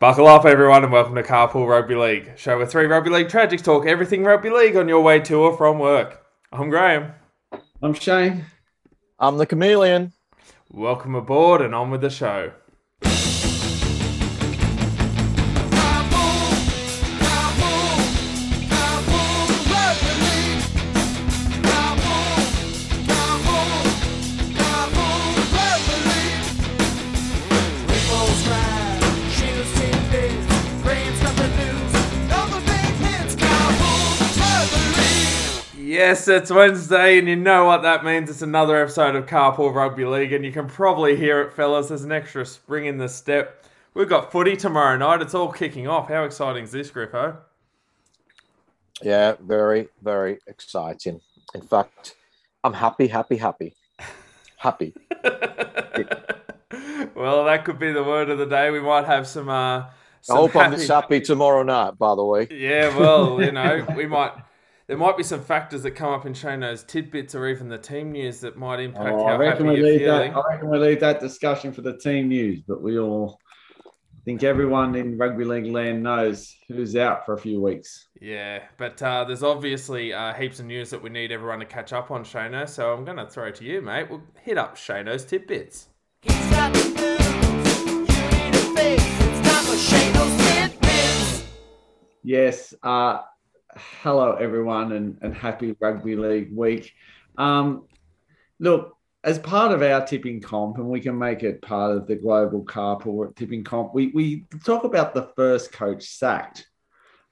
Buckle up, everyone, and welcome to Carpool Rugby League, show with three rugby league tragics talk everything rugby league on your way to or from work. I'm Graham. I'm Shane. I'm the chameleon. Welcome aboard and on with the show. Yes, it's Wednesday, and you know what that means. It's another episode of Carpool Rugby League, and you can probably hear it, fellas. There's an extra spring in the step. We've got footy tomorrow night. It's all kicking off. How exciting is this, Griffo? Yeah, very, very exciting. In fact, I'm happy, happy, happy. Happy. well, that could be the word of the day. We might have some. Uh, some I hope happy... I'm happy tomorrow night, by the way. Yeah, well, you know, we might there might be some factors that come up in Shano's tidbits or even the team news that might impact oh, how happy you're feeling. That, I reckon we leave that discussion for the team news, but we all I think everyone in rugby league land knows who's out for a few weeks. Yeah, but uh, there's obviously uh, heaps of news that we need everyone to catch up on, Shano. So I'm going to throw it to you, mate. We'll hit up Shano's tidbits. Yes, uh, hello everyone and, and happy rugby league week. Um, look as part of our tipping comp and we can make it part of the global carpool tipping comp we, we talk about the first coach sacked.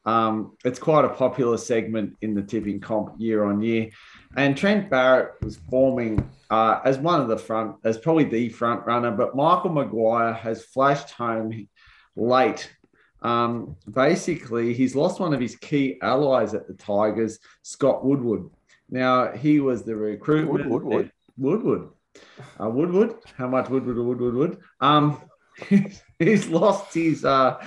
Um, it's quite a popular segment in the tipping comp year on year. And trent barrett was forming uh, as one of the front as probably the front runner but michael maguire has flashed home late um, basically, he's lost one of his key allies at the Tigers, Scott Woodward. Now, he was the recruitment. Woodward Woodward Woodwood. Uh, Woodwood. How much Woodwood or Woodwood would? Um, he's lost his. Uh,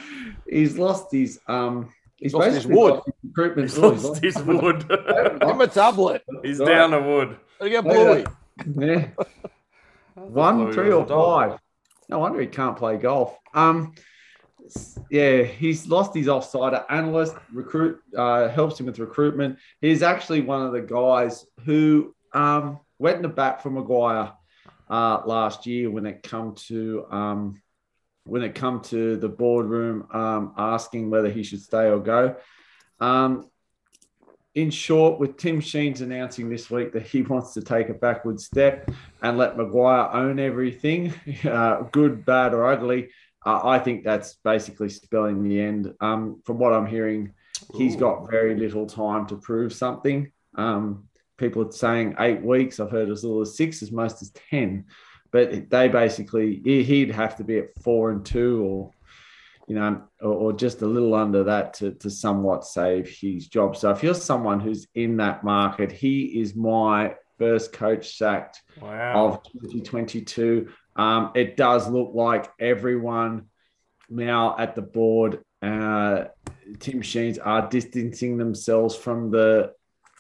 he's lost his. Um, he's lost his wood. recruitment. He's lost, lost his wood. Give him a tablet. He's down a wood. Let get Bluey. Yeah. One, three, or five. No wonder he can't play golf. Um, yeah, he's lost his offsider analyst, recruit, uh, helps him with recruitment. He's actually one of the guys who um, went in the bat for Maguire uh, last year when it come to um, when it come to the boardroom um, asking whether he should stay or go. Um, in short, with Tim Sheens announcing this week that he wants to take a backward step and let Maguire own everything, uh, good, bad, or ugly, uh, I think that's basically spelling the end. Um, from what I'm hearing, he's got very little time to prove something. Um, people are saying eight weeks. I've heard as little as six, as most as 10. But they basically, he'd have to be at four and two or, you know, or, or just a little under that to, to somewhat save his job. So if you're someone who's in that market, he is my first coach sacked wow. of 2022. Um, it does look like everyone now at the board, uh, Tim Sheens are distancing themselves from the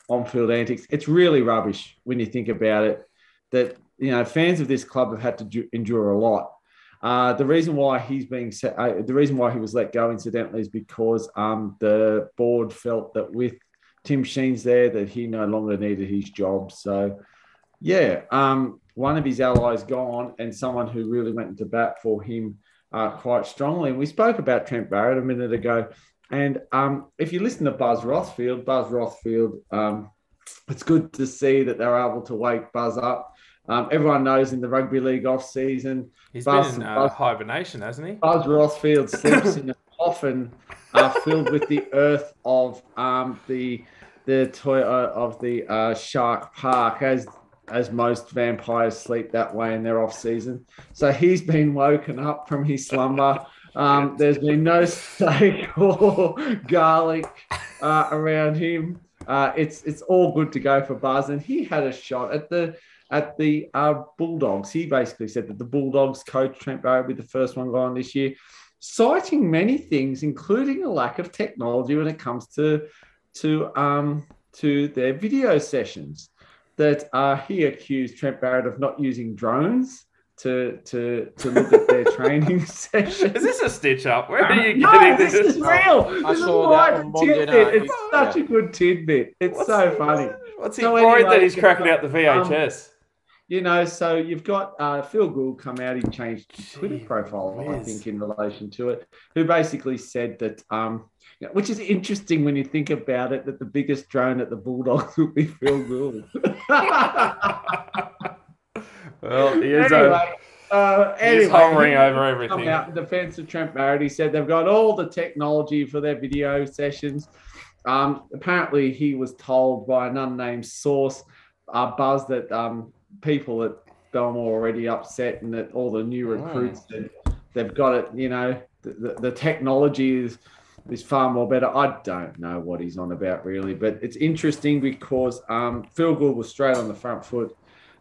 on-field antics. It's really rubbish when you think about it. That you know, fans of this club have had to endure a lot. Uh, the reason why he's being set, uh, the reason why he was let go, incidentally, is because um, the board felt that with Tim Sheens there, that he no longer needed his job. So, yeah, um, one of his allies gone and someone who really went into bat for him uh, quite strongly. And we spoke about Trent Barrett a minute ago. And um, if you listen to Buzz Rothfield, Buzz Rothfield, um, it's good to see that they're able to wake Buzz up. Um, everyone knows in the rugby league off season, he's Buzz, been in uh, Buzz, hibernation, hasn't he? Buzz Rothfield sleeps in a coffin uh, filled with the earth of um, the the toy uh, of the uh, Shark Park, as as most vampires sleep that way in their off season. So he's been woken up from his slumber. Um, there's been no steak or garlic uh, around him. Uh, it's it's all good to go for Buzz, and he had a shot at the at the uh, Bulldogs. He basically said that the Bulldogs coach Trent Barrett will be the first one gone this year, citing many things, including a lack of technology when it comes to to um, to their video sessions that uh, he accused Trent Barrett of not using drones to to to look at their training session. Is this a stitch up? Where are you no, getting this this? is real. This is saw right that on Monday tidbit. night. It's such a good tidbit. It's What's so he- funny. What's he So worried anyway, that he's cracking out the um, VHS? You know, so you've got uh, Phil Gould come out. He changed his Twitter profile, I think, in relation to it. Who basically said that, um, which is interesting when you think about it, that the biggest drone at the Bulldogs would be Phil Gould. well, he is, anyway, uh, he's anyway, hovering he- over come everything. out in defense of Trent Barrett. He said they've got all the technology for their video sessions. Um, apparently, he was told by an unnamed source, uh, Buzz, that um, people at Belmore already upset and that all the new Oh. recruits, that they've got it, you know, the, the, the technology is is far more better. I don't know what he's on about really, but it's interesting because um, Phil Gould was straight on the front foot,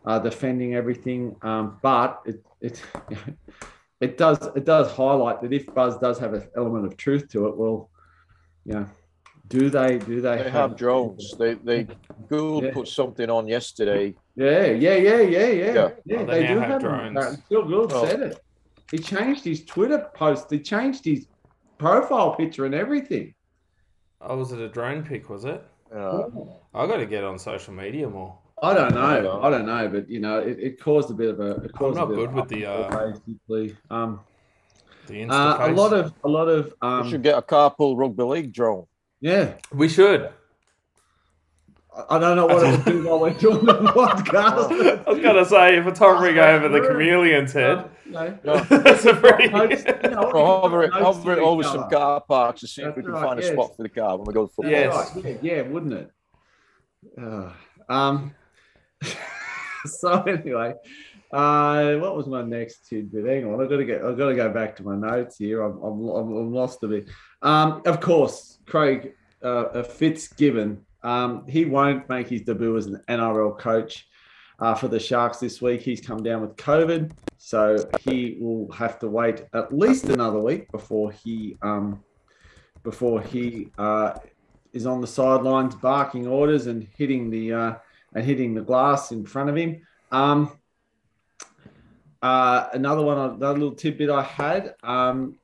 uh, defending everything. Um, but it it it does it does highlight that if Buzz does have an element of truth to it, well, you know, do they do they, They have drones. They they Gould Yeah. put something on yesterday. Yeah, yeah, yeah, yeah, yeah. Yeah. Yeah, they they, do have have drones. drones. Gould Oh. said it. He changed his Twitter post. He changed his profile picture and everything. Oh, was it a drone pic? Was it? Uh, I got to get on social media more. I don't know. I don't- I don't know, but you know, it, it caused a bit of a. It I'm not a bit good with the uh, basically. Um, the Insta uh, a lot of a lot of we um, should get a carpool rugby league drone. Yeah. We should. I- I don't know what it would do while we're doing the podcast. I was gonna say if it's hovering over the chameleon's head, You know, No. that's a pretty. notes- you know, Well, hover it, notes hover it over some car parks to see if we can right, find a yes. spot for the car when we go to football. Yes. Right, Yeah, yeah, wouldn't it? Uh, um. so anyway, uh, what was my next tidbit? Hang on, I've got to get. I've got to go back to my notes here. I'm, I'm, I'm, I'm lost a bit. Um, of course, Craig uh, Fitzgibbon. Um, he won't make his debut as an NRL coach uh, for the Sharks this week. He's come down with COVID, so he will have to wait at least another week before he um, before he uh, is on the sidelines barking orders and hitting the uh, and hitting the glass in front of him. Um, uh, another one, another little tidbit I had. Um,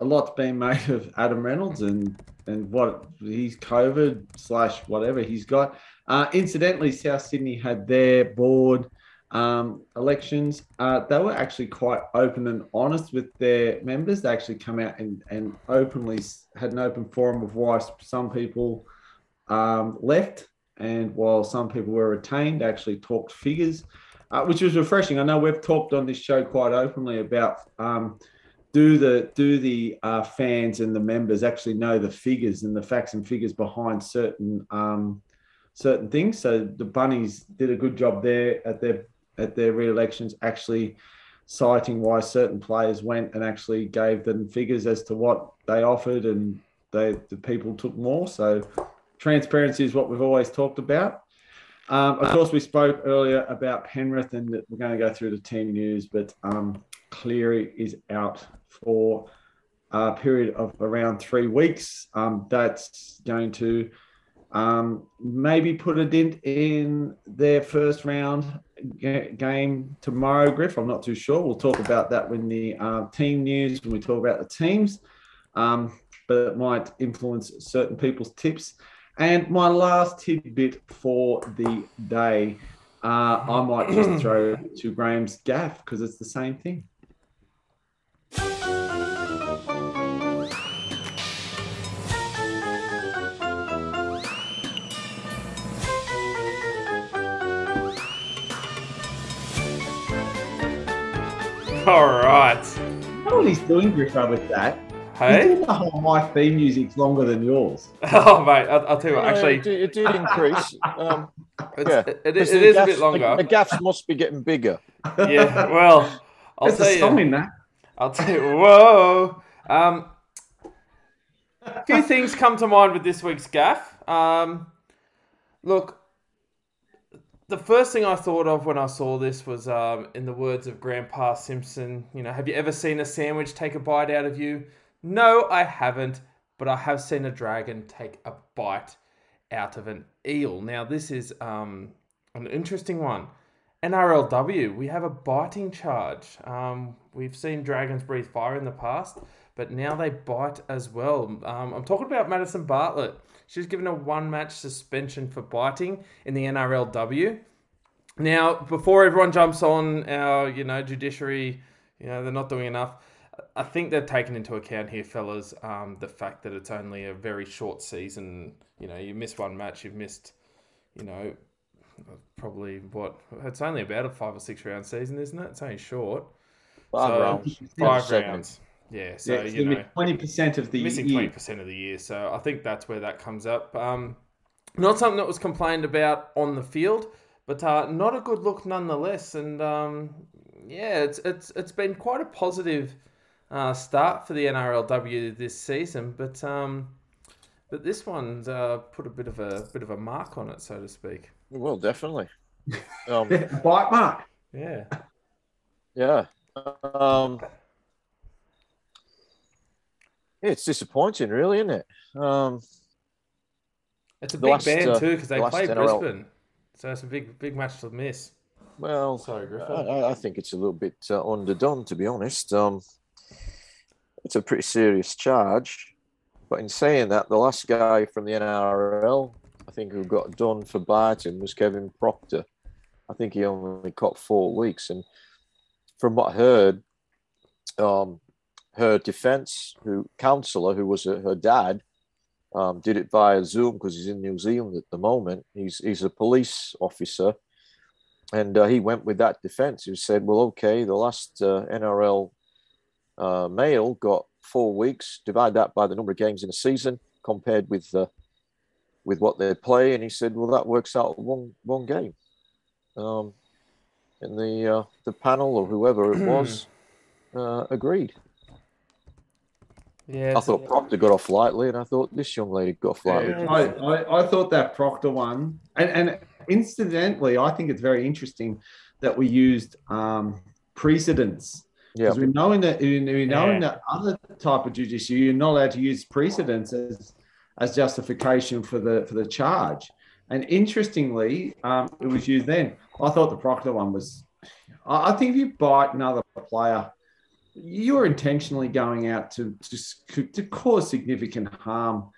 a lot's been made of Adam Reynolds and and what he's COVID slash whatever he's got. Uh, incidentally, South Sydney had their board um, elections. Uh, they were actually quite open and honest with their members. They actually come out and, and openly had an open forum of why some people um, left and while some people were retained, actually talked figures, uh, which was refreshing. I know we've talked on this show quite openly about um, do the do the uh, fans and the members actually know the figures and the facts and figures behind certain um, certain things. So the bunnies did a good job there at their at their re-elections, actually citing why certain players went and actually gave them figures as to what they offered and they the people took more. So transparency is what we've always talked about. Um, of course, we spoke earlier about Penrith and we're going to go through the team news, but um, Cleary is out for a period of around three weeks. Um, that's going to um, maybe put a dent in their first round ga- game tomorrow, Griff. I'm not too sure. We'll talk about that when the uh, team news, when we talk about the teams. Um, but it might influence certain people's tips. And my last tidbit for the day, uh, I might just throw to Graham's gaff because it's the same thing. All right. I know what he's doing, Griffo, with that. He's Hey. doing the whole my theme music's longer than yours. Oh mate, I'll, I'll tell you what. Yeah, Actually, it, did- it did increase. Um, it's, yeah. it, it, 'cause it the is a bit longer. The, the gaffs must be getting bigger. yeah. Well, I'll There's tell a song you. in that. I'll tell you. Whoa. Um, a few things come to mind with this week's gaff. Um, look, the first thing I thought of when I saw this was, um, in the words of Grandpa Simpson, you know, have you ever seen a sandwich take a bite out of you? No, I haven't, but I have seen a dragon take a bite out of an eel. Now, this is um, an interesting one. NRLW, we have a biting charge. Um, we've seen dragons breathe fire in the past, but now they bite as well. Um, I'm talking about Madison Bartlett. She's given a one match suspension for biting in the NRLW. Now, before everyone jumps on our, you know, judiciary, you know, they're not doing enough. I think they've taken into account here, fellas, um, the fact that it's only a very short season. You know, you miss one match, you've missed, you know, probably what it's only about a five or six round season, isn't it? It's only short. Five So, rounds. Five rounds. Yeah, so yeah, you know, twenty percent of the missing year. twenty percent of the year. So I think that's where that comes up. Um, not something that was complained about on the field, but uh, not a good look nonetheless. And um, yeah, it's it's it's been quite a positive uh, start for the NRLW this season, but um, but this one's uh, put a bit of a bit of a mark on it, so to speak. Well, definitely. Um, Bite mark. Yeah, yeah. Um, yeah, it's disappointing, really, isn't it? Um, it's a big last, band uh, too because they the play NRL Brisbane, so it's a big big match to miss. well, Sorry, Griffin. I, I- think it's a little bit uh, underdone, to be honest. Um, it's a pretty serious charge. But in saying that, the last guy from the NRL, I think, who got done for biting was Kevin Proctor. I think he only got four weeks. And from what I heard, um, her defence, who counsellor, who was uh her dad, um, did it via Zoom because he's in New Zealand at the moment. He's he's a police officer, and uh, he went with that defence. He said, "Well, okay, the last uh, NRL uh, male got four weeks. Divide that by the number of games in a season, compared with uh, with what they play." And he said, "Well, that works out one one game." Um, and the uh, the panel or whoever it was uh, agreed. Yeah, I it's- thought Proctor got off lightly, and I thought this young lady got off lightly. Yeah. I, I, I thought that Proctor one, and, and incidentally, I think it's very interesting that we used um, precedents Yeah, because we know in that we know in Yeah. the other type of judiciary, you're not allowed to use precedents as as justification for the for the charge. And interestingly, um, it was used then. I thought the Proctor one was. I, I think if you bite another player, you're intentionally going out to to, to cause significant harm.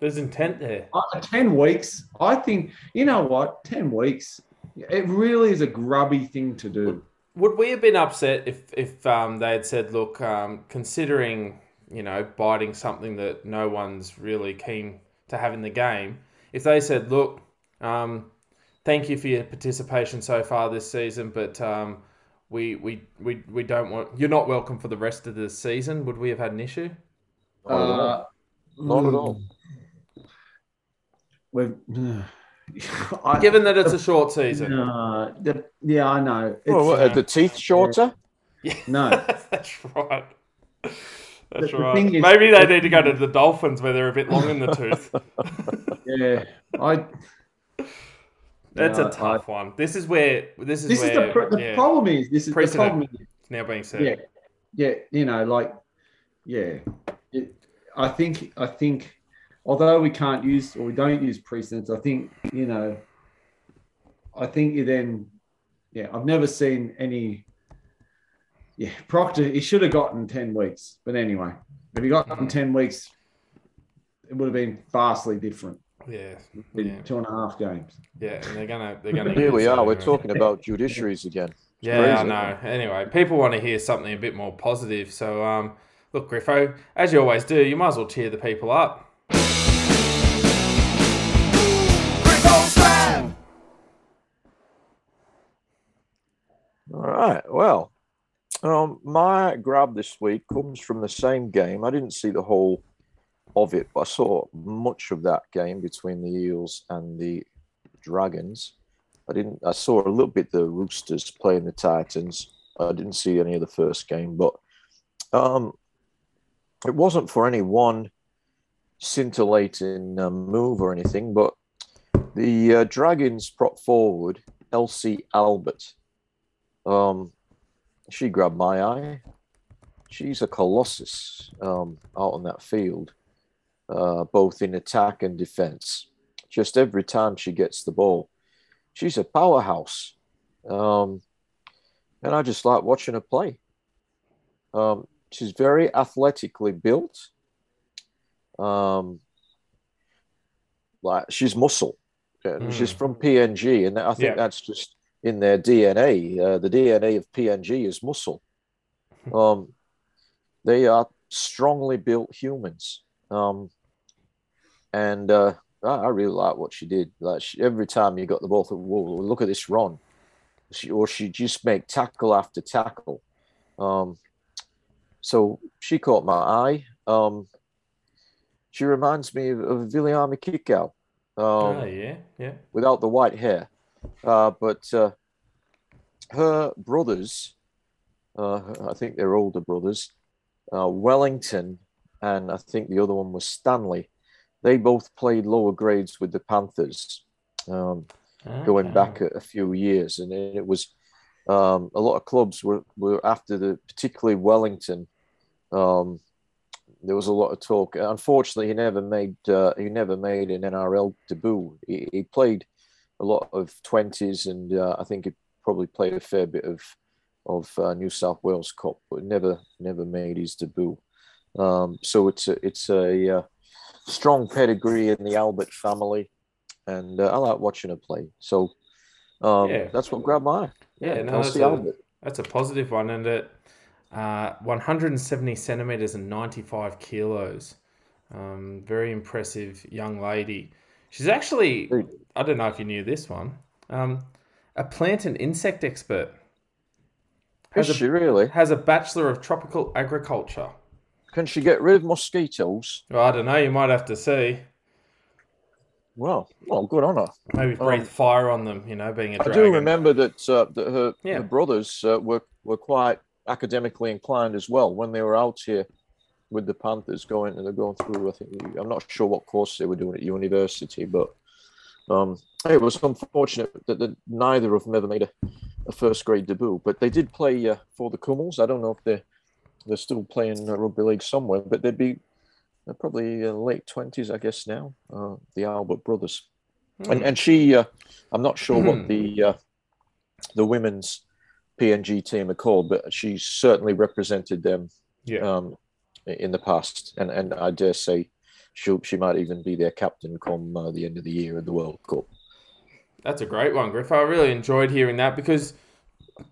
there's intent there. Uh, 10 weeks, I think, you know what? 10 weeks, it really is a grubby thing to do. Would we have been upset if if um, they had said, look, um, considering you know biting something that no one's really keen to have in the game, if they said, look, um, thank you for your participation so far this season, but um, we, we we we don't want you're not welcome for the rest of the season. Would we have had an issue? Not at all. Uh, not at all. We've, I, Given that it's a short season. no, the- yeah, I know. It's, Well, what, are the uh, teeth shorter? no, That's right. That's the right. thing is- Maybe they need to go to the Dolphins where they're a bit long in the tooth. yeah, I. That's a tough one. This is where this is This is the, pr- the yeah, problem is this is the problem is now being said. yeah, yeah, you know, like, yeah, it, I think, I think, although we can't use or we don't use precedents, I think, you know, I think you then, yeah, I've never seen any, yeah, Proctor, he should have gotten 10 weeks, but anyway, if he got Mhm. 10 weeks, it would have been vastly different Yeah, in Yeah. two and a half games. yeah, and they're gonna they're gonna. Here we are. that We're talking about judiciaries again. It's Yeah, I know. Anyway, people want to hear something a bit more positive. So, um, look, Griffo, as you always do, you might as well cheer the people up. All right. Well, um, my grub this week comes from the same game. I didn't see the whole of it, but I saw much of that game between the Eels and the Dragons. I didn't. I saw a little bit the Roosters playing the Titans. I didn't see any of the first game, but um, it wasn't for any one scintillating uh, move or anything. But the uh, Dragons prop forward Elsie Albert. Um, she grabbed my eye. She's a colossus um, out on that field, uh, both in attack and defense. Just every time she gets the ball, she's a powerhouse. Um, and I just like watching her play. Um, she's very athletically built. Um, like she's muscle. Mm. She's from PNG, and I think yeah. that's just in their DNA. Uh, the DNA of PNG is muscle. Um, they are strongly built humans. Um, and uh, I, really like what she did. Like she, every time you got the ball, whoa, look at this run. She, or she just make tackle after tackle. Um, so she caught my eye. Um, she reminds me of, of Viliame Kikau. Um, oh, yeah, yeah. Without the white hair. Uh, but uh, her brothers, uh, I think they're older brothers, uh, Wellington, and I think the other one was Stanley. They both played lower grades with the Panthers, um, okay. going back a, a, few years, and it was um, a lot of clubs were, were after the particularly Wellington. Um, there was a lot of talk. Unfortunately, he never made uh, he never made an NRL debut. He, he played a lot of twenties, and uh, I think he probably played a fair bit of of uh, New South Wales Cup, but never never made his debut. Um, so it's a, it's a uh, strong pedigree in the Albert family, and uh, I like watching her play. So um, yeah. that's what grabbed my eye. Yeah, yeah no, that's, a, that's a positive one, and it uh, 170 centimeters and 95 kilos. Um, very impressive young lady. She's actually, I don't know if you knew this one, um, a plant and insect expert. Has Is a, she really? Has a Bachelor of Tropical Agriculture. Can she get rid of mosquitoes? Well, I don't know. You might have to see. Well, well, good on her. Maybe breathe um, fire on them. You know, being a dragon. I do remember that uh, that her, yeah. her brothers uh, were were quite academically inclined as well when they were out here with the Panthers going and they're going through. I think I'm not sure what course they were doing at university, but um, it was unfortunate that, that, neither of them ever made a, a, first grade debut. But they did play uh, for the Kumuls. I don't know if they're they're still playing rugby league somewhere, but they'd be they're probably uh, late twenties, I guess now. Uh, the Albert brothers, mm. and and she, uh, I'm not sure mm. what hmm. the uh, the women's PNG team are called, but she certainly represented them yeah. um, in the past, and and I dare say she she might even be their captain come uh, the end of the year in the World Cup. That's a great one, Griff. I really enjoyed hearing that because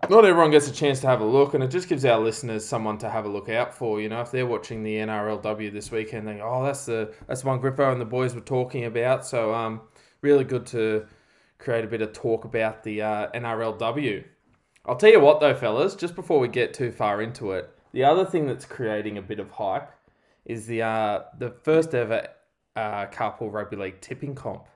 not everyone gets a chance to have a look, and it just gives our listeners someone to have a look out for. You know, if they're watching the NRLW this weekend, they go, "Oh, that's the that's one Griffo and the boys were talking about." So, um, really good to create a bit of talk about the uh, NRLW. I'll tell you what, though, fellas, just before we get too far into it, the other thing that's creating a bit of hype is the uh, the first ever uh, carpool rugby league tipping comp.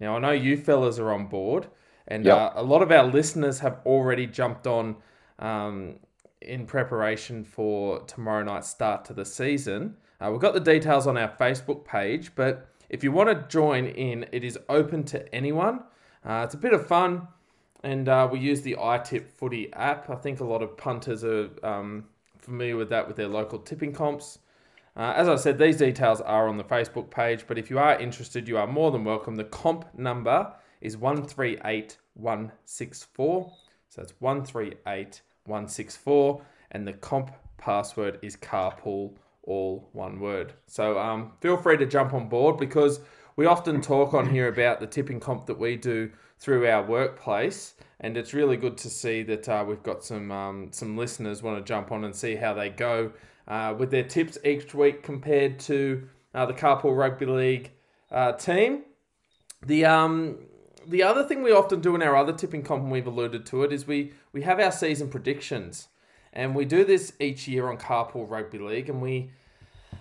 Now, I know you fellas are on board. And yep. uh, a lot of our listeners have already jumped on um, in preparation for tomorrow night's start to the season. Uh, we've got the details on our Facebook page, but if you want to join in, it is open to anyone. Uh, it's a bit of fun, and uh, we use the iTip Footy app. I think a lot of punters are um, familiar with that with their local tipping comps. Uh, as I said, these details are on the Facebook page, but if you are interested, you are more than welcome. The comp number is 138164. So that's 138164. And the comp password is carpool, all one word. So um, feel free to jump on board because we often talk on here about the tipping comp that we do through our workplace. And it's really good to see that uh, we've got some um, some listeners want to jump on and see how they go uh, with their tips each week compared to uh, the Carpool Rugby League uh, team. The um, the other thing we often do in our other tipping comp, and we've alluded to it, is we, we have our season predictions. And we do this each year on Carpool Rugby League, and we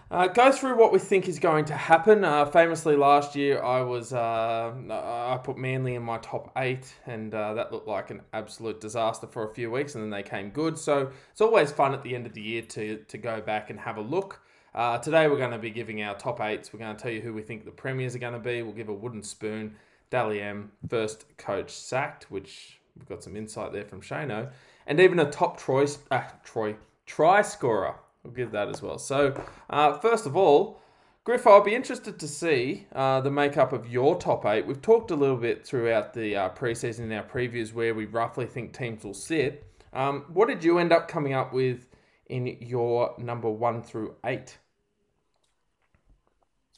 uh, go through what we think is going to happen. Uh, famously, last year I was uh, I put Manly in my top eight, and uh, that looked like an absolute disaster for a few weeks, and then they came good. So it's always fun at the end of the year to to go back and have a look. Uh, today we're going to be giving our top eights. We're going to tell you who we think the premiers are going to be. We'll give a wooden spoon Dally M, first coach sacked, which we've got some insight there from Shano, and even a top Troy, uh, Troy try scorer. We'll give that as well. So, uh, first of all, Griff, I'll be interested to see uh, the makeup of your top eight. We've talked a little bit throughout the uh, preseason in our previews where we roughly think teams will sit. Um, what did you end up coming up with in your number one through eight?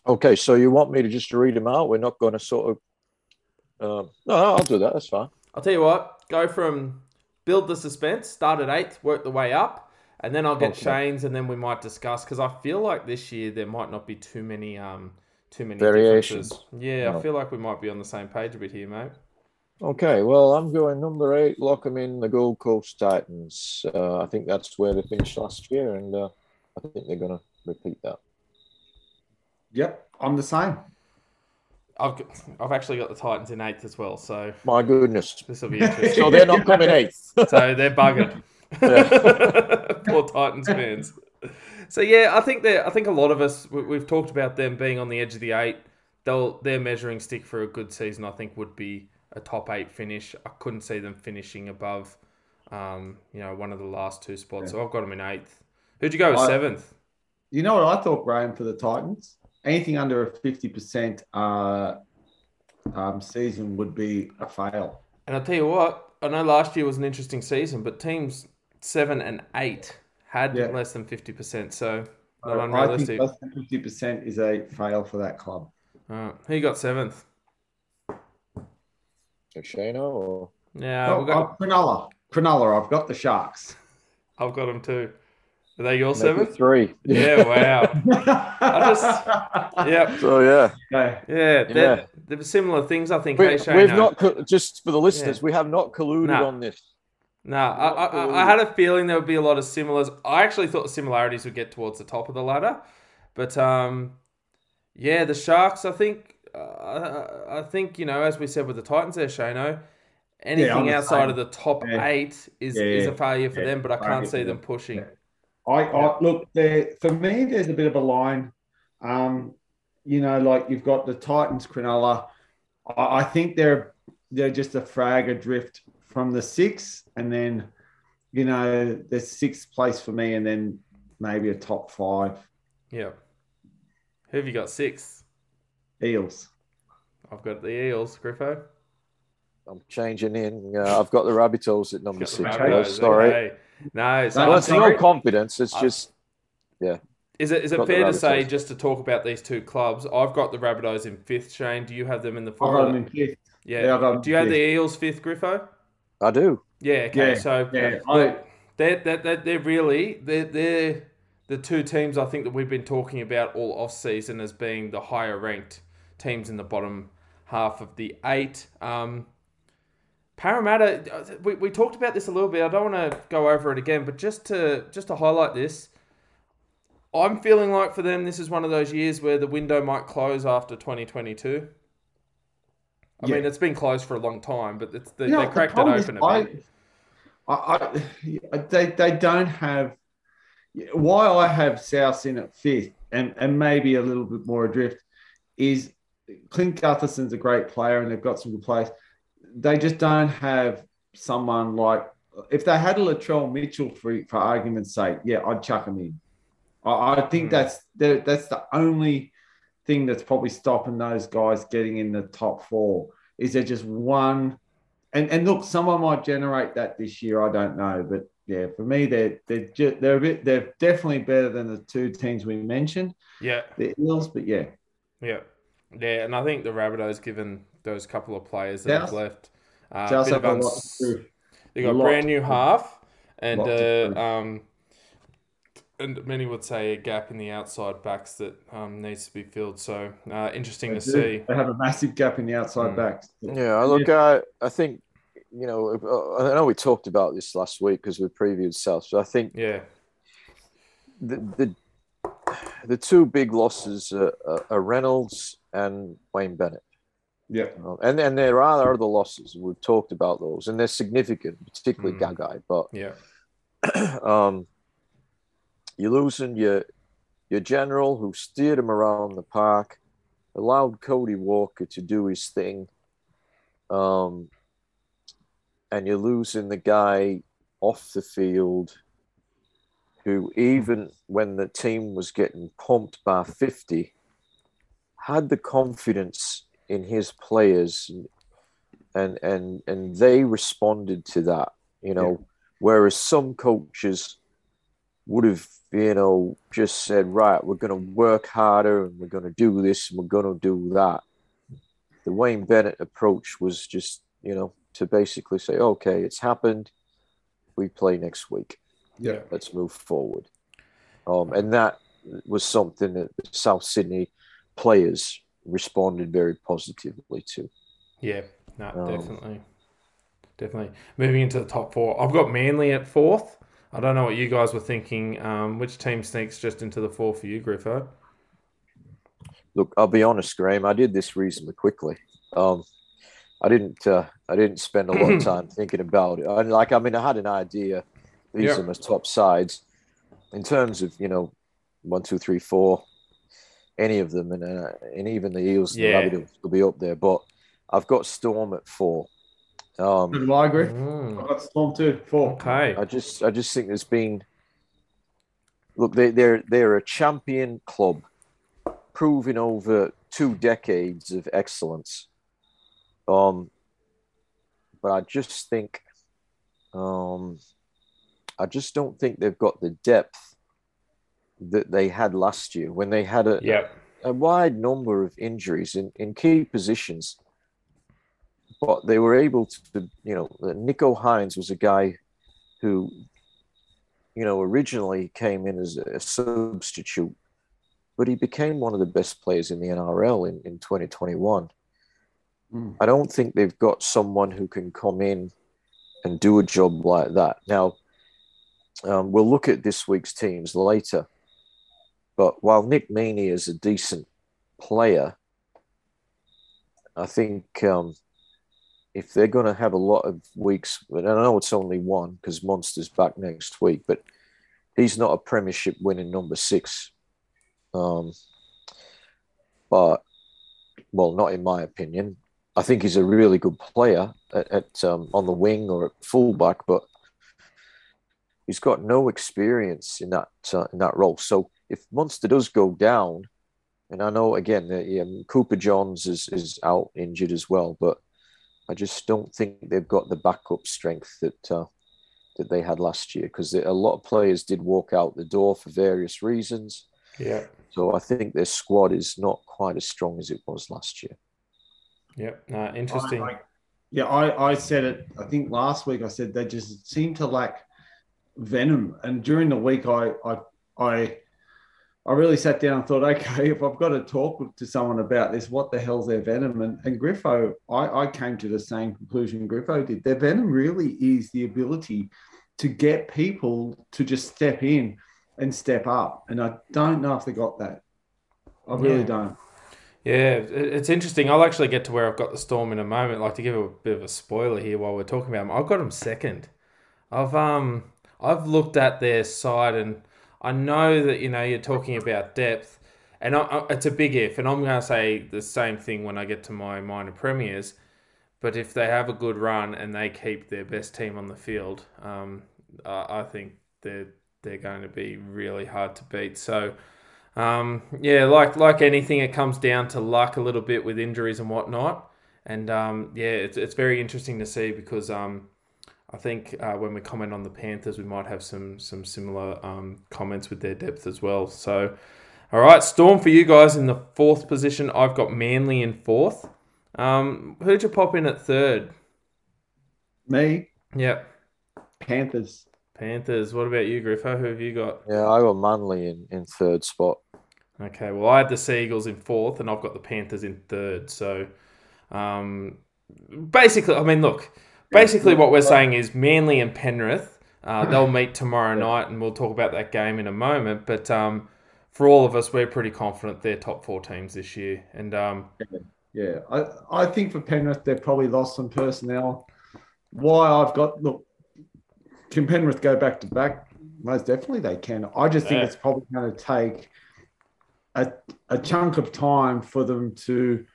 Okay, so you want me to just read them out? We're not going to sort of. Um, no, I'll do that. That's fine. I'll tell you what. Go from build the suspense, start at eighth, work the way up, and then I'll get Okay. Shane's, and then we might discuss because I feel like this year there might not be too many um too many Variations. differences. Yeah, I feel like we might be on the same page a bit here, mate. Okay, well, I'm going number eight, lock them in the Gold Coast Titans. Uh, I think that's where they finished last year, and uh, I think they're going to repeat that. Yep, I'm the same. I've got, I've actually got the Titans in eighth as well, so My goodness. this will be interesting. So they're not coming eighth. so they're buggered. Poor Titans fans. So yeah, I think that I think a lot of us we, we've talked about them being on the edge of the eight. They'll their measuring stick for a good season. I think would be a top eight finish. I couldn't see them finishing above, um, you know, one of the last two spots. So I've got them in eighth. Who'd you go with I- seventh? You know what I thought, Graham, for the Titans? Anything under a 50% uh, um, season would be a fail. And I'll tell you what, I know last year was an interesting season, but teams seven and eight had Yeah. less than fifty percent. So not I think unrealistic. less than 50% is a fail for that club. Uh, who got seventh? Shano or Yeah, oh, we've got, oh, Cronulla. Cronulla, I've got the Sharks. I've got them too. Are they your Maybe seventh? three. Yeah, wow. I Yep. So yeah, Okay. Yeah, they're, Yeah. they're similar things, I think. we, hey, Shane, we've no? not co- just for the listeners. We have not colluded No. on this. No, I, I, I- I had a feeling there would be a lot of similars. I actually thought the similarities would get towards the top of the ladder, but um, yeah, the Sharks. I think, uh, I I think you know, as we said with the Titans, there, Shano. Anything I'm the outside same. of the top Yeah. eight is, Yeah, is a failure for Yeah. them, but I I can't see them pushing. Yeah. I, I look there for me. There's a bit of a line. Um, you know, like you've got the Titans, Cronulla. I, I think they're they're just a frag adrift from the six, and then you know there's sixth place for me, and then maybe a top five Yeah. Who have you got six? Eels. I've got the Eels, Griffo. I'm changing in. Uh, I've got the Rabbitohs at number six. Rabbitohs, guys. Sorry. okay. No, so No, it's sorry. no confidence. It's I- just Is it is it fair to say just to talk about these two clubs? I've got the Rabbitohs in fifth. Shane, do you have them in the I've fourth? got them in fifth. yeah. yeah, I've got do you have in the Eels fifth, Griffo? I do. Yeah. Okay. Yeah, so Yeah, look, I, they're, they're, they're, they're really they're, they're the two teams I think that we've been talking about all off season as being the higher ranked teams in the bottom half of the eight. Um, Parramatta, uh, we, we talked about this a little bit. I don't want to go over it again, but just to just to highlight this, I'm feeling like for them this is one of those years where the window might close after 2022. I Yeah. mean, it's been closed for a long time, but it's, they, You know, they the cracked it open a bit. I, I, I, they, they don't have. Why I have South in at fifth and, and maybe a little bit more adrift is Clint Gutherson's a great player and they've got some good players. They just don't have someone like if they had a Latrell Mitchell for for argument's sake, yeah, I'd chuck him in. I, I think Mm. that's the, that's the only thing that's probably stopping those guys getting in the top four. Is there just one and and look, someone might generate that this year. I don't know, but yeah, for me, they're they're ju- they're a bit they're definitely better than the two teams we mentioned, Yeah. the Eels. But yeah, Yeah, yeah, and I think the Rabbitohs, given those couple of players that have left, uh, South bit have of a lot uns- they got lot brand new half, and Lot to prove. uh, um, and many would say a gap in the outside backs that um, needs to be filled. So uh, interesting They to do. see. They have a massive gap in the outside Mm. backs. Yeah, I look at. I think you know. uh, I know we talked about this last week because we previewed South. So I think Yeah, the the, the two big losses are, are- are Reynolds and Wayne Bennett. Yeah, And and there are other losses. We've talked about those, and they're significant, particularly Mm. Gagai. But yeah, um, you're losing your your general who steered him around the park, allowed Cody Walker to do his thing, um, and you're losing the guy off the field who, even when the team was getting pumped by 50, had the confidence in his players and and and they responded to that you know. Yeah. whereas some coaches would have you know just said right we're going to work harder and we're going to do this and we're going to do that. The wayne bennett approach was just you know to basically say okay it's happened. We play next week. Yeah. Let's move forward. Um, and that was something that the south sydney players responded very positively to yeah no, um, definitely. Definitely. Moving into the top four. I've got Manly at fourth. I don't know what you guys were thinking. Um, which team sneaks just into the four for you, Griffo? Look, I'll be honest, Graham. I did this reasonably quickly. Um, I didn't. Uh, I didn't spend a lot of time thinking about it. I, like, I mean, I had an idea. These yep. are my top sides in terms of you know one, two, three, four, any of them, and uh, and even the Eels yeah. and the Rabbitohs will be up there. But I've got Storm at four. Um, do I agree? Mm. I've got Storm too, four. Okay. I just I just think there's been look they they're they're a champion club, proving over two decades of excellence. Um, but I just think, um, I just don't think they've got the depth that they had last year when they had a yep. a wide number of injuries in, in key positions but they were able to, you know, Nicho Hynes was a guy who, you know, originally came in as a substitute, but he became one of the best players in the NRL in, in 2021. Mm. I don't think they've got someone who can come in and do a job like that. Now, um, we'll look at this week's teams later, but while Nick Meaney is a decent player, I think um, if they're going to have a lot of weeks, and I know it's only one because Munster's back next week, but he's not a premiership winning number six. Um, but, well, not in my opinion. I think he's a really good player at, at um, on the wing or at fullback, but he's got no experience in that uh, in that role. So if Munster does go down, and I know again that yeah, Cooper Johns is is out injured as well, but I just don't think they've got the backup strength that uh, that they had last year because a lot of players did walk out the door for various reasons. Yeah. So I think their squad is not quite as strong as it was last year. Yep. Uh, interesting. I, I, yeah, I, I said it. I think last week I said they just seem to lack venom, and during the week I I I I really sat down and thought, okay, if I've got to talk to someone about this, what the hell's their venom? And, and Griffo, I, I came to the same conclusion Griffo did. Their venom really is the ability to get people to just step in and step up. And I don't know if they got that. I really yeah. don't. Yeah, it's interesting. I'll actually get to where I've got the Storm in a moment. Like to give a bit of a spoiler here while we're talking about them. I've got them second. I've um I've looked at their side and I know that you know you're talking about depth, and I, I, it's a big if, and I'm going to say the same thing when I get to my minor premiers. But if they have a good run and they keep their best team on the field, um, I, I think they're they're going to be really hard to beat. So. Um, yeah, like like anything, it comes down to luck a little bit with injuries and whatnot. And um, yeah, it's, it's very interesting to see because um, I think uh, when we comment on the Panthers, we might have some some similar um, comments with their depth as well. So, all right, Storm for you guys in the fourth position. I've got Manly in fourth. Um, who'd you pop in at third? Me. Yep. Panthers. Panthers. What about you, Griffo? Who have you got? Yeah, I got Manly in, in third spot. Okay, well, I had the Seagulls in fourth, and I've got the Panthers in third. So, um, basically, I mean, look, Basically, what we're saying is Manly and Penrith, uh, they'll meet tomorrow night, and we'll talk about that game in a moment. But um, for all of us, we're pretty confident they're top four teams this year. And um, yeah, I, I think for Penrith, they've probably lost some personnel. Why I've got look, can Penrith go back to back? Most definitely they can. I just think yeah. it's probably going to take a, a chunk of time for them to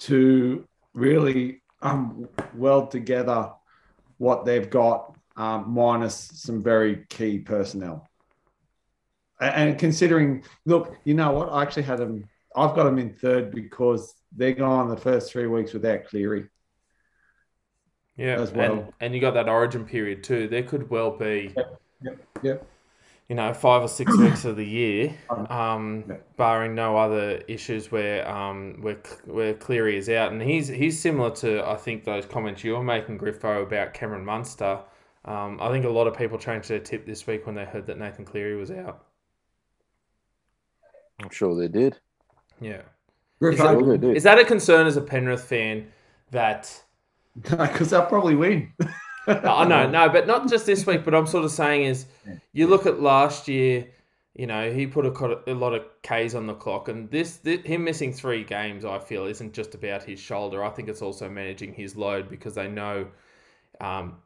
to really um, weld together what they've got um, minus some very key personnel. And, and considering, look, you know what? I actually had them I've got them in third because they're going the first three weeks without Cleary. Yeah, as well. And, and you got that origin period too. There could well be, yep, yep, yep. You know, five or six weeks of the year, um, yep. barring no other issues where um where where Cleary is out, and he's he's similar to I think those comments you were making, Griffo, about Cameron Munster. Um, I think a lot of people changed their tip this week when they heard that Nathan Cleary was out. I'm sure they did. Yeah. Is that, is that a concern as a Penrith fan that because they'll probably win. oh, know, no, but not just this week. But I'm sort of saying is, you look at last year. You know, he put a, a lot of K's on the clock, and this, this him missing three games, I feel, isn't just about his shoulder. I think it's also managing his load because they know, um,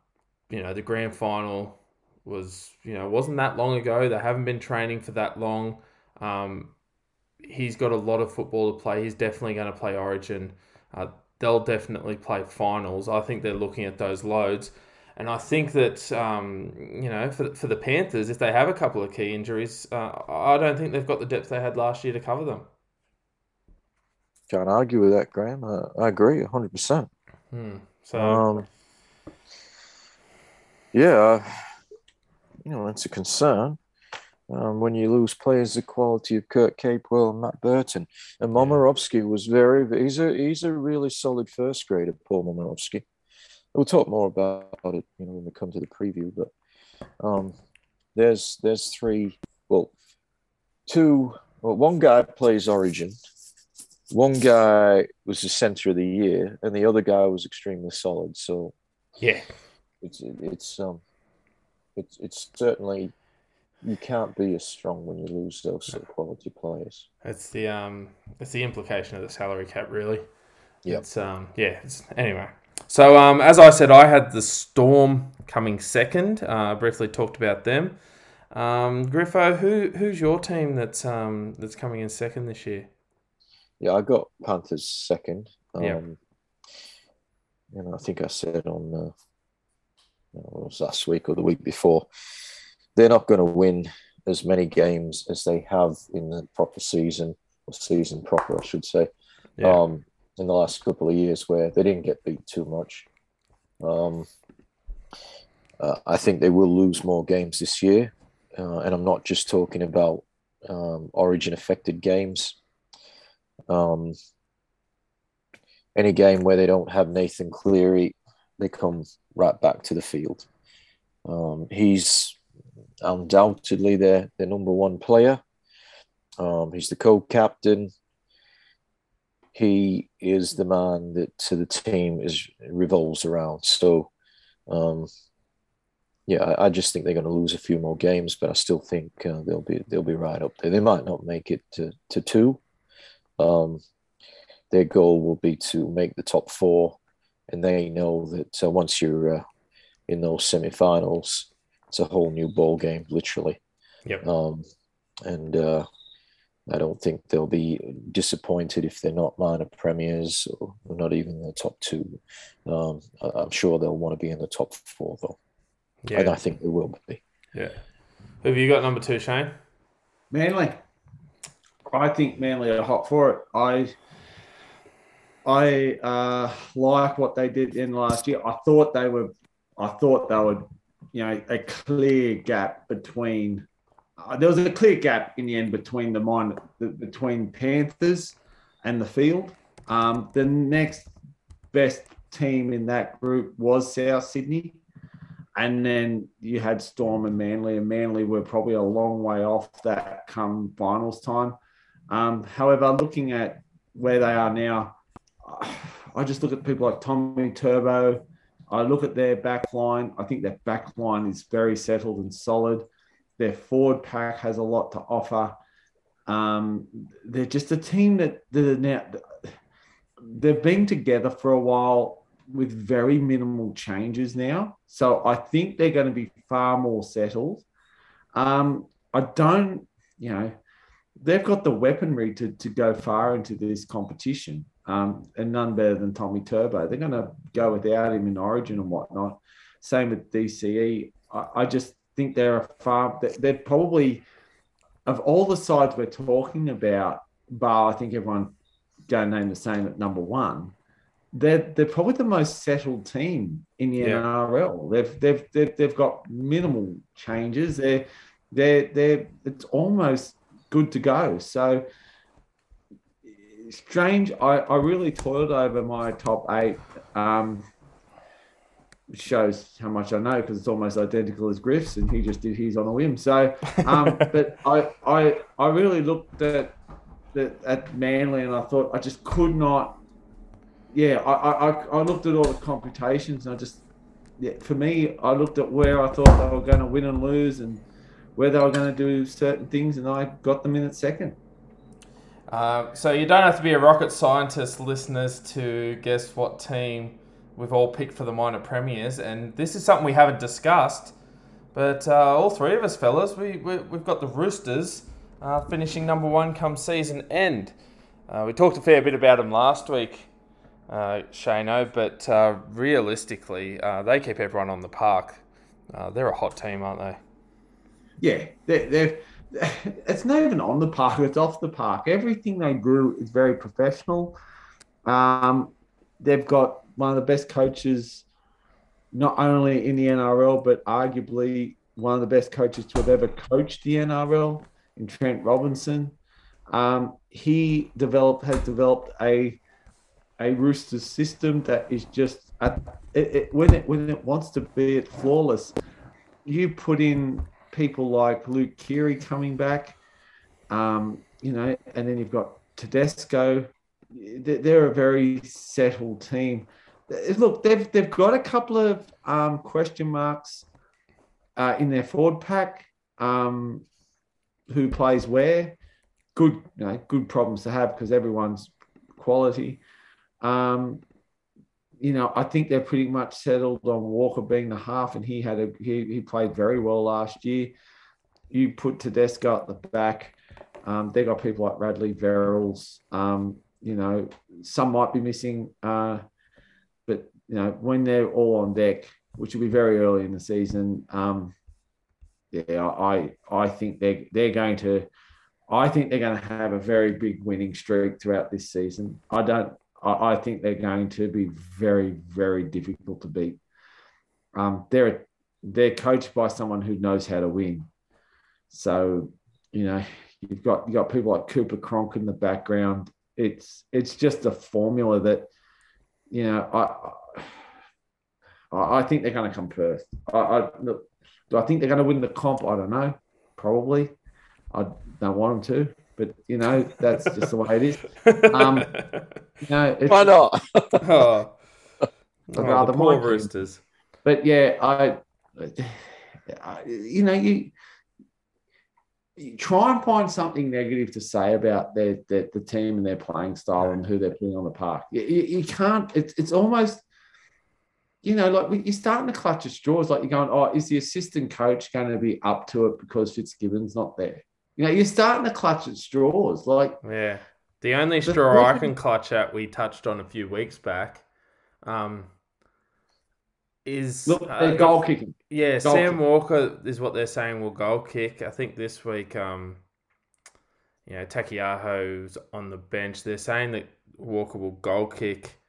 you know, the grand final was you know wasn't that long ago. They haven't been training for that long. Um, he's got a lot of football to play. He's definitely going to play Origin. Uh, they'll definitely play finals. I think they're looking at those loads. And I think that, um, you know, for, for the Panthers, if they have a couple of key injuries, uh, I don't think they've got the depth they had last year to cover them. Can't argue with that, Graham. I, I agree 100%. Hmm. So, um, yeah, you know, it's a concern um, when you lose players the quality of Kurt Capewell and Matt Burton. And Momirovski was very, he's a, he's a really solid first grader, Paul Momirovski. We'll talk more about it, you know, when we come to the preview, but um, there's, there's three, well, two, well, one guy plays Origin, one guy was the center of the year, and the other guy was extremely solid. So, yeah, it's, it's, um, it's, it's certainly you can't be as strong when you lose those sort of quality players. It's the um, it's the implication of the salary cap, really. Yeah. It's um, yeah. It's, anyway, so um, as I said, I had the Storm coming second. Uh, briefly talked about them. Um, Griffo, who who's your team that's um that's coming in second this year? Yeah, I got Panthers second. Um, yeah. And I think I said on uh, was last week or the week before they're not going to win as many games as they have in the proper season or season proper, I should say. Yeah. Um, in the last couple of years, where they didn't get beat too much. Um, uh, I think they will lose more games this year, uh, and I'm not just talking about um, Origin affected games. Um, any game where they don't have Nathan Cleary, they come right back to the field. Um, he's undoubtedly their, their number one player. Um, he's the co-captain. He is the man that to the team is revolves around. So, um, yeah, I, I, just think they're going to lose a few more games, but I still think uh, they'll be they'll be right up there. They might not make it to to two. Um, their goal will be to make the top four, and they know that uh, once you're uh, in those semi-finals, it's a whole new ball game, literally. Yep. Um, and uh, I don't think they'll be disappointed if they're not minor premiers or not even in the top two. Um, I'm sure they'll want to be in the top four, though. Yeah. And I think they will be. Yeah. Who have you got number two, Shane? Manly. I think Manly are hot for it. I I uh, like what they did in last year. I thought they were I thought they would you know, a clear gap between. Uh, there was a clear gap in the end between the mind the, between Panthers and the field. Um, the next best team in that group was South Sydney, and then you had Storm and Manly, and Manly were probably a long way off that come finals time. Um, however, looking at where they are now, I just look at people like Tommy Turbo, I look at their back line. I think their back line is very settled and solid. Their forward pack has a lot to offer. Um, they're just a team that, are now they've been together for a while with very minimal changes now. So I think they're going to be far more settled. Um, I don't, you know, they've got the weaponry to, to go far into this competition um, and none better than Tommy Turbo. They're going to go without him in Origin and whatnot. Same with DCE. I, I just think they're a far. They're probably of all the sides we're talking about. bar, I think everyone going to name the same at number one. They're, they're probably the most settled team in the yeah. NRL. They've, they've they've they've got minimal changes. They're they're they're it's almost good to go. So strange. I, I really toiled over my top eight. Um, shows how much I know because it's almost identical as Griff's, and he just did his on a whim. So, um, but I, I, I really looked at, at at Manly, and I thought I just could not. Yeah, I, I, I looked at all the computations, and I just, yeah, for me, I looked at where I thought they were going to win and lose, and where they were going to do certain things, and I got them in at second. Uh, so you don't have to be a rocket scientist, listeners, to guess what team we've all picked for the minor premiers, and this is something we haven't discussed. But uh, all three of us, fellas, we, we have got the Roosters uh, finishing number one come season end. Uh, we talked a fair bit about them last week, uh, Shano, but uh, realistically, they keep everyone on the park. they're a hot team, aren't they? Yeah, they're, they're it's not even on the park; it's off the park. Everything they do is very professional. Um, they've got one of the best coaches, not only in the NRL but arguably one of the best coaches to have ever coached the NRL in Trent Robinson. Um, he developed has developed a a Roosters system that is just at, it, it, when it when it wants to be it flawless. You put in people like Luke Keary coming back, um, you know, and then you've got Tedesco. They're a very settled team. Look, they've they've got a couple of um, question marks uh, in their forward pack. Um, who plays where? Good, you know, good problems to have because everyone's quality. Um, you know, I think they're pretty much settled on Walker being the half, and he had a he, he played very well last year. You put Tedesco at the back. Um, they got people like Radley Verrills. Um, you know, some might be missing, uh, but you know, when they're all on deck, which will be very early in the season, um, yeah, I I think they they're going to. I think they're going to have a very big winning streak throughout this season. I don't I, I think they're going to be very, very difficult to beat. Um, they're they're coached by someone who knows how to win. So, you know, you've got you got people like Cooper Cronk in the background. It's it's just a formula that, you know, I I, I think they're going to come first. I, I do I think they're going to win the comp? I don't know. Probably. I don't want them to but you know that's just the way it is. Um, you know, Why not? oh. I'd rather oh, poor roosters. But yeah, I, I, you know, you, you, try and find something negative to say about their, their the team and their playing style and who they're putting on the park. You, you, you can't. It's it's almost. You know, like you're starting to clutch at straws. Like you're going, oh, is the assistant coach going to be up to it because Fitzgibbon's not there? You know, you're starting to clutch at straws. Like, yeah, the only straw the, I can clutch at, we touched on a few weeks back, um, is look, uh, goal kicking. Yeah, goal Sam Walker is what they're saying will goal kick. I think this week, um, you know, Taukei'aho's on the bench. They're saying that Walker will goal kick.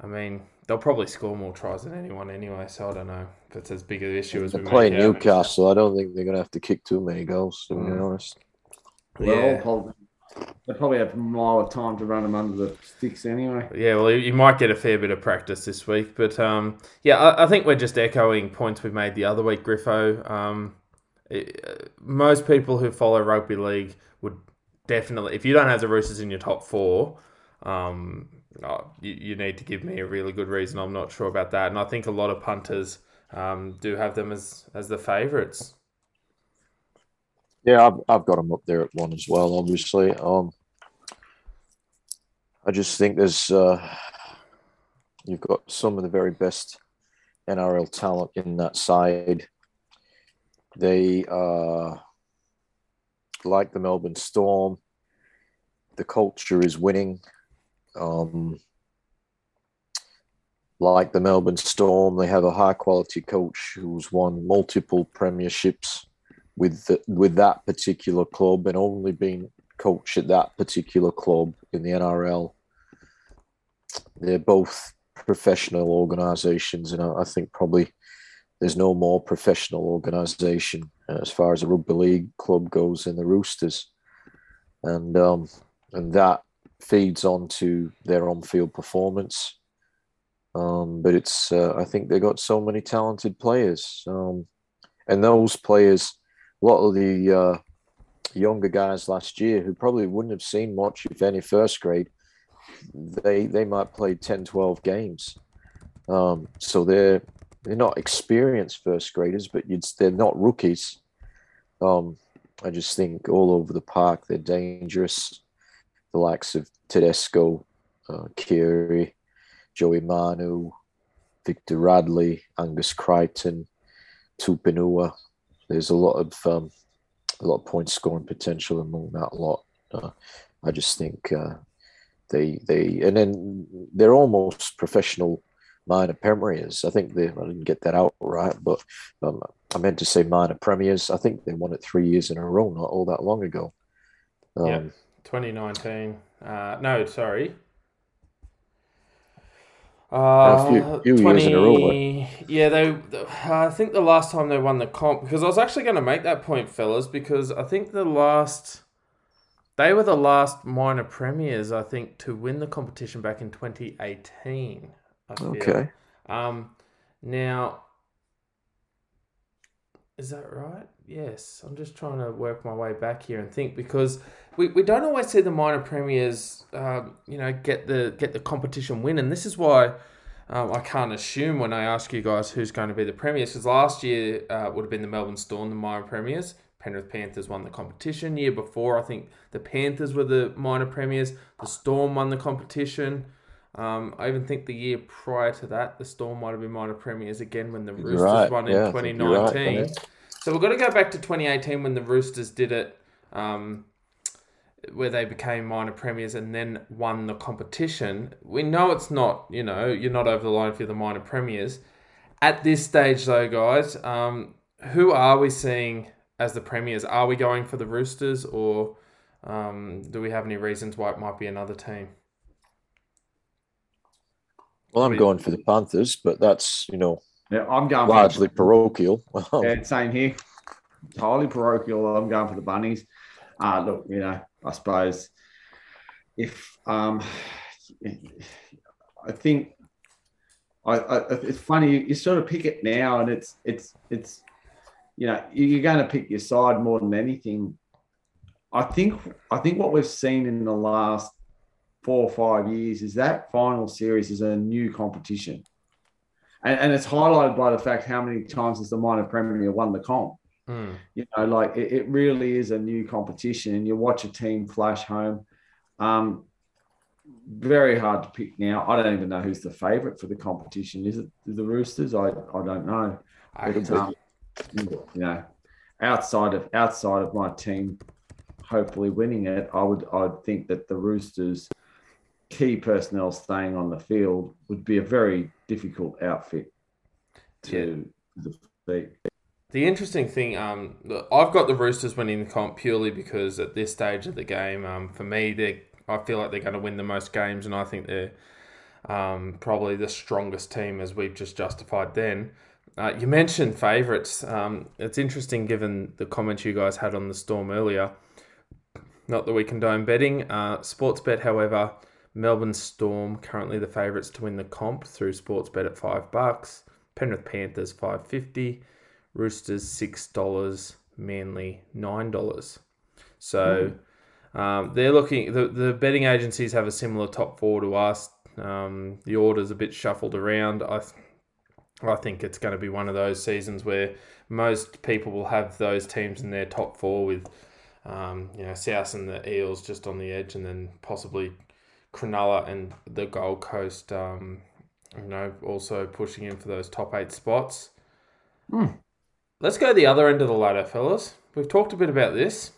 I mean, they'll probably score more tries than anyone anyway, so I don't know if it's as big an issue as they're playing Newcastle. I don't think they're going to have to kick too many goals, to mm. be honest. Yeah. Well, they probably have more time to run them under the sticks anyway. Yeah, well, you might get a fair bit of practice this week, but um, yeah, I, I, think we're just echoing points we made the other week, Griffo. Um, it, most people who follow rugby league would definitely, if you don't have the Roosters in your top four, um, oh, you, you, need to give me a really good reason. I'm not sure about that, and I think a lot of punters um, do have them as as the favourites. Yeah, I've, I've got them up there at one as well. Obviously, um, I just think there's uh, you've got some of the very best NRL talent in that side. They uh, like the Melbourne Storm. The culture is winning. Um, like the Melbourne Storm, they have a high quality coach who's won multiple premierships with the, with that particular club and only been coach at that particular club in the NRL. They're both professional organisations, and I think probably there's no more professional organisation as far as a rugby league club goes in the Roosters, and um, and that feeds onto their on-field performance. Um, but it's uh, I think they got so many talented players, um, and those players, a lot of the uh, younger guys last year who probably wouldn't have seen much, if any, first grade, they they might play 10, 12 games. Um, so they're they're not experienced first graders, but they're not rookies. Um, I just think all over the park they're dangerous. The likes of Tedesco, uh, Joey Manu, Victor Radley, Angus Crichton, Tupouniua. There's a lot of um, a lot of point scoring potential among that lot. Uh, I just think uh, they they and then they're almost professional minor premiers. I think they I didn't get that out right, but um, I meant to say minor premiers. I think they won it three years in a row, not all that long ago. Um, yeah, 2019. Uh, no, sorry, uh, a few, few 20, years in a row. Yeah, they. I think the last time they won the comp because I was actually going to make that point, fellas, because I think the last they were the last minor premiers I think to win the competition back in 2018. Okay. Um, now is that right? Yes. I'm just trying to work my way back here and think because we, we don't always see the minor premiers, um, you know, get the get the competition win, and this is why um, I can't assume when I ask you guys who's going to be the premiers. Because last year uh, would have been the Melbourne Storm, the minor premiers. Penrith Panthers won the competition. Year before, I think the Panthers were the minor premiers. The Storm won the competition. Um, I even think the year prior to that, the Storm might have been minor premiers again when the Roosters right. won in 2019. Right, so we've got to go back to 2018 when the Roosters did it, um, where they became minor premiers and then won the competition. We know it's not, you know, you're not over the line for the minor premiers. At this stage, though, guys, um, who are we seeing as the premiers? Are we going for the Roosters or um, do we have any reasons why it might be another team? Well, I'm going for the Panthers, but that's you know yeah, I'm going largely for, parochial. yeah, same here. Totally parochial. I'm going for the bunnies. Uh, look, you know, I suppose if um, I think I, I, it's funny you sort of pick it now, and it's it's it's you know you're going to pick your side more than anything. I think I think what we've seen in the last four or five years is that final series is a new competition. And, and it's highlighted by the fact how many times has the minor premier won the comp. Mm. You know, like it, it, really is a new competition, and you watch a team flash home. Um, very hard to pick now. I don't even know who's the favourite for the competition. Is it the Roosters? I, I don't know. I but, um, you know, outside of outside of my team, hopefully winning it, I would I'd think that the Roosters key personnel staying on the field would be a very difficult outfit to yeah. defeat. The interesting thing, um, I've got the Roosters winning the comp purely because at this stage of the game, um, for me, they I feel like they're going to win the most games, and I think they're um, probably the strongest team as we've just justified. Then uh, you mentioned favourites. Um, it's interesting given the comments you guys had on the Storm earlier. Not that we condone betting. Uh, Sportsbet, however, Melbourne Storm currently the favourites to win the comp through Sportsbet at five bucks. Penrith Panthers five fifty. Roosters six dollars. Manly nine dollars. So mm. um, they're looking. The the betting agencies have a similar top four to us. Um, the order's a bit shuffled around. I I think it's going to be one of those seasons where most people will have those teams in their top four with. Um, you know, South and the Eels just on the edge, and then possibly Cronulla and the Gold Coast, um, you know, also pushing in for those top eight spots. Mm. Let's go the other end of the ladder, fellas. We've talked a bit about this.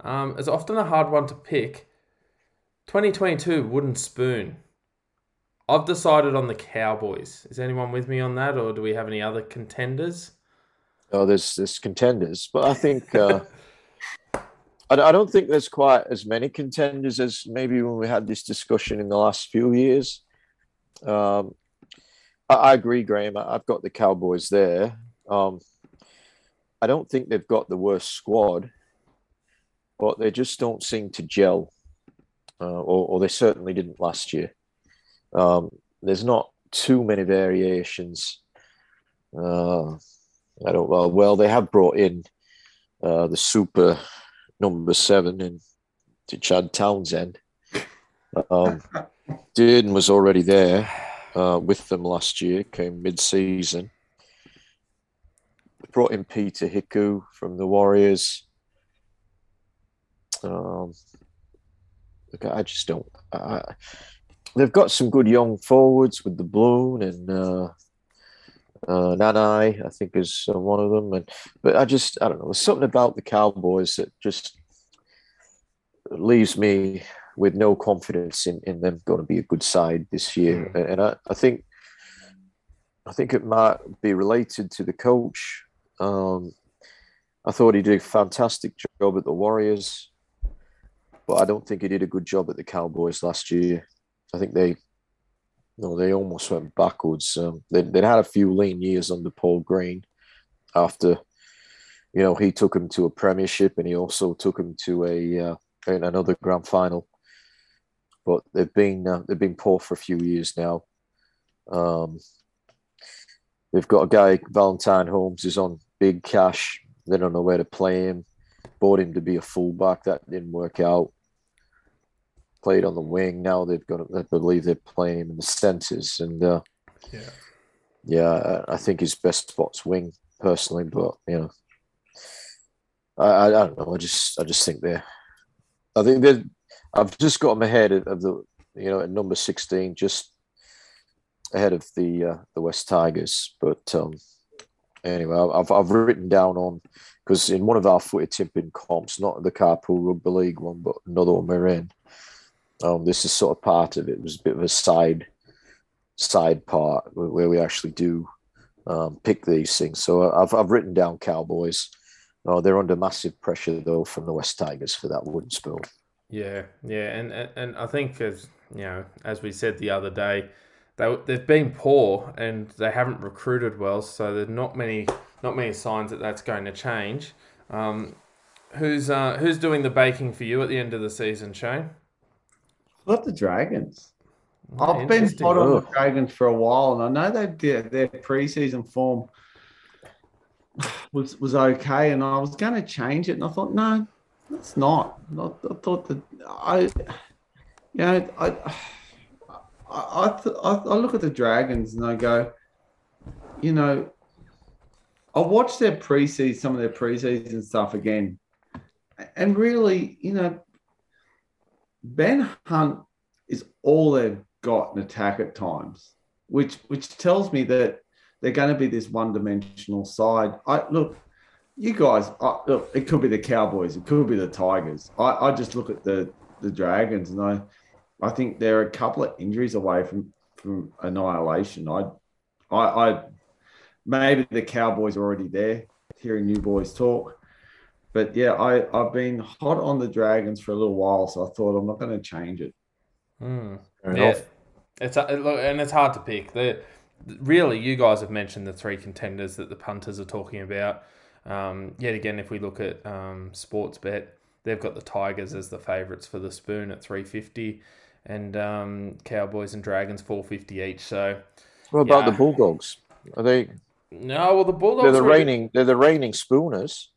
Um, it's often a hard one to pick. 2022 wooden spoon. I've decided on the Cowboys. Is anyone with me on that, or do we have any other contenders? Oh, there's there's contenders, but I think uh, I, I don't think there's quite as many contenders as maybe when we had this discussion in the last few years. Um, I, I agree, Graham. I, have got the Cowboys there. Um, I don't think they've got the worst squad, but they just don't seem to gel, uh, or, or, they certainly didn't last year. Um, there's not too many variations. Uh, I don't well. Well, they have brought in uh, the super number seven in to Chad Townsend. Um, Dearden was already there uh, with them last year, came mid season. Brought in Peter Hiku from the Warriors. Um, look, I just don't. I, they've got some good young forwards with the Balloon and uh, uh, Nanai, I think, is uh, one of them. And but I just, I don't know. There's something about the Cowboys that just leaves me with no confidence in, in them going to be a good side this year. Mm. And I, I think, I think it might be related to the coach. Um, I thought he did a fantastic job at the Warriors, but I don't think he did a good job at the Cowboys last year. I think they no, they almost went backwards. Um, they, would had a few lean years under Paul Green after, you know, he took them to a premiership and he also took them to a uh, another grand final. But they've been uh, they've been poor for a few years now. Um, they've got a guy Valentine Holmes is on big cash. They don't know where to play him. Bought him to be a fullback. That didn't work out played on the wing. Now they've got, I believe they're playing him in the centres, and uh, yeah, yeah, I think his best spot's wing personally. But you know, I, I, I don't know. I just, I just think they're, I think they're. I've just got them ahead of the, you know, at number sixteen, just ahead of the uh, the West Tigers. But um, anyway, I've I've written down on because in one of our footy tipping comps, not the Carpool Rugby League one, but another one we're in, um, this is sort of part of it. It was a bit of a side side part where we actually do um, pick these things. So I've I've written down Cowboys. Oh, they're under massive pressure though from the West Tigers for that wooden spoon. Yeah, yeah, and, and and I think as you know, as we said the other day, they they've been poor and they haven't recruited well. So there's not many not many signs that that's going to change. Um, who's uh, who's doing the baking for you at the end of the season, Shane? Got the Dragons. I've been hot on the Dragons for a while, and I know they did their preseason form was was okay, and I was going to change it, and I thought, no, it's not. I, I thought that I, you know, I, I, I, I look at the Dragons and I go, you know, I watched their preseason, some of their preseason stuff again, and really, you know, Ben Hunt is all they've got in attack at times, which which tells me that they're going to be this one-dimensional side. I look, you guys. I, look, it could be the Cowboys, it could be the Tigers. I, I just look at the the Dragons, and I I think they're a couple of injuries away from from annihilation. I I, I maybe the Cowboys are already there. Hearing you boys talk, but yeah, I, I've been hot on the Dragons for a little while, so I thought I'm not going to change it. Mm. Yeah, it's and it's hard to pick. The really, you guys have mentioned the three contenders that the punters are talking about. Um, yet again, if we look at um, Sportsbet, they've got the Tigers as the favourites for the spoon at three fifty, and um, Cowboys and Dragons four fifty each. So, what about yeah. the Bulldogs? Are they? No, well the Bulldogs. They're the reigning. They're the reigning spooners.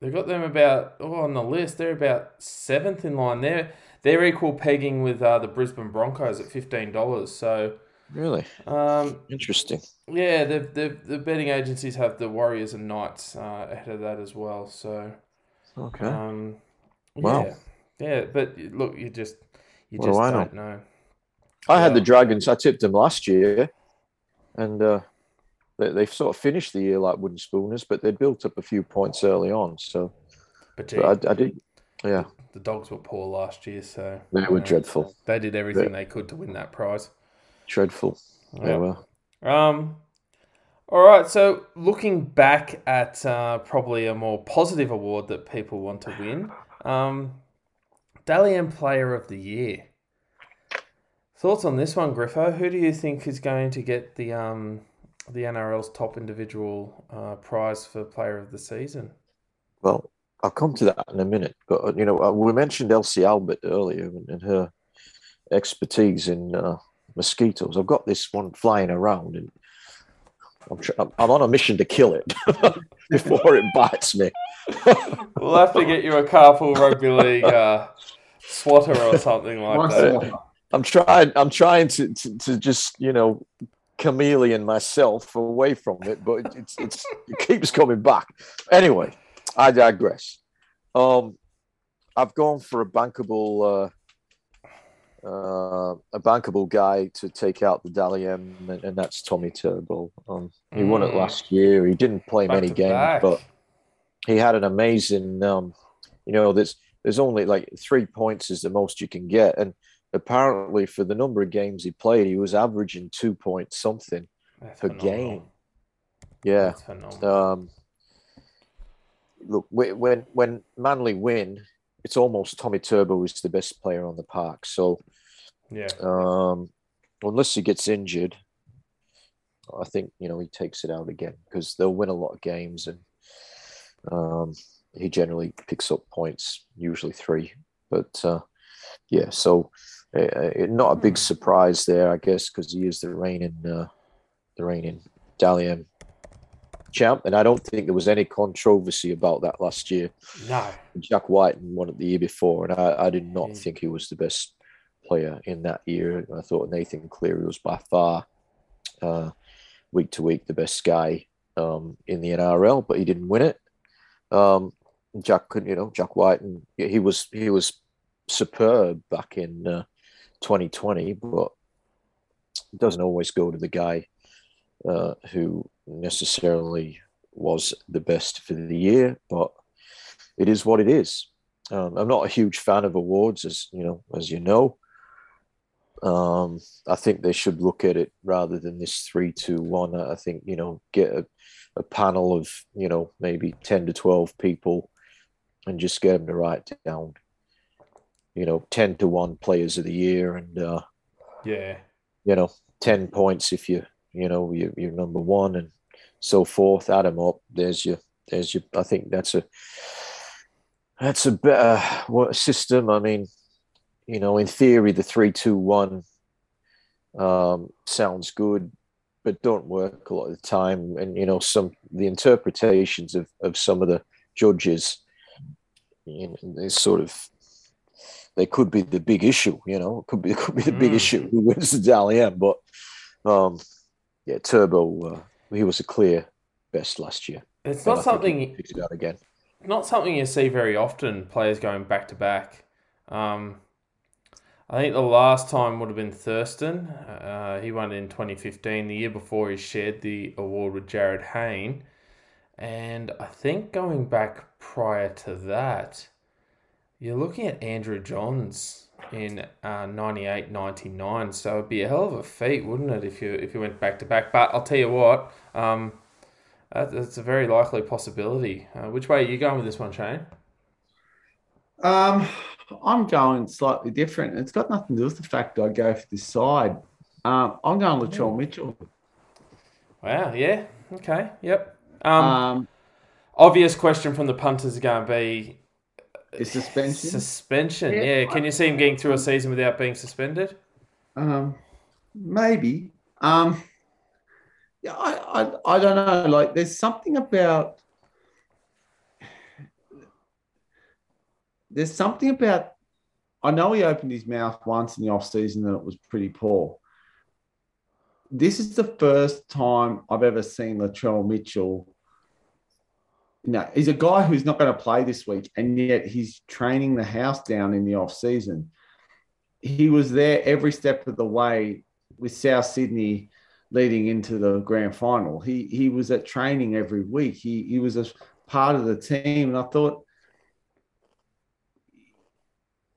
They've got them about oh, on the list. They're about seventh in line. They're they're equal pegging with uh, the Brisbane Broncos at fifteen dollars. So really, um, interesting. Yeah, the the the betting agencies have the Warriors and Knights uh, ahead of that as well. So okay, um, wow, yeah, yeah. But look, you just you what just do not know? know. I had the Dragons. I tipped them last year, and uh, they, they sort of finished the year like wooden spooners, but they built up a few points early on. So, but, gee, I, I, did, yeah. The dogs were poor last year, so they were know, dreadful. They did everything they could to win that prize. Dreadful. Yeah. They were. Um. All right. So, looking back at uh, probably a more positive award that people want to win, Um, Dally M Player of the Year. Thoughts on this one, Griffo? Who do you think is going to get the um the NRL's top individual uh, prize for Player of the Season? Well, I'll come to that in a minute. But you know, uh, we mentioned Elsie Albert earlier and her expertise in uh, mosquitoes. I've got this one flying around, and I'm, tr- I'm on a mission to kill it before it bites me. we'll have to get you a carpool rugby league uh, swatter or something like that. I'm trying. I'm trying to, to, to just you know chameleon myself away from it, but it's, it's it keeps coming back. Anyway, I digress. Um, I've gone for a bankable, uh, uh, a bankable guy to take out the Dally M, and, and that's Tommy Turbo. Um, he mm. won it mm. last year. He didn't play back many games, back. but he had an amazing. Um, you know, there's there's only like three points is the most you can get, and apparently for the number of games he played, he was averaging two points something That's per phenomenal. game. Yeah. Um, look, when when Manly win, it's almost Tommy Turbo is the best player on the park. So, yeah. Um, unless he gets injured, I think you know he takes it out again because they'll win a lot of games and um, he generally picks up points, usually three. But uh, yeah, so uh, not a big hmm. surprise there, I guess, because he is the reigning uh, the reigning Dally M champ, and I don't think there was any controversy about that last year. No, Jack White won it the year before, and I, I did not mm. think he was the best player in that year. I thought Nathan Cleary was by far uh, week to week the best guy um, in the NRL, but he didn't win it. Um, Jack couldn't, you know, Jack White, and he was he was superb back in uh, 2020, but it doesn't always go to the guy uh, who necessarily was the best for the year. But it is what it is. Um, I'm not a huge fan of awards, as you know, as you know. Um, I think they should look at it rather than this three, two, one. I think you know, get a, a panel of you know maybe ten to twelve people, and just get them to write down you know, 10 to 1 players of the year and uh yeah. You know, 10 points if you you know, you you're number 1 and so forth, add them up. There's your there's your I think that's a that's a better what system. I mean, you know, in theory the 3-2-1 um sounds good but don't work a lot of the time and you know some the interpretations of of some of the judges you know, is sort of they could be the big issue. You know, it could be it could be the big mm. issue who wins the Dally M. But um, yeah, Turbo, uh, he was a clear best last year. It's not something picked it out again. Not something you see very often. Players going back to back. Um, I think the last time would have been Thurston. Uh, he won in 2015. The year before, he shared the award with Jarryd Hayne. And I think going back prior to that, you're looking at Andrew Johns in uh, 98 99 so it'd be a hell of a feat wouldn't it if you if you went back to back. But i'll tell you what um that's a very likely possibility. Uh, which way are you going with this one shane? Um i'm going slightly different. It's got nothing to do with the fact i go for this side. Um i'm going Latrell mitchell. Wow yeah okay yep. Um, um obvious question from the punters is going to be is suspension? Suspension, yeah. yeah. Can you see him getting through a season without being suspended? Um, maybe. Um, yeah, I, I, I don't know. Like, there's something about. There's something about. I know he opened his mouth once in the off season and it was pretty poor. This is the first time I've ever seen Latrell Mitchell no, he's a guy who's not going to play this week, and yet he's training the house down in the off season. He was there every step of the way with South Sydney leading into the grand final. He he was at training every week. He he was a part of the team, and I thought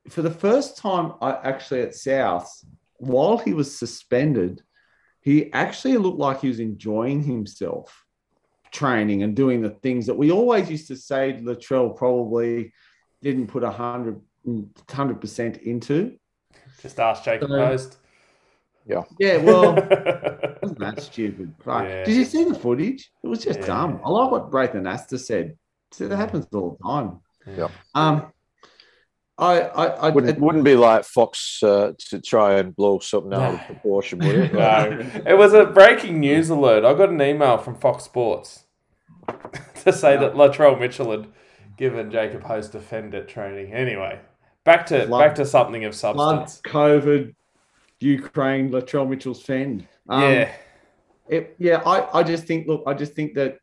for the first time, I actually at South, while he was suspended, he actually looked like he was enjoying himself training and doing the things that we always used to say to Latrell probably didn't put a hundred hundred percent into. Just ask Jacob So- Post. Yeah. Yeah, well, wasn't that stupid? Right. Yeah. Did you see the footage? It was just Yeah. dumb. I like what Braith Anasta said. So that happens all the time. Yeah. Um, I, I, I Wouldn't, wouldn't be like Fox uh, to try and blow something out of proportion, would it? no, it was a breaking news alert. I got an email from Fox Sports to say that Latrell Mitchell had given Jacob Host a fend at training. Anyway, back to Flood- back to something of substance. COVID, Ukraine, Latrell Mitchell's fend. Um, yeah, it, yeah. I, I just think. Look, I just think that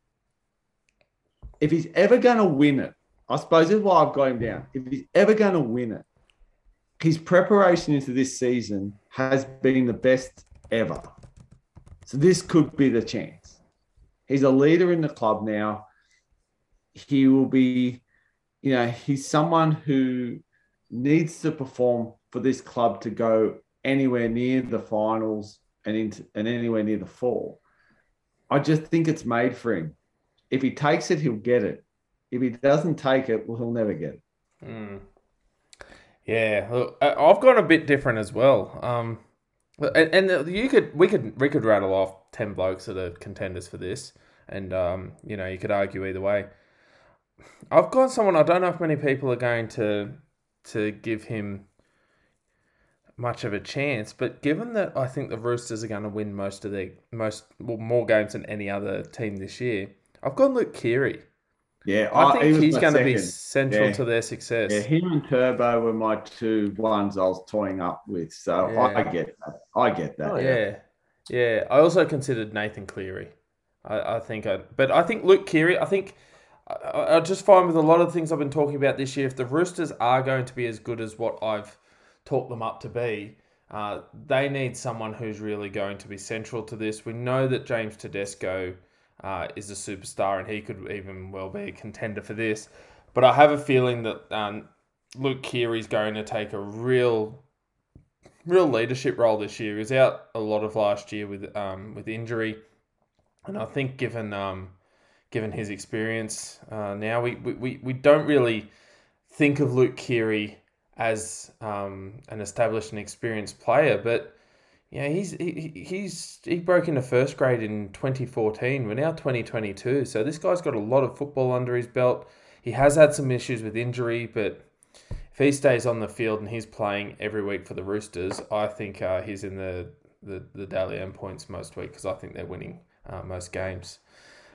if he's ever going to win it, I suppose this is why I've got him down. If he's ever going to win it, his preparation into this season has been the best ever. So this could be the chance. He's a leader in the club now. He will be, you know, he's someone who needs to perform for this club to go anywhere near the finals and into and anywhere near the fall. I just think it's made for him. If he takes it, he'll get it. If he doesn't take it, well, he'll never get it. Mm. Yeah, look, I've gone a bit different as well. Um, and, and you could we could we could rattle off ten blokes that are contenders for this, and um, you know you could argue either way. I've got someone I don't know if many people are going to to give him much of a chance, but given that I think the Roosters are going to win most of their most well, more games than any other team this year, I've gone Luke Keary. Yeah, I he think was he's my going to be central Yeah. to their success. Yeah, him and Turbo were my two ones I was toying up with. So I Yeah. get that. I get that. Oh, yeah. yeah, I also considered Nathan Cleary. I, I think, I, but I think Luke Keary. I think I, I just find with a lot of things I've been talking about this year, if the Roosters are going to be as good as what I've talked them up to be, uh, they need someone who's really going to be central to this. We know that James Tedesco uh, is a superstar, and he could even well be a contender for this. But I have a feeling that um, Luke Keary's going to take a real real leadership role this year. He was out a lot of last year with um, with injury, and I think given um, given his experience uh, now, we, we, we, don't really think of Luke Keary as um, an established and experienced player, but yeah, he's he, he- he's he broke into first grade in 2014. We're now 2022, so this guy's got a lot of football under his belt. He has had some issues with injury, but if he stays on the field and he's playing every week for the Roosters, I think uh, he's in the the, the Dally M points most week because I think they're winning uh, most games.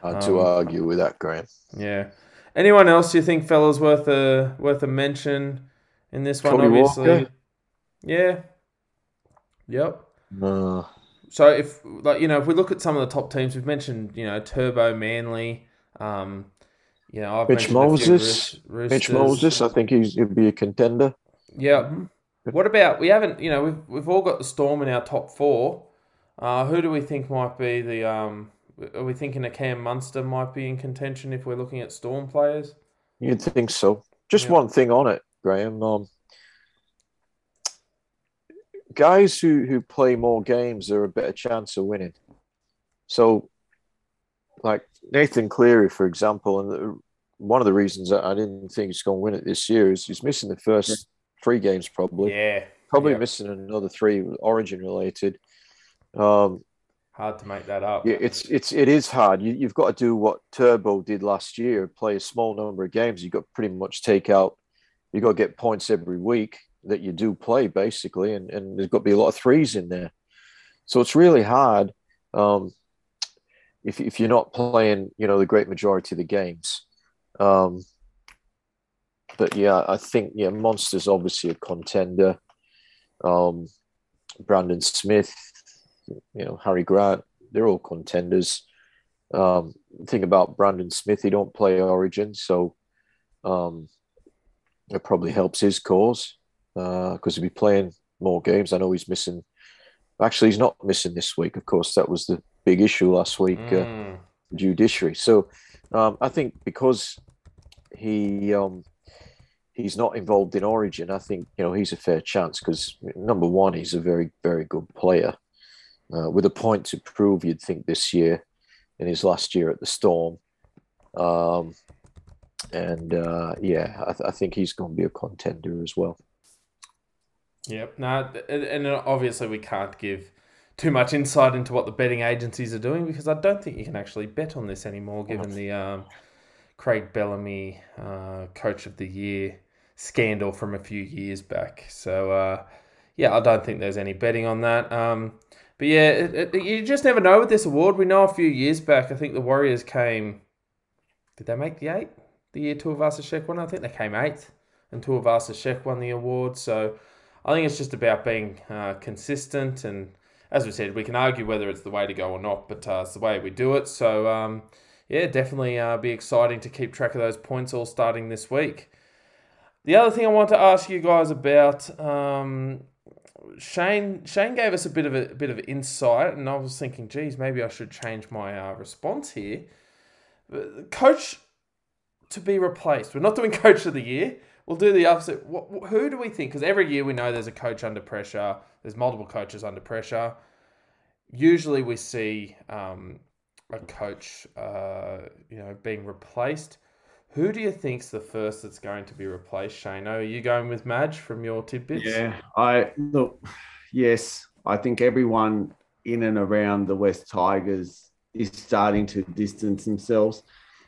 Hard to Um, argue with that, Graham. Yeah. Anyone else you think, fellas, worth a worth a mention in this one? Obviously. Walker? Yeah. Yep. So if like you know if we look at some of the top teams, we've mentioned you know Turbo, Manly, um, you know I've Mitch mentioned a few Moses. Roos- Mitch Moses, I think he's, he'd be a contender. Yeah. What about we haven't you know we've we've all got the Storm in our top four. Uh, who do we think might be the um? Are we thinking a Cam Munster might be in contention if we're looking at Storm players? You'd think so. Just Yeah. one thing on it, Graham. Um, guys who, who play more games are a better chance of winning. So, like Nathan Cleary, for example, and the, one of the reasons that I didn't think he's going to win it this year is he's missing the first three games, probably. Yeah. Probably yeah. missing another three origin related. Um, Hard to make that up. yeah, it's it's it is hard. You, you've got to do what Turbo did last year: play a small number of games. You've got to pretty much take out. You got to get points every week that you do play, basically, and and there's got to be a lot of threes in there. So it's really hard um, if if you're not playing, you know, the great majority of the games. Um, but yeah, I think yeah, Munster's obviously a contender. Um, Brandon Smith, you know, Harry Grant, they're all contenders. Um, thing about Brandon Smith, he don't play Origin, so um, it probably helps his cause because he'll be playing more games. I know he's missing. Actually, he's not missing this week. Of course, that was the big issue last week. Uh, Mm. judiciary. So um, I think because he um, he's not involved in Origin, I think you know he's a fair chance because number one, he's a very very good player uh, with a point to prove. You'd think this year in his last year at the Storm. Um, and uh, yeah, I, th- I, think he's going to be a contender as well. Yep. No, and obviously we can't give too much insight into what the betting agencies are doing because I don't think you can actually bet on this anymore, given the um, Craig Bellamy uh, Coach of the Year scandal from a few years back. So uh, yeah, I don't think there's any betting on that. Um, but yeah, it, it, you just never know with this award. We know a few years back, I think the Warriors came. Did they make the eight? The year Tuivasa-Sheck won? I think they came eighth, and Tuivasa-Sheck won the award. So I think it's just about being uh, consistent. And as we said, we can argue whether it's the way to go or not, but uh, it's the way we do it. So um, yeah, definitely uh, be exciting to keep track of those points all starting this week. The other thing I want to ask you guys about, um, Shane Shane gave us a bit of a, a, bit of insight, and I was thinking, geez, maybe I should change my uh, response here. Coach to be replaced. We're not doing coach of the year. We'll do the opposite. What, who do we think? Because every year we know there's a coach under pressure. There's multiple coaches under pressure. Usually we see um, a coach, uh, you know, being replaced. Who do you think's the first that's going to be replaced, Shane? Are you going with Madge from your tidbits? Yeah, I look. Yes, I think everyone in and around the West Tigers is starting to distance themselves.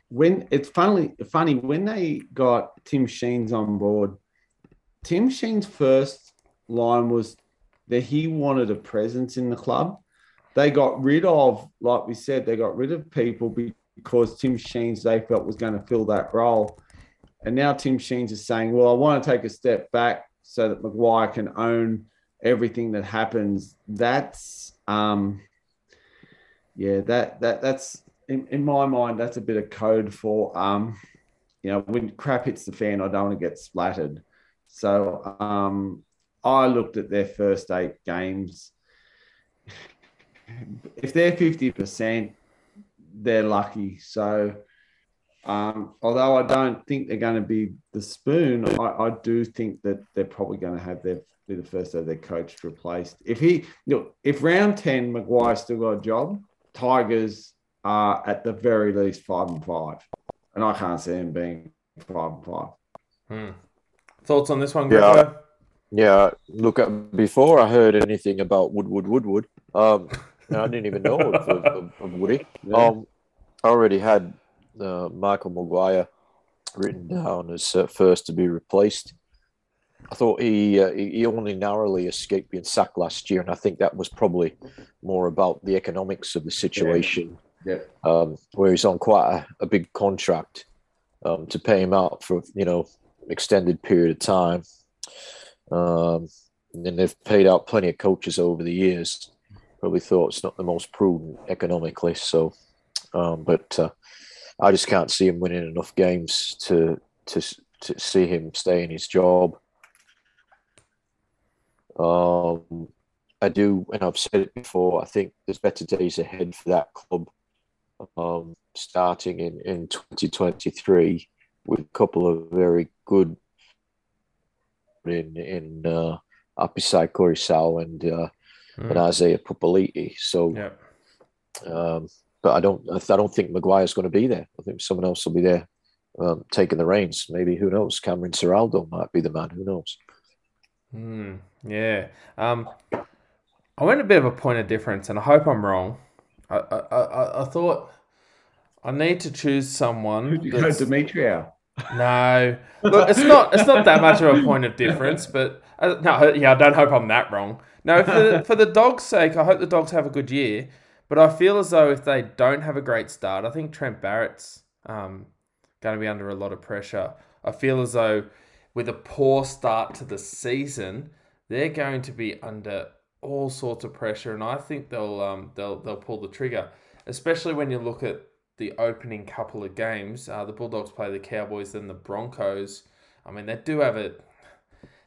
When it's funny, funny when they got Tim Sheens on board. Tim Sheens' first line was that he wanted a presence in the club. They got rid of, like we said, they got rid of people because Tim Sheens they felt was going to fill that role. And now Tim Sheens is saying, well, I want to take a step back so that Maguire can own everything that happens. That's um yeah, that that that's in, in my mind, that's a bit of code for um, you know, when crap hits the fan, I don't want to get splattered. So um I looked at their first eight games. If they're 50%, they're lucky. So, um, although I don't think they're going to be the spoon, I, I do think that they're probably going to have their be the first of their coach replaced. If he look, if round ten Maguire still got a job, Tigers are at the very least five and five, and I can't see them being five and five. Hmm. Thoughts on this one, Yeah, yeah. Look, at before I heard anything about Woodward, Woodward, um, I didn't even know of, of, of Woody. Yeah. Um, I already had uh, Michael Maguire written down as uh, first to be replaced. I thought he uh, he only narrowly escaped being sacked last year, and I think that was probably more about the economics of the situation. Yeah. Um, where he's on quite a, a big contract um, to pay him out for you know extended period of time. Um, and they've paid out plenty of coaches over the years probably thought it's not the most prudent economically. So, um, but uh, I just can't see him winning enough games to to to see him stay in his job. Um, I do, and I've said it before. I think there's better days ahead for that club, um, starting in in 2023 with a couple of very good in in uh, Apisai Koroisau and uh, mm. and Isaiah Papali'i. So, yeah. um, but I don't, I don't think Maguire's going to be there. I think someone else will be there um, taking the reins. Maybe who knows? Cameron Ciraldo might be the man. Who knows? Mm, yeah. Um, I went a bit of a point of difference, and I hope I'm wrong. I I, I, I thought I need to choose someone. Who'd you go, Demetriou? No, look, it's not. It's not that much of a point of difference, but uh, no, yeah, I don't hope I'm that wrong. No, for, for the dogs' sake, I hope the dogs have a good year. But I feel as though if they don't have a great start, I think Trent Barrett's um, going to be under a lot of pressure. I feel as though with a poor start to the season, they're going to be under all sorts of pressure, and I think they'll um, they'll they'll pull the trigger, especially when you look at the opening couple of games. Uh, the Bulldogs play the Cowboys, then the Broncos. I mean, they do have a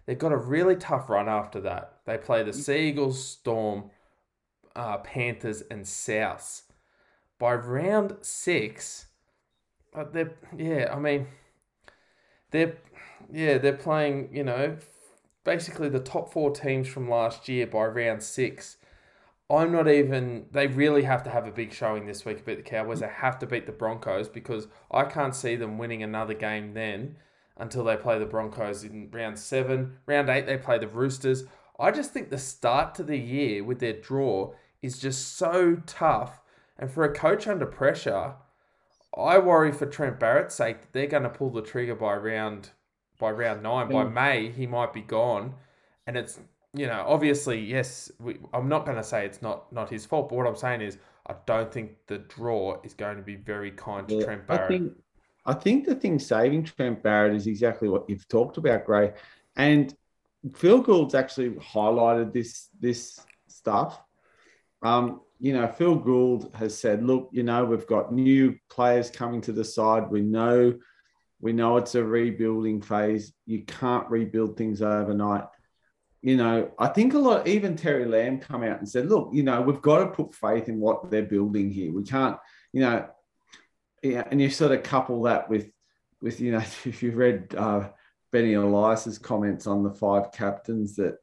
they've got a really tough run after that. They play the Seagulls, Storm, uh, Panthers, and South. By round six, uh, they're yeah. I mean, they're yeah they're playing you know basically the top four teams from last year by round six. I'm not even. They really have to have a big showing this week to beat the Cowboys. They have to beat the Broncos because I can't see them winning another game then until they play the Broncos in round seven. Round eight, they play the Roosters. I just think the start to the year with their draw is just so tough. And for a coach under pressure, I worry for Trent Barrett's sake that they're going to pull the trigger by round by round nine. By hmm. May, he might be gone, and it's you know obviously yes. We, I'm not going to say it's not not his fault, but what I'm saying is I don't think the draw is going to be very kind to yeah, Trent Barrett. I think, I think the thing saving Trent Barrett is exactly what you've talked about, Gray, and Phil Gould's actually highlighted this this stuff. Um, you know, Phil Gould has said, look, you know, we've got new players coming to the side. We know, we know it's a rebuilding phase. You can't rebuild things overnight. You know, I think a lot, even Terry Lamb come out and said, look, you know, we've got to put faith in what they're building here. We can't, you know, yeah, and you sort of couple that with, with you know, if you've read uh, Benny Elias's comments on the five captains that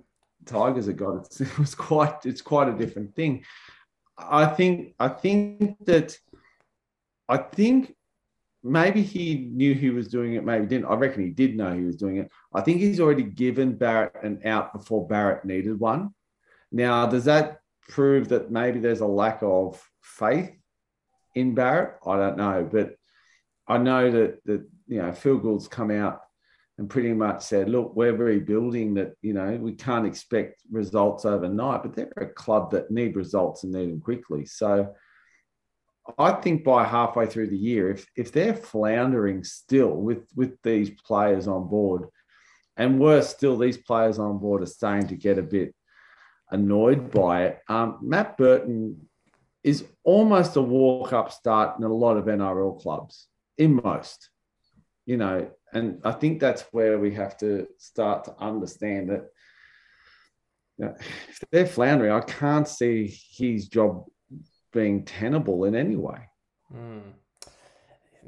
Tigers have got, it was quite, it's quite a different thing. I think I think that I think maybe he knew he was doing it, maybe didn't. I reckon he did know he was doing it. I think he's already given Barrett an out before Barrett needed one. Now, does that prove that maybe there's a lack of faith in Barrett? I don't know, but I know that that you know Phil Gould's come out and pretty much said, look, we're rebuilding that, you know, we can't expect results overnight, but they're a club that need results and need them quickly. So I think by halfway through the year, if if they're floundering still with with these players on board, and worse still, these players on board are starting to get a bit annoyed by it. Um, Matt Burton is almost a walk up start in a lot of NRL clubs, in most. You know, and I think that's where we have to start to understand that you know, if they're floundering, I can't see his job being tenable in any way. Mm.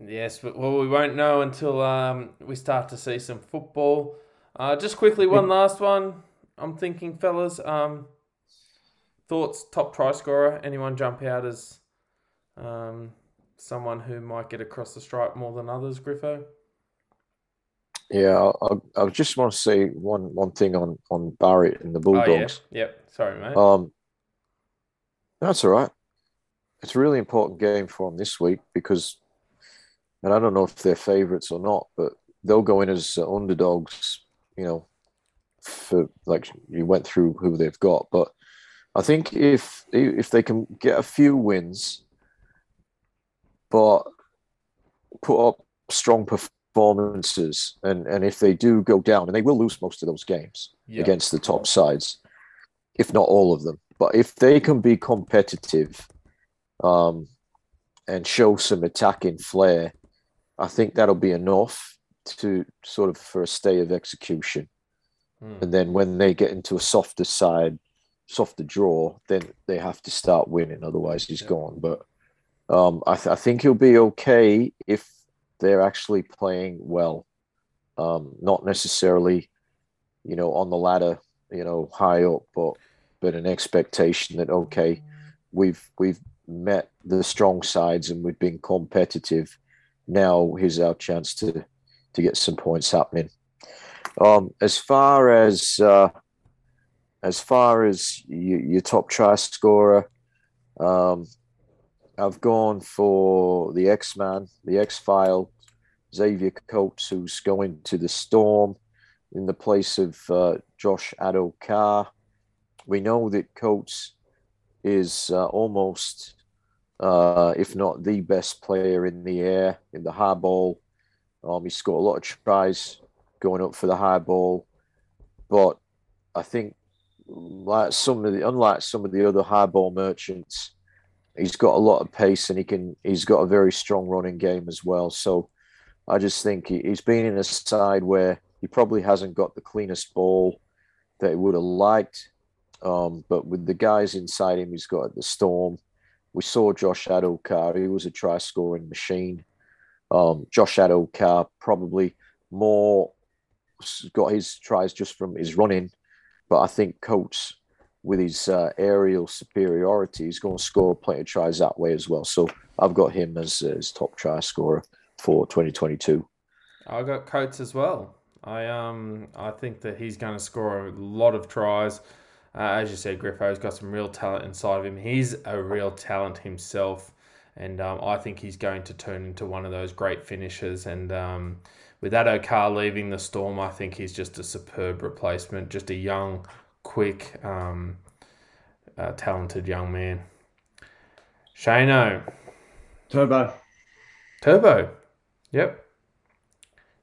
Yes, well, we won't know until um, we start to see some football. Uh, just quickly, one last one. I'm thinking, fellas, um, thoughts, top try scorer. Anyone jump out as um, someone who might get across the stripe more than others, Griffo? Yeah, I, I just want to say one one thing on on Barrett and the Bulldogs. Oh, yeah. Yep. Sorry, mate. Um, that's all right. It's a really important game for them this week because, and I don't know if they're favourites or not, but they'll go in as underdogs. You know, for like you went through who they've got, but I think if if they can get a few wins, but put up strong performances, and and if they do go down, and they will lose most of those games yeah. against the top sides, if not all of them. But if they can be competitive, um, and show some attacking flair, I think that'll be enough to sort of for a stay of execution. Mm. And then when they get into a softer side, softer draw, then they have to start winning. Otherwise, he's yeah. gone. But um, I, th- I think he'll be okay if they're actually playing well, um, not necessarily, you know, on the ladder, you know, high up, but but an expectation that okay, we've we've met the strong sides and we've been competitive. Now here's our chance to to get some points happening. Um, as far as uh, as far as you, your top try scorer, um, I've gone for the X Man, the X File, Xavier Coates, who's going to the Storm in the place of uh, Josh Addo-Carr. We know that Coates is uh, almost, uh, if not the best player in the air in the high ball. Um, he's got a lot of tries going up for the high ball, but I think like some of the unlike some of the other high ball merchants, he's got a lot of pace and he can he's got a very strong running game as well. So I just think he, he's been in a side where he probably hasn't got the cleanest ball that he would have liked. Um, but with the guys inside him, he's got the storm. We saw Josh Addo-Carr. He was a try scoring machine. Um, Josh Addo-Carr probably more got his tries just from his running, but I think Coates with his uh, aerial superiority, he's going to score plenty of tries that way as well. So I've got him as as top try scorer for 2022. I got Coates as well. I um I think that he's going to score a lot of tries. Uh, as you said, Griffo's got some real talent inside of him. He's a real talent himself, and um, I think he's going to turn into one of those great finishers. And um, with Addo-Carr leaving the Storm, I think he's just a superb replacement. Just a young, quick, um, uh, talented young man. Shano. Turbo. Turbo. Yep.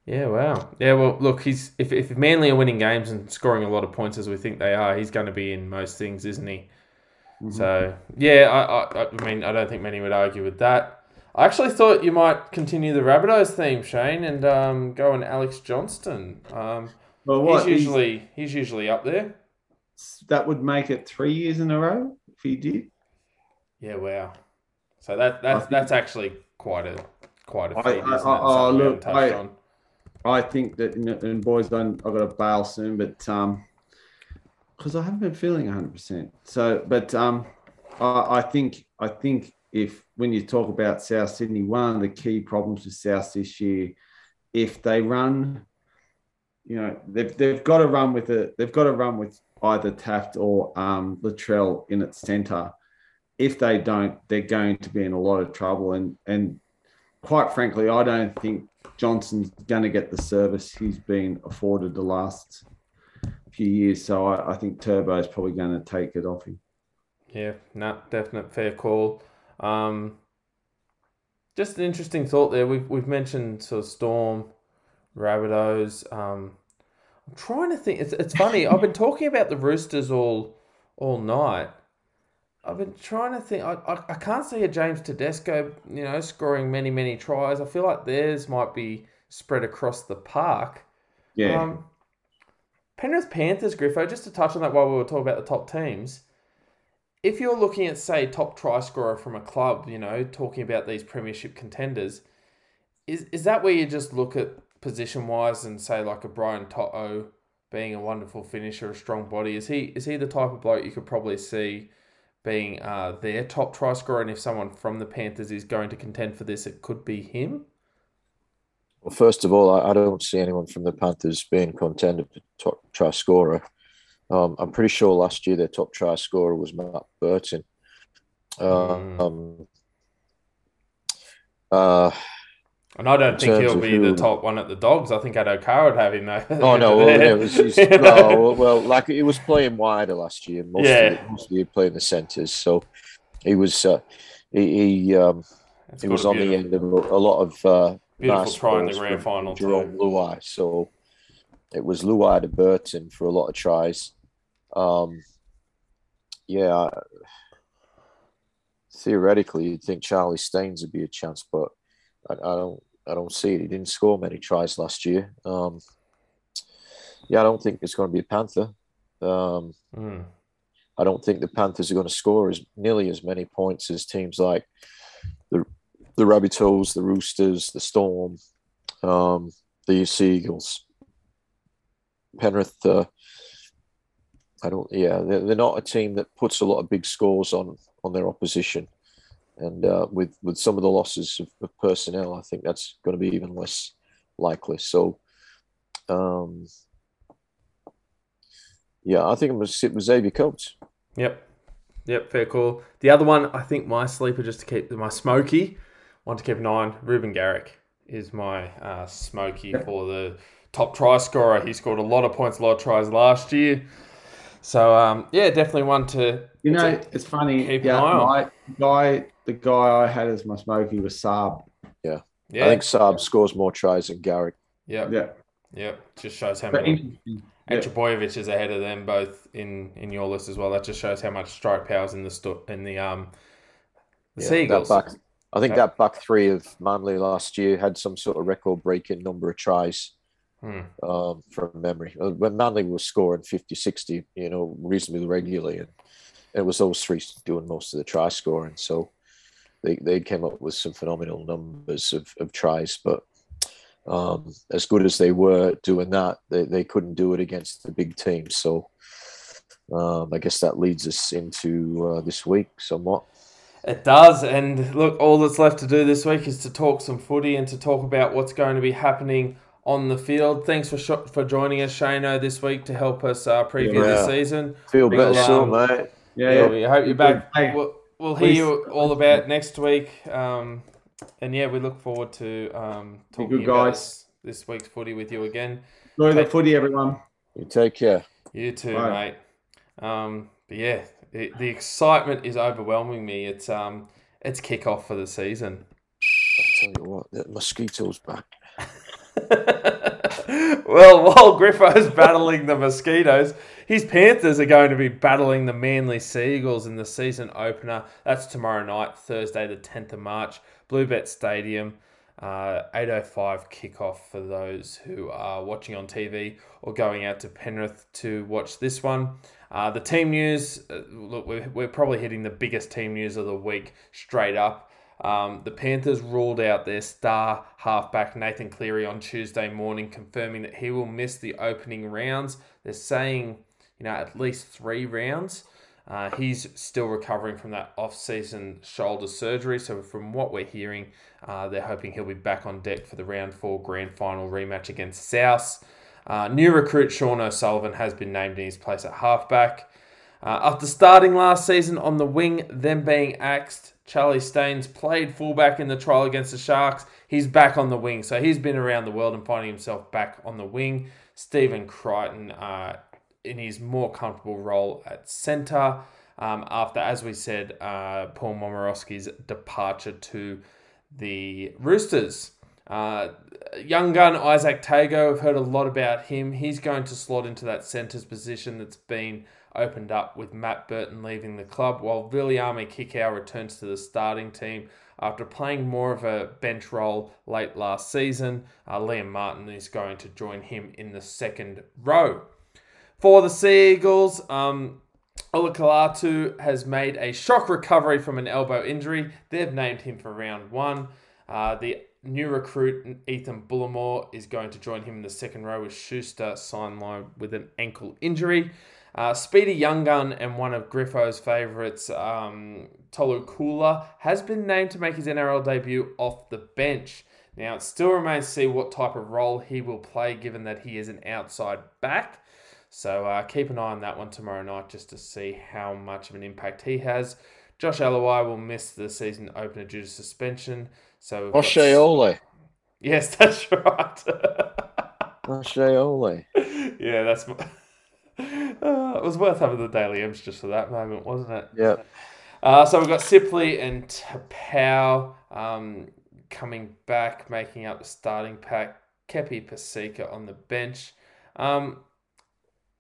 Yeah, wow. Yeah, well, look, he's if, if Manly are winning games and scoring a lot of points as we think they are, he's going to be in most things, isn't he? Mm-hmm. So, yeah, I, I, I mean, I don't think many would argue with that. I actually thought you might continue the Rabbitohs theme, Shane, and um, go on Alex Johnston. Um, well, what? He's usually he's, he's usually up there. That would make it three years in a row if he did. Yeah, wow. So that that's that's actually quite a quite a feat. I, I, I, oh, look, I. I think that, and boys, don't, I've got to bail soon, but um, because I haven't been feeling 100%. So, but um, I, I think, I think if when you talk about South Sydney, one of the key problems with South this year, if they run, you know, they've, they've got to run with it. They've got to run with either Taaffe or um, Latrell in its centre. If they don't, they're going to be in a lot of trouble. And and quite frankly, I don't think Johnston's going to get the service he's been afforded the last few years. So I, I think Turbo is probably going to take it off him. Yeah, no, definite fair call. Um, just an interesting thought there. We've we've mentioned sort of Storm, Rabbitohs. Um, I'm trying to think. It's it's funny. I've been talking about the Roosters all all night, I've been trying to think. I, I, I can't see a James Tedesco, you know, scoring many many tries. I feel like theirs might be spread across the park. Yeah. Um, Penrith Panthers, Griffo. Just to touch on that while we were talking about the top teams. If you're looking at say top try scorer from a club, you know, talking about these premiership contenders, is is that where you just look at position wise and say like a Brian To'o being a wonderful finisher, a strong body? Is he is he the type of bloke you could probably see? being uh, their top try scorer, and if someone from the Panthers is going to contend for this, it could be him. Well, first of all, I, I don't see anyone from the Panthers being contender for top try scorer. Um, I'm pretty sure last year their top try scorer was Matt Burton. Mm. um, uh, and I don't think he'll be who, the top one at the Dogs. I think Addo-Carr would have him though. Oh no, well, it was, no, well, like he was playing wider last year. Most yeah, mostly playing the centres, so he was uh, he he, um, he was on the end of a, a lot of uh, beautiful try in the grand final. Jarome too. Luai, so it was Luai to Burton for a lot of tries. Um, yeah, theoretically, you'd think Charlie Staines would be a chance, but I, I don't I don't see it. He didn't score many tries last year. Um, yeah, I don't think it's going to be a Panther. Um, mm. I don't think the Panthers are going to score as nearly as many points as teams like the the Rabbitohs, the Roosters, the Storm, um, the Seagulls, Penrith. Uh, I don't. Yeah, they're, they're not a team that puts a lot of big scores on on their opposition and uh, with with some of the losses of, of, personnel, I think that's going to be even less likely. So, um, yeah, I think I'm going to sit with Xavier Coates. Yep, yep, fair call. The other one, I think my sleeper, just to keep my smoky, one to keep an eye on. Reuben Garrick is my uh, smoky for the top try scorer. He scored a lot of points, a lot of tries last year. So um, yeah, definitely one to. You know, it's funny. Keep yeah, my guy the guy I had as my smoky was Saab. Yeah. Yeah. I think Saab scores more tries than Garrick. Yeah. Yeah. Yeah. Just shows how many. And yeah. is ahead of them both in, in your list as well. That just shows how much strike powers in the sto- in the um the yeah, Seagulls. Back, I think that back three of Manly last year had some sort of record breaking number of tries hmm. um, from memory. Uh, when Manly was scoring 50, 60, you know, reasonably regularly, and it was those three doing most of the try scoring. So they, they came up with some phenomenal numbers of, of tries, but um, as good as they were doing that, they, they couldn't do it against the big teams. So um, I guess that leads us into uh, this week somewhat. It does, and look, all that's left to do this week is to talk some footy and to talk about what's going to be happening on the field. Thanks for sh- for joining us, Shano, this week to help us uh, preview yeah. the season. Feel better soon, mate. Yeah, yeah, we hope you're back. Hey, we'll, we'll hear you all about next week. Um, and yeah, we look forward to um, talking good, about guys. this week's footy with you again. Enjoy take, the footy, everyone. You take care. You too, Bye. mate. Um, but yeah, the, the excitement is overwhelming me. It's um, it's kickoff for the season. I tell you what, the mosquitoes back. well, while Griffo's battling the mosquitoes, his Panthers are going to be battling the Manly Seagulls in the season opener. That's tomorrow night, Thursday, the 10th of March, Bluebet Stadium. Uh, 8.05 kickoff for those who are watching on TV or going out to Penrith to watch this one. Uh, the team news, uh, look, we're, we're probably hitting the biggest team news of the week straight up. Um, the Panthers ruled out their star halfback Nathan Cleary on Tuesday morning, confirming that he will miss the opening rounds. They're saying, you know, at least three rounds. Uh, he's still recovering from that off-season shoulder surgery. So from what we're hearing, uh, they're hoping he'll be back on deck for the round four grand final rematch against South. Uh, new recruit Sean O'Sullivan has been named in his place at halfback. Uh, after starting last season on the wing, then being axed, Charlie Staines played fullback in the trial against the Sharks. He's back on the wing, so he's been around the world and finding himself back on the wing. Stephen Crichton uh, in his more comfortable role at centre um, after, as we said, uh, Paul Momirovski's departure to the Roosters. Uh, young gun Izack Tago, I've heard a lot about him. He's going to slot into that centre's position that's been opened up with Matt Burton leaving the club, while Viliame Kikau returns to the starting team after playing more of a bench role late last season. Uh, Liam Martin is going to join him in the second row. For the Seagulls, um, Olakau'atu has made a shock recovery from an elbow injury. They've named him for round one. Uh, the new recruit Ethan Bullemor is going to join him in the second row with Schuster sidelined with an ankle injury. Uh, Speedy Young Gun and one of Griffo's favourites, um, Tolu Koula, has been named to make his NRL debut off the bench. Now, it still remains to see what type of role he will play given that he is an outside back. So uh, keep an eye on that one tomorrow night just to see how much of an impact he has. Josh Aloiai will miss the season opener due to suspension. So Yes, that's right. Oshaole. Yeah, that's. Uh, it was worth having the Dally M's just for that moment, wasn't it? Yeah. Uh, so we've got Sipley and Taupau um, coming back, making up the starting pack. Kepi Paseka on the bench. Um,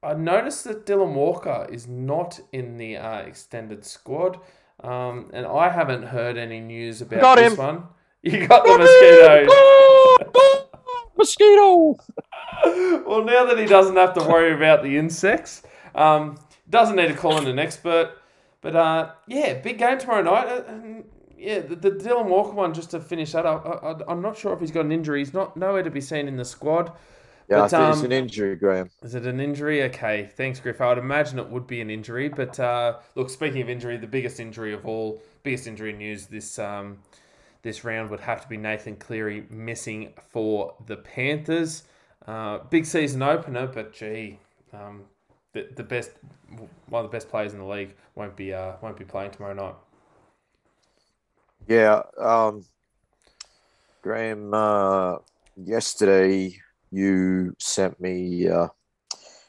I noticed that Dylan Walker is not in the uh, extended squad, um, and I haven't heard any news about got this him. one. You got the mosquitoes. Mosquito. well, now that he doesn't have to worry about the insects, um, doesn't need to call in an expert. But uh, yeah, big game tomorrow night. Uh, yeah, the, the, Dylan Walker one, just to finish that up, I, am not sure if he's got an injury. He's not nowhere to be seen in the squad. Yeah, but, I think um, it's an injury, Graham. Is it an injury? Okay, thanks, Griff. I would imagine it would be an injury. But uh, look, speaking of injury, the biggest injury of all, biggest injury news this um, this round would have to be Nathan Cleary missing for the Panthers. Uh, big season opener, but gee, um, the, the best one of the best players in the league won't be uh, won't be playing tomorrow night. Yeah, um, Graham. Uh, yesterday, you sent me uh,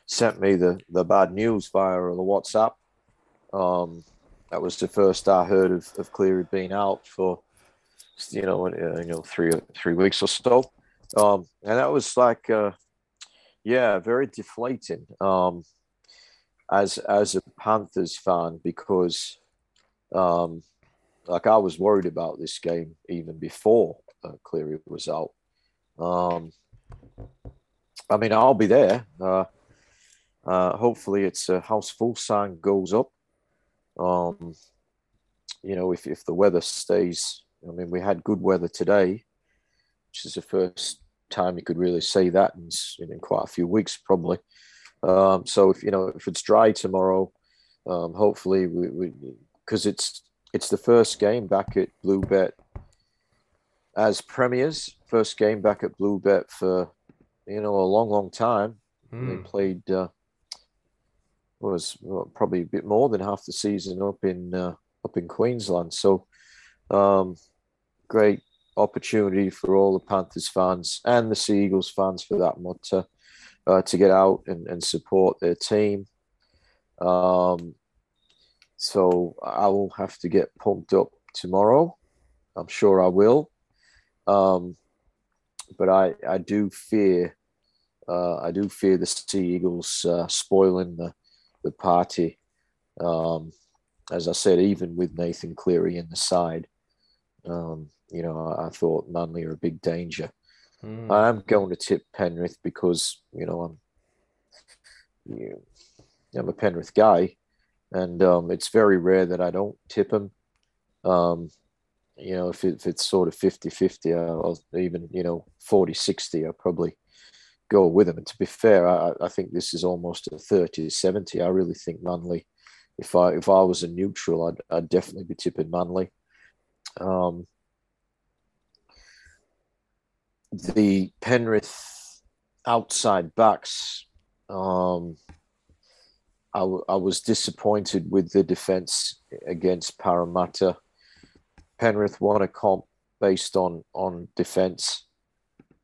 sent me the, the bad news via the WhatsApp. Um, that was the first I heard of, of Cleary being out for you know, uh, you know, three three weeks or so, um, and that was like, uh, yeah, very deflating. Um, as as a Panthers fan, because, um, like I was worried about this game even before uh, Cleary was out. Um, I mean, I'll be there. Uh, uh, hopefully, it's a house full sign goes up. Um, you know, if, if the weather stays I mean, we had good weather today, which is the first time you could really see that in, in quite a few weeks, probably. Um, so if you know if it's dry tomorrow, um, hopefully we because it's it's the first game back at Bluebet as premiers. First game back at Bluebet for you know a long, long time. Mm. They hmm. played uh, was well, probably a bit more than half the season up in uh, up in Queensland. So um, great opportunity for all the Panthers fans and the Sea Eagles fans for that matter uh, to get out and, and support their team. Um, so I will have to get pumped up tomorrow. I'm sure I will. Um, but I, I do fear, uh, I do fear the Sea Eagles uh, spoiling the, the party. Um, as I said, even with Nathan Cleary in the side, um, you know, I, thought Manly are a big danger. Mm. I'm going to tip Penrith because you know I'm, you, I'm a Penrith guy, and um, it's very rare that I don't tip them. Um, you know, if, it, if, it's sort of 50 50 or even, you know, 40 60, I'll probably go with them. And to be fair, I, I think this is almost a 30 70. I really think Manly, if I if I was a neutral, I'd, I'd definitely be tipping Manly. Um, the Penrith outside backs, um, I, w- I was disappointed with the defense against Parramatta. Penrith won a comp based on on defense,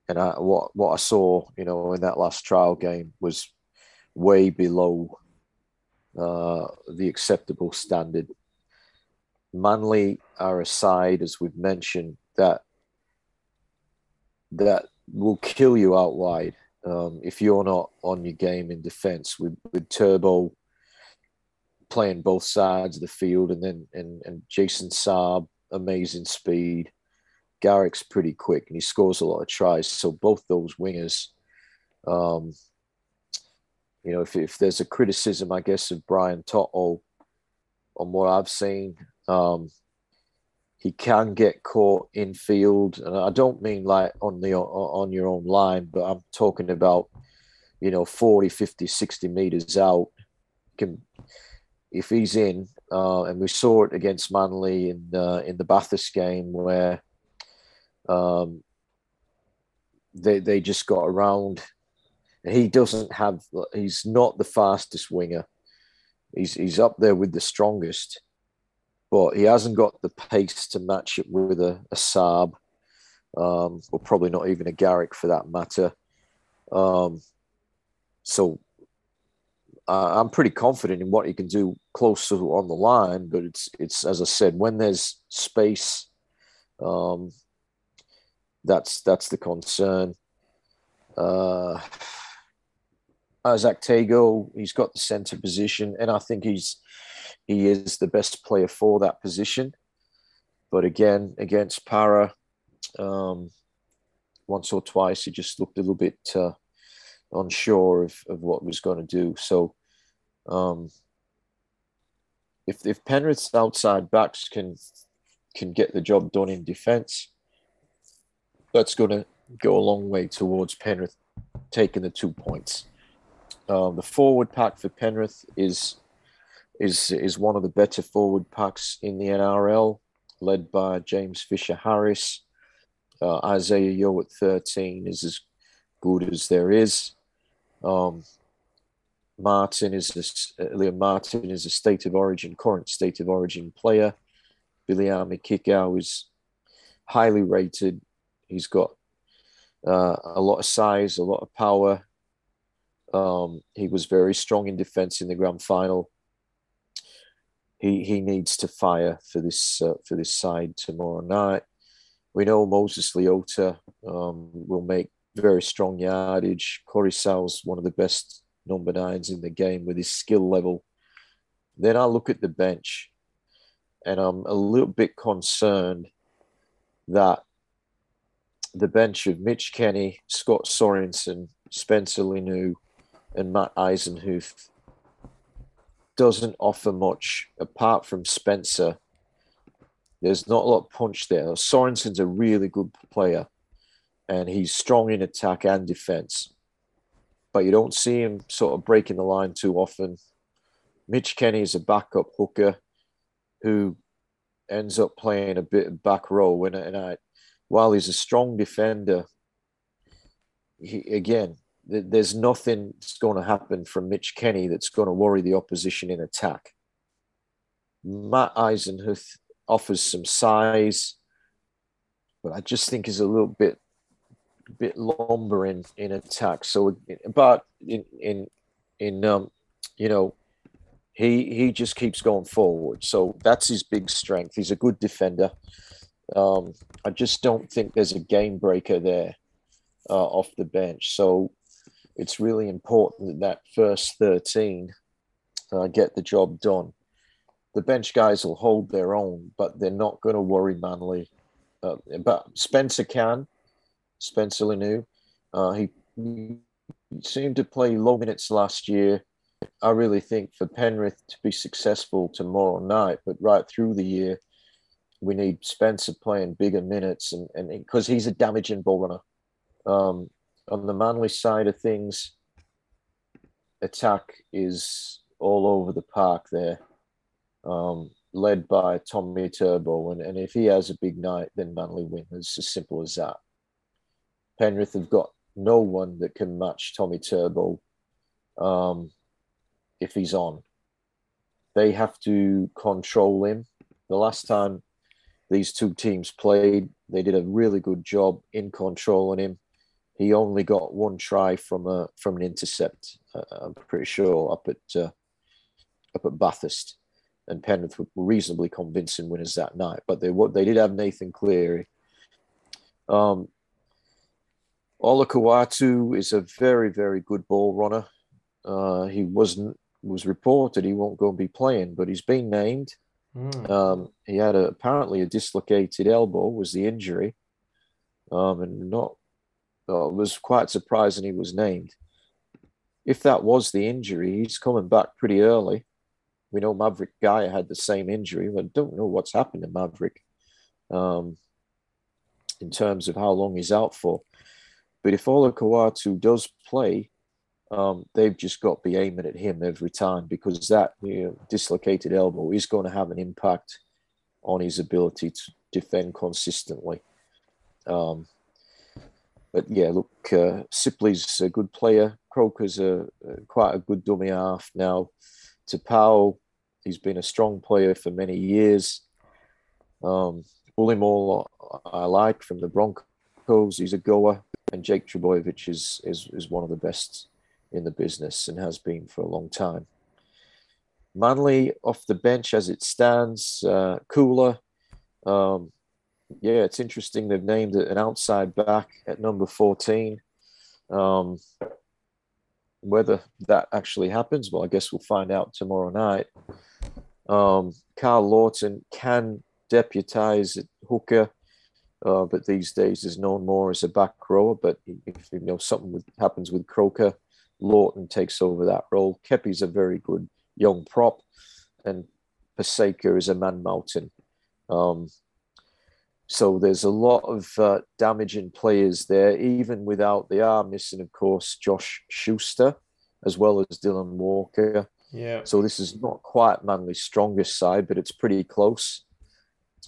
and I, what what I saw, you know, in that last trial game was way below uh, the acceptable standard. Manly are a side, as we've mentioned, that that will kill you out wide um, if you're not on your game in defence. With with Turbo playing both sides of the field, and then and and Jason Saab, amazing speed. Garrick's pretty quick, and he scores a lot of tries. So both those wingers, um, you know, if if there's a criticism, I guess of Brian To'o on what I've seen. Um, he can get caught in field, and I don't mean like on the on your own line, but I'm talking about you know 40, 50, 60 meters out. Can if he's in, uh, and we saw it against Manly in uh, in the Bathurst game where um, they they just got around. He doesn't have. He's not the fastest winger. He's he's up there with the strongest but he hasn't got the pace to match it with a, a Saab, um, or probably not even a Garrick for that matter. Um, so uh, I'm pretty confident in what he can do close to on the line, but it's it's as I said, when there's space, um, that's that's the concern. Uh, Izack Tago, he's got the centre position, and I think he's he is the best player for that position. But again, against Para, um, once or twice, he just looked a little bit uh, unsure of, of what was going to do. So, um, if if Penrith's outside backs can can get the job done in defence, that's going to go a long way towards Penrith taking the two points. Um, the forward pack for Penrith is is is one of the better forward packs in the NRL, led by James Fisher Harris. Uh, Isaah Yeo at 13 is as good as there is. Um, Martin is a, Liam Martin is a state of origin, current state of origin player. Viliame Kikau is highly rated. He's got uh, a lot of size, a lot of power. Um, he was very strong in defence in the grand final he he needs to fire for this uh, for this side tomorrow night. We know Moses Leota um, will make very strong yardage. Koroisau's one of the best number nines in the game with his skill level. Then I look at the bench, and I'm a little bit concerned that the bench of Mitch Kenny, Scott Sorensen, Spencer Leniu, and Matt Eisenhuth doesn't offer much apart from Spencer. There's not a lot of punch there. Sorensen's a really good player, and he's strong in attack and defense. but you don't see him sort of breaking the line too often. Mitch Kenny is a backup hooker who ends up playing a bit of back row, and, and I, while he's a strong defender, he, again, there's nothing that's going to happen from Mitch Kenny that's going to worry the opposition in attack. Matt Eisenhuth offers some size, but I just think is a little bit bit lumbering in attack. So, but in in in um, you know, he he just keeps going forward. So that's his big strength. He's a good defender. Um, I just don't think there's a game breaker there uh, off the bench. So it's really important that that first 13 uh, get the job done. The bench guys will hold their own, but they're not going to worry Manly. Uh, but Spencer can. Spencer Leniu. Uh, he, seemed to play low minutes last year. I really think for Penrith to be successful tomorrow night, but right through the year, we need Spencer playing bigger minutes, and and because he's a damaging ball runner. Um, on the Manly side of things, attack is all over the park there, um, led by Tommy Turbo, and, and if he has a big night, then Manly win. It's as simple as that. Penrith have got no one that can match Tommy Turbo um, if he's on. They have to control him. The last time these two teams played, they did a really good job in controlling him. He only got one try from a from an intercept. Uh, I'm pretty sure up at uh, up at Bathurst, and Penrith were reasonably convincing winners that night. But they they did have Nathan Cleary. Um, Olakau'atu is a very, very good ball runner. Uh, he wasn't was reported he won't go and be playing, but he's been named. Mm. Um, he had a, apparently a dislocated elbow was the injury, um, and not uh, was quite surprised surprising he was named. If that was the injury, he's coming back pretty early. We know Mavrik Geyer had the same injury. I don't know what's happened to Maverick um, in terms of how long he's out for. But if Olakau'atu does play, um, they've just got to be aiming at him every time because that you know, dislocated elbow is going to have an impact on his ability to defend consistently. Um, but yeah, look, uh, Sipley's a good player. Croker's a, a quite a good dummy half now. Taupau, he's been a strong player for many years. Um, Bullemor, I like from the Broncos. He's a goer and Jake Trbojevic is, is is one of the best in the business and has been for a long time. Manly off the bench as it stands, uh, Koula. Um, yeah, it's interesting. They've named it an outside back at number 14. Um, whether that actually happens, well, I guess we'll find out tomorrow night. Um, Karl Lawton can deputize hooker. Uh, but these days is known more as a back rower. But if you know something with, happens with Croker, Lawton takes over that role. Kepi's a very good young prop, and Paseka is a man mountain. Um, so there's a lot of uh, damaging players there, even without they are missing, of course, Josh Schuster as well as Dylan Walker. Yeah. So this is not quite Manly's strongest side, but it's pretty close.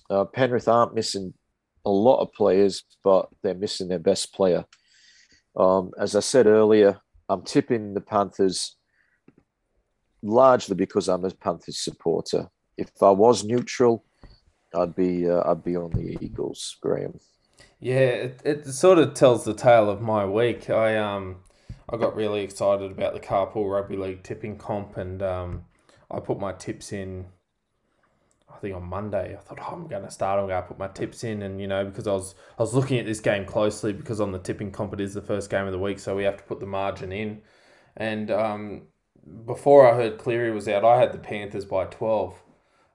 Uh, Penrith aren't missing a lot of players, but they're missing their best player. Um, as I said earlier, I'm tipping the Panthers largely because I'm a Panthers supporter. If I was neutral, I'd be uh, I'd be on the Eagles, Graham. Yeah, it, it sort of tells the tale of my week. I um I got really excited about the carpool rugby league tipping comp, and um, I put my tips in I think on Monday, I thought, oh, I'm going to start. I'm going to put my tips in, and you know, because I was I was looking at this game closely because on the tipping comp it is the first game of the week, so we have to put the margin in. And um, before I heard Cleary was out, I had the Panthers by twelve.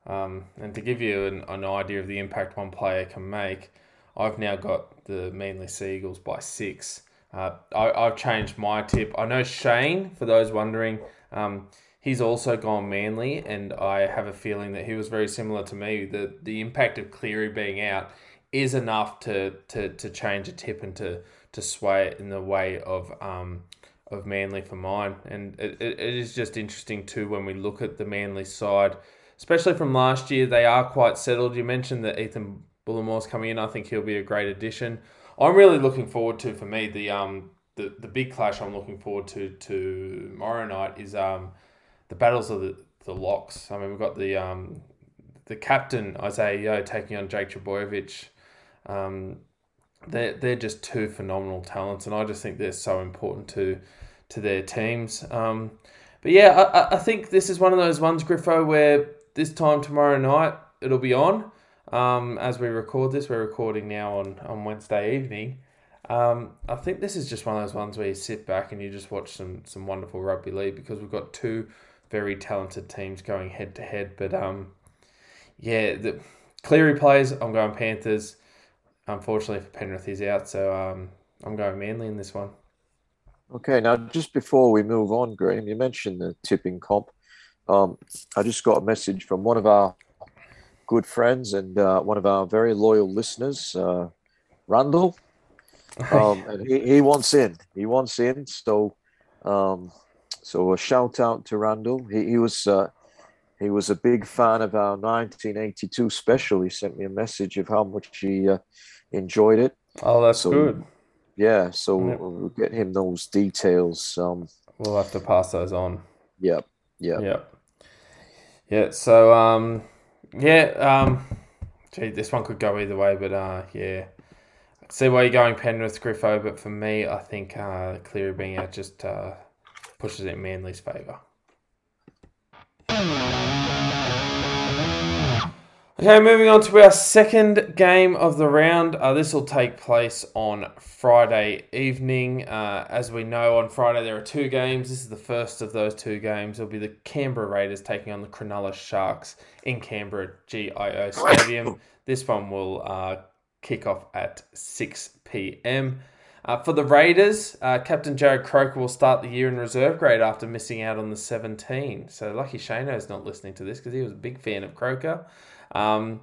Um, and to give you an, an idea of the impact one player can make, I've now got the Manly Seagulls by six. Uh, I, I've changed my tip. I know Shane, for those wondering, um, He's also gone Manly, and I have a feeling that he was very similar to me. The the impact of Cleary being out is enough to to, to change a tip and to, to sway it in the way of um, of Manly for mine, and it, it is just interesting too when we look at the Manly side, especially from last year. They are quite settled. You mentioned that Ethan Bullemor's coming in. I think he'll be a great addition. I'm really looking forward to for me the um the, the big clash I'm looking forward to to tomorrow night is um the battles of the, the locks. I mean we've got the um the captain Isaah Yeo taking on Jake Trbojevic. Um, they're they're just two phenomenal talents, and I just think they're so important to to their teams. Um, but yeah, I, I think this is one of those ones, Griffo, where this time tomorrow night it'll be on. Um, as we record this, we're recording now on, on Wednesday evening. Um, I think this is just one of those ones where you sit back and you just watch some some wonderful rugby league because we've got two very talented teams going head to head. But um, yeah, the Cleary plays. I'm going Panthers. Unfortunately for Penrith, he's out, so um, I'm going Manly in this one. Okay, now just before we move on, Graham, you mentioned the tipping comp. Um, I just got a message from one of our good friends and uh, one of our very loyal listeners, uh, Randall. Um, and he, he wants in. He wants in. So, um, so a shout out to Randall. He, he was uh, he was a big fan of our 1982 special. He sent me a message of how much he uh, enjoyed it. Oh, that's So- good. Yeah, so Yep. we'll get him those details. Um, We'll have to pass those on. yeah, yeah. Yeah. Yeah. So um, yeah. Um, gee, this one could go either way, but uh, yeah. See where you're going Penrith Griffo, but for me, I think uh, Cleary being out just uh, pushes it in Manly's favour. Okay, moving on to our second game of the round. Uh, this will take place on Friday evening. Uh, as we know, on Friday there are two games. This is the first of those two games. It'll be the Canberra Raiders taking on the Cronulla Sharks in Canberra GIO Stadium. This one will uh, kick off at 6 p.m. Uh, for the Raiders, uh, Captain Jarrod Croker will start the year in reserve grade after missing out on the 17. So lucky Shano's not listening to this because he was a big fan of Croker. Um,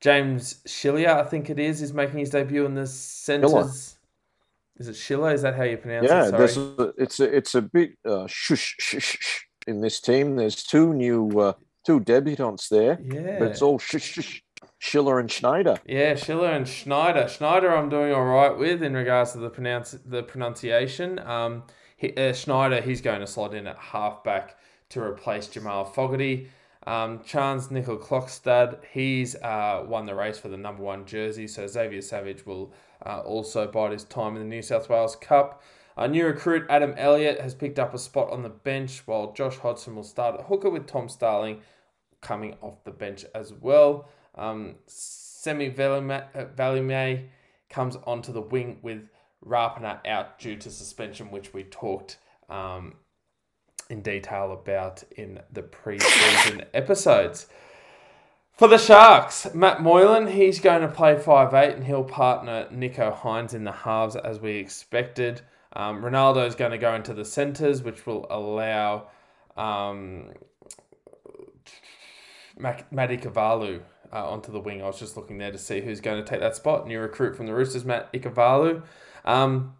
James Schiller, I think it is, is making his debut in the centres. Is it Schiller? Is that how you pronounce Yeah, it? Sorry. it's a it's a bit uh, shush, shush, shush in this team. There's two new uh, two debutants there, Yeah. but it's all shush, shush, Schiller and Schneider. Yeah, Schiller and Schneider. Schneider, I'm doing all right with in regards to the pronounce the pronunciation. Um, he, uh, Schneider, he's going to slot in at halfback to replace Jamal Fogarty. Um, Charnze Nicoll-Klokstad, he's uh, won the race for the number one jersey, so Xavier Savage will uh, also bide his time in the New South Wales Cup. A new recruit, Adam Elliott, has picked up a spot on the bench, while Josh Hodgson will start at hooker with Tom Starling coming off the bench as well. Um, Semi Valemei comes onto the wing with Rapana out due to suspension, which we talked um, in detail about in the pre-season episodes. For the Sharks, Matt Moylan, he's going to play 5'8 and he'll partner Nicho Hynes in the halves as we expected. Um, Ronaldo is going to go into the centres, which will allow um, Matty Kavalu uh, onto the wing. I was just looking there to see who's going to take that spot. New recruit from the Roosters, Matt Ikuvalu. Um,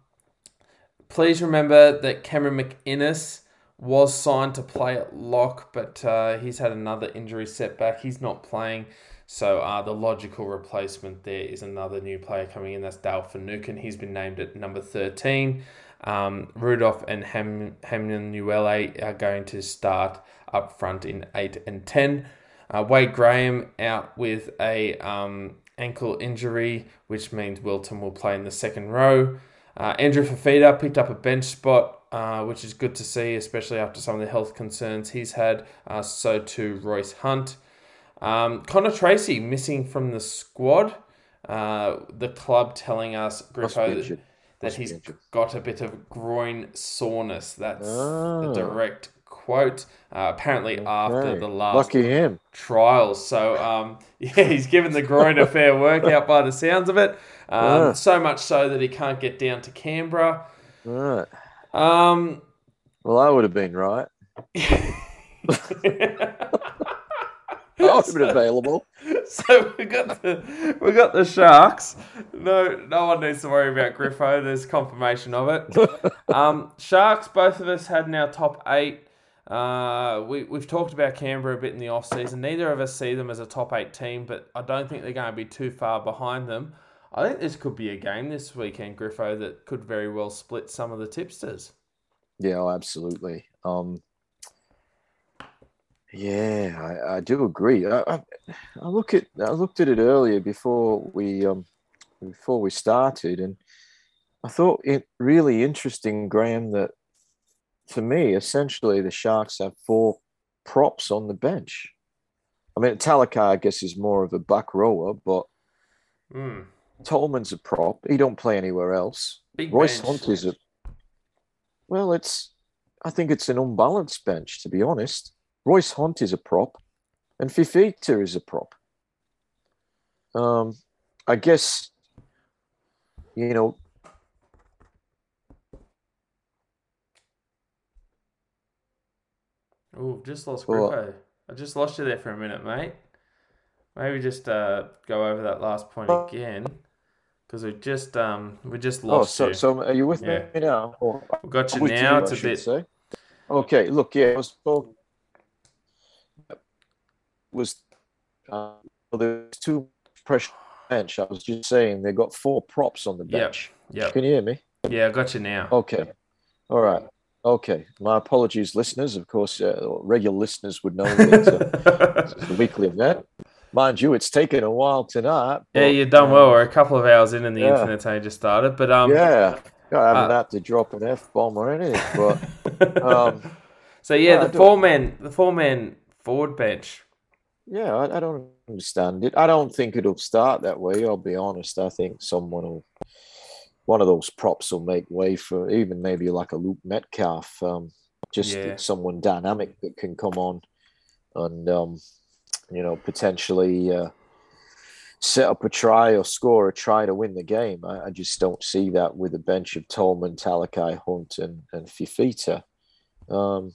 please remember that Cameron McInnes was signed to play at lock, but uh, he's had another injury setback. He's not playing. So uh, the logical replacement there is another new player coming in. That's Dale Finucane. He's been named at number 13. Um, Rudolf and Ham- are going to start up front in 8 and 10. Uh, Wade Graham out with a um, ankle injury, which means Wilton will play in the second row. Uh, Andrew Fifita picked up a bench spot, uh, which is good to see, especially after some of the health concerns he's had. Uh, so too Royce Hunt. Um, Connor Tracey missing from the squad. Uh, the club telling us Griffo, injured. that he's got a bit of groin soreness. That's a direct quote. Uh, apparently, after the last Lucky him. trials. So, um, yeah, he's given the groin a fair workout by the sounds of it. Um, Yeah. So much so that he can't get down to Canberra. Right. Um, Well, I would have been right. I would have been available. so we got the we got the Sharks. no, no one needs to worry about Griffo. There's confirmation of it. Um, Sharks, both of us had in our top eight. Uh, we, we've talked about Canberra a bit in the off season. Neither of us see them as a top eight team, but I don't think they're going to be too far behind them. I think this could be a game this weekend, Griffo, that could very well split some of the tipsters. Yeah, oh, absolutely. Um, yeah, I, I do agree. I, I, I, look at I looked at it earlier before we um, before we started, and I thought it really interesting, Graham, that to me, essentially, the Sharks have four props on the bench. I mean, Talakai, I guess, is more of a back rower, but mm. Tolman's a prop. He don't play anywhere else. Big Royce bench. Hunt is a well. It's I think it's an unbalanced bench, to be honest. Royce Hunt is a prop, and Fifita is a prop. Um, I guess you know. Oh, just lost Griffo. I just lost you there for a minute, mate. Maybe just uh, go over that last point Oh. again, because we just um we just lost Oh, lost so you. so are you with Yeah. me now? Or, we got you now. I It's a bit. say. Okay, look, yeah, I was talking. Was uh, well, there's two pressure bench. I was just saying they got four props on the bench. Yep. Can you hear me? Yeah, I got you now. Okay. All right. Okay. My apologies, listeners. Of course, uh, regular listeners would know that uh, it's a weekly event. Mind you, it's taken a while tonight. yeah, but, you've done um, well. We're a couple of hours in, and the Yeah. internet's only just started. But um, yeah. I haven't uh, had to drop an F bomb or anything, but um, so yeah, no, the four man, the four man forward bench. yeah, I, I don't understand it. I don't think it'll start that way. I'll be honest. I think someone will, one of those props will make way for even maybe like a Luke Metcalf, um, just Yeah. someone dynamic that can come on and um, you know potentially uh, set up a try or score a try to win the game. I, I just don't see that with a bench of Tolman, Talakai, Hunt, and and Fifita. Um,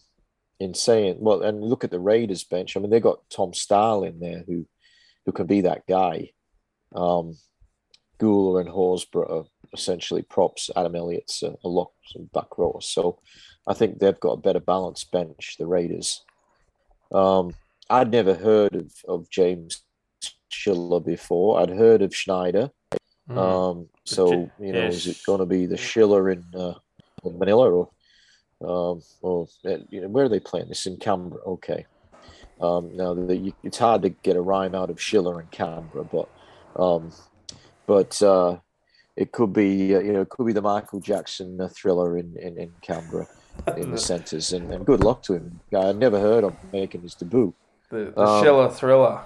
in saying well, and look at the Raiders bench. I mean, they've got Tom Stahl in there who who can be that guy. Um, Guler and Horsburgh are essentially props. Adam Elliott's a, a lock and back row. So I think they've got a better balanced bench, the Raiders. Um, I'd never heard of, of James Schiller before. I'd heard of Schneider. Mm. Um, so you know, yeah, is it going to be the Schiller in, uh, in Manila or, um, or uh, you know, where are they playing this in Canberra? Okay. Um, now the, you, it's hard to get a rhyme out of Schiller in Canberra, but um, but uh, it could be uh, you know it could be the Michael Jackson uh, thriller in, in, in Canberra in the centres, and, and good luck to him. I never heard of making his debut. The the um, Schiller thriller.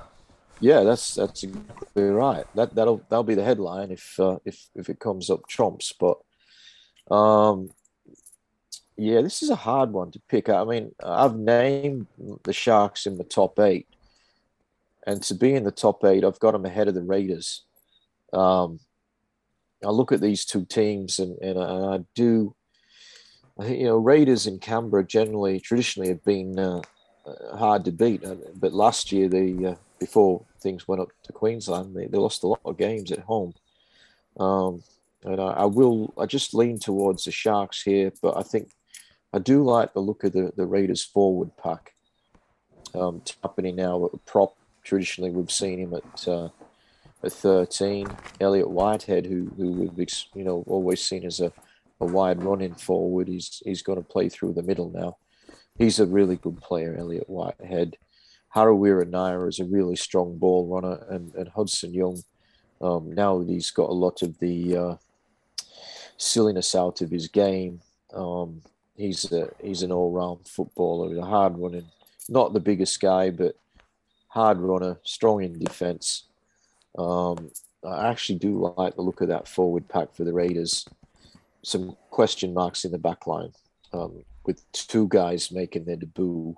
Yeah, that's that's exactly right. That that'll that'll be the headline if uh, if if it comes up trumps. But um, yeah, this is a hard one to pick. I mean, I've named the Sharks in the top eight, and to be in the top eight, I've got them ahead of the Raiders. Um, I look at these two teams, and and, and I do. I think you know Raiders in Canberra generally traditionally have been uh, hard to beat, uh, but last year they uh, before things went up to Queensland, they, they lost a lot of games at home. Um, and I, I will, I just lean towards the Sharks here, but I think I do like the look of the, the Raiders forward pack. Um, now at prop. Traditionally, we've seen him at uh, at 13. Elliott Whitehead, who who we've you know always seen as a, a wide running forward, he's he's going to play through the middle now. He's a really good player, Elliott Whitehead. Harawira-Naera is a really strong ball runner, and, and Hudson Young, um, now that he's got a lot of the uh, silliness out of his game, um, he's a, he's an all round footballer. A hard running, not the biggest guy, but hard runner, strong in defence. Um, I actually do like the look of that forward pack for the Raiders. Some question marks in the back line um, with two guys making their debut.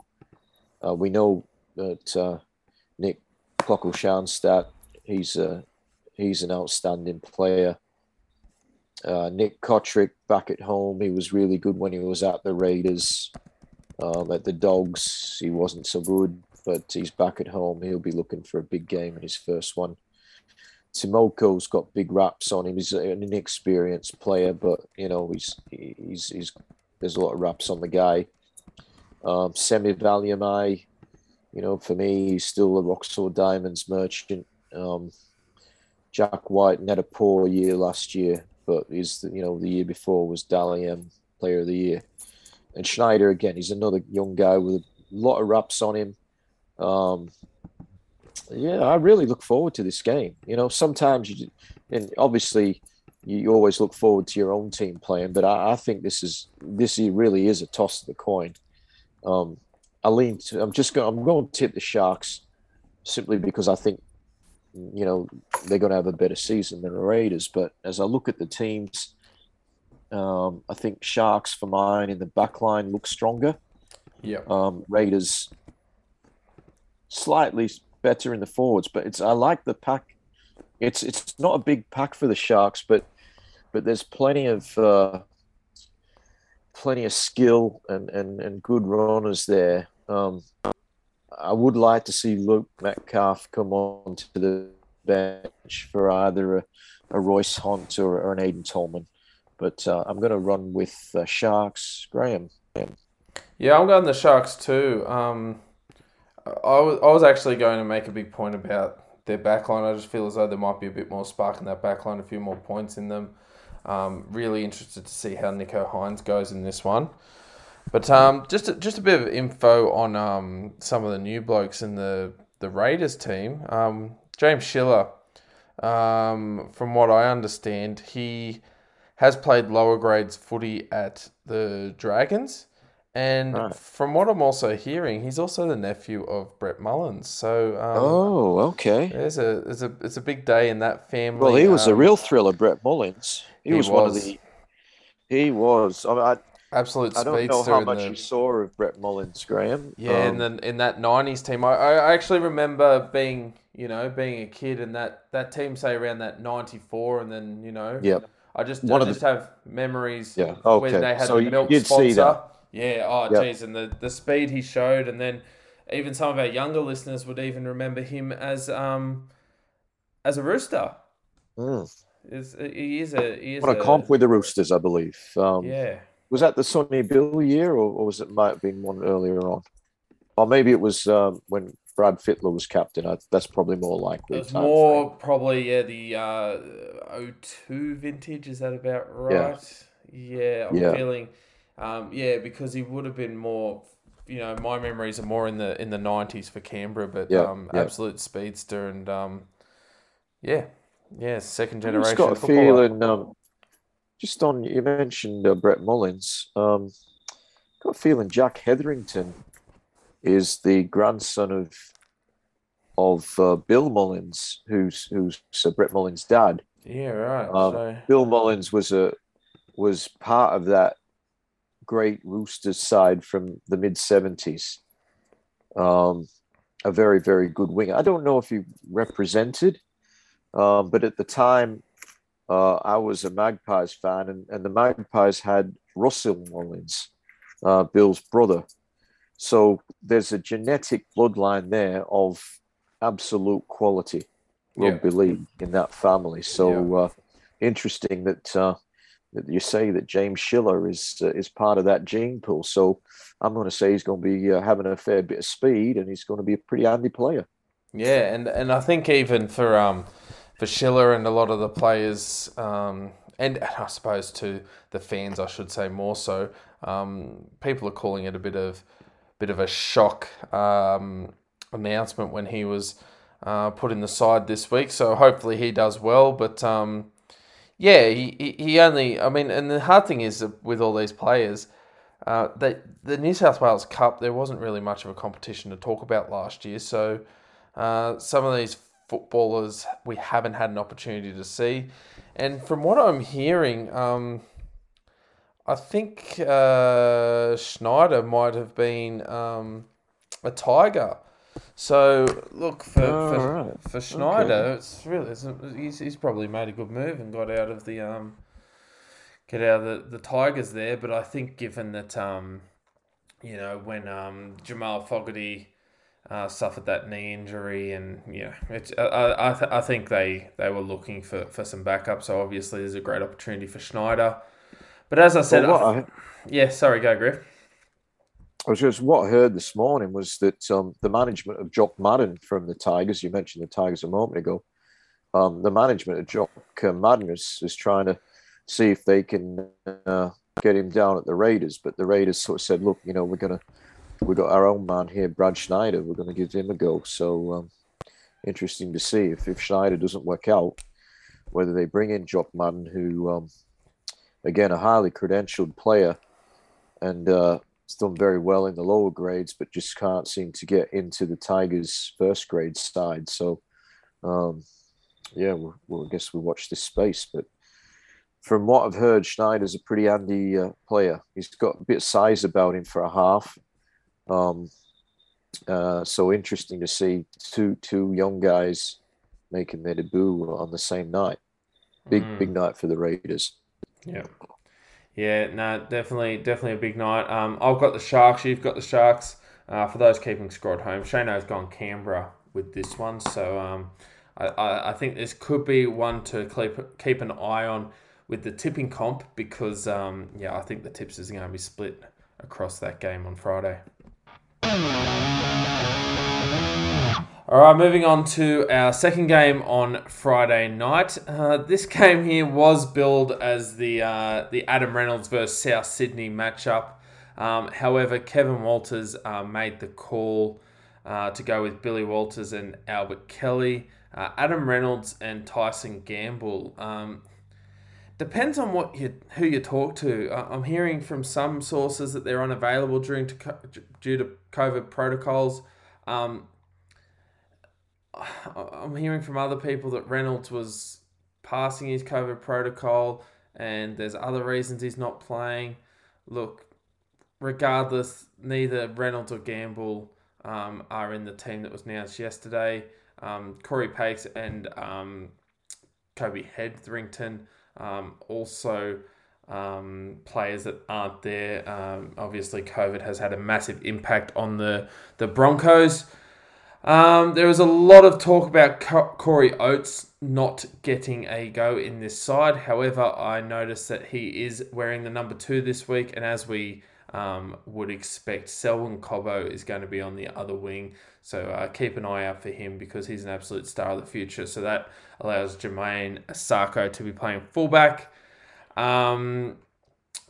Uh, we know that uh, Nick Klokoshanstat, he's a he's an outstanding player. Uh, Nick Cotric back at home, he was really good when he was at the Raiders. Um, at the Dogs, he wasn't so good, but he's back at home. He'll be looking for a big game in his first one. Timoko's got big raps on him. He's an inexperienced player, but you know he's he's he's there's a lot of raps on the guy. Um, Semi Valemei, you know, for me, he's still a Roxor Diamonds merchant. Um, Jack White had a poor year last year, but he's you know the year before was Dally Player of the Year. And Schneider again, he's another young guy with a lot of raps on him. Um, yeah, I really look forward to this game. You know, sometimes you, and obviously, you always look forward to your own team playing, but I, I think this is this really is a toss of the coin. Um, I lean. To, I'm just going. I'm going to tip the Sharks simply because I think you know they're going to have a better season than the Raiders. But as I look at the teams, um, I think Sharks for mine in the back line look stronger. Yeah. Um, Raiders slightly better in the forwards, but it's I like the pack. It's it's not a big pack for the Sharks, but but there's plenty of uh, plenty of skill and, and, and good runners there. Um, I would like to see Luke Metcalf come on to the bench for either a, a Royce Hunt or, or an Aiden Tolman. But uh, I'm going to run with uh, Sharks. Graham. Yeah, I'm going the Sharks too. Um, I was, I was actually going to make a big point about their backline. I just feel as though there might be a bit more spark in that backline, a few more points in them. Um, really interested to see how Nico Hines goes in this one. But um, just a, just a bit of info on um, some of the new blokes in the the Raiders team. Um, James Schiller, um, from what I understand, he has played lower grades footy at the Dragons. And right. from what I'm also hearing, he's also the nephew of Brett Mullins. So um, oh, okay. There's a there's a it's a big day in that family. Well, he was um, a real thriller, Brett Mullins. He, he was, was, one of the. He was. I, mean, I absolute. I don't know how much the, you saw of Brett Mullins, Graham. Yeah, um, in the in that '90s team, I, I actually remember being you know being a kid and that that team say around that '94, and then you know. Yep. I just one I just the, have memories. Yeah. Okay. When they had so the milk sponsor. Yeah. Oh, yep. geez, and the the speed he showed, and then even some of our younger listeners would even remember him as um as a rooster. Mm. Is he is a he is on a, a comp with the Roosters, I believe. Um, yeah. Was that the Sonny Bill year, or, or was it might have been one earlier on? Or maybe it was um, when Brad Fittler was captain. I, that's probably more likely. It's more frame. probably yeah the uh, 02 vintage. Is that about right? Yeah, yeah I'm yeah. feeling. Um, yeah, because he would have been more. You know, my memories are more in the in the nineties for Canberra, but yeah, um, yeah. absolute speedster and um, yeah, yeah, second generation. I've got a feeling. Um, just on you mentioned uh, Brett Mullins. Um, got a feeling Jack Hetherington is the grandson of of uh, Bill Mullins, who's who's uh, Brett Mullins' dad. Yeah, right. Um, so... Bill Mullins was a was part of that great Roosters side from the mid seventies. Um, a very very good winger. I don't know if he represented um, but at the time, uh, I was a Magpies fan, and, and the Magpies had Russell Mullins, uh, Bill's brother. So there's a genetic bloodline there of absolute quality rugby yeah. league in that family. So yeah. uh, interesting that uh, that you say that James Schiller is uh, is part of that gene pool. So I'm going to say he's going to be uh, having a fair bit of speed, and he's going to be a pretty handy player. Yeah, and and I think even for um for Schiller and a lot of the players, um, and I suppose to the fans, I should say more so. Um, people are calling it a bit of bit of a shock um, announcement when he was uh, put in the side this week. So hopefully he does well. But um, yeah, he, he only. I mean, and the hard thing is with all these players. Uh, that the New South Wales Cup, there wasn't really much of a competition to talk about last year. So uh, some of these footballers we haven't had an opportunity to see. And from what I'm hearing, um, I think uh, Schneider might have been um, a Tiger. So look for oh, for, right. for, Schneider, okay. it's really it's, he's, he's probably made a good move and got out of the um get out of the, the Tigers there. But I think given that um you know when um Jamal Fogarty uh, suffered that knee injury, and yeah, it's, I I, th- I think they, they were looking for, for some backup. So obviously, there's a great opportunity for Schneider. But as I said, Well, I th- I, yeah, sorry, go Griff. I was just what I heard this morning was that um, the management of Jock Madden from the Tigers. You mentioned the Tigers a moment ago. Um, the management of Jock uh, Madden is, is trying to see if they can uh, get him down at the Raiders, but the Raiders sort of said, "Look, you know, we're gonna we got our own man here, Brad Schneider. We're gonna give him a go." So um, interesting to see if if Schneider doesn't work out, whether they bring in Jock Madden, who um, again a highly credentialed player, and uh, has done very well in the lower grades, but just can't seem to get into the Tigers' first grade side. So, um, yeah, we'll, we'll, I guess we'll watch this space. But from what I've heard, Schneider's a pretty handy uh, player. He's got a bit of size about him for a half. Um, uh, so interesting to see two two young guys making their debut on the same night. Big Mm. big night for the Raiders. Yeah. Yeah, no, definitely, definitely a big night. Um, I've got the Sharks. You've got the Sharks. Uh, for those keeping score at home, Shano's gone Canberra with this one, so um, I, I, I think this could be one to keep keep an eye on with the tipping comp because um, yeah, I think the tips is going to be split across that game on Friday. All right, moving on to our second game on Friday night. Uh, this game here was billed as the uh, the Adam Reynolds versus South Sydney matchup. Um, however, Kevin Walters uh, made the call uh, to go with Billy Walters and Albert Kelly. Uh, Adam Reynolds and Tyson Gamble. Um, depends on what you who you talk to. I'm hearing from some sources that they're unavailable during to, due to COVID protocols. Um, I'm hearing from other people that Reynolds was passing his COVID protocol, and there's other reasons he's not playing. Look, regardless, neither Reynolds or Gamble um, are in the team that was announced yesterday. Um, Corey Paix and um, Kobe Hetherington um, also um, players that aren't there. Um, obviously, COVID has had a massive impact on the the Broncos. Um, there was a lot of talk about Corey Oates not getting a go in this side. However, I noticed that he is wearing the number two this week, and as we um, would expect, Selwyn Cobbo is going to be on the other wing. So uh, keep an eye out for him because he's an absolute star of the future. So that allows Jermaine Asako to be playing fullback. Um,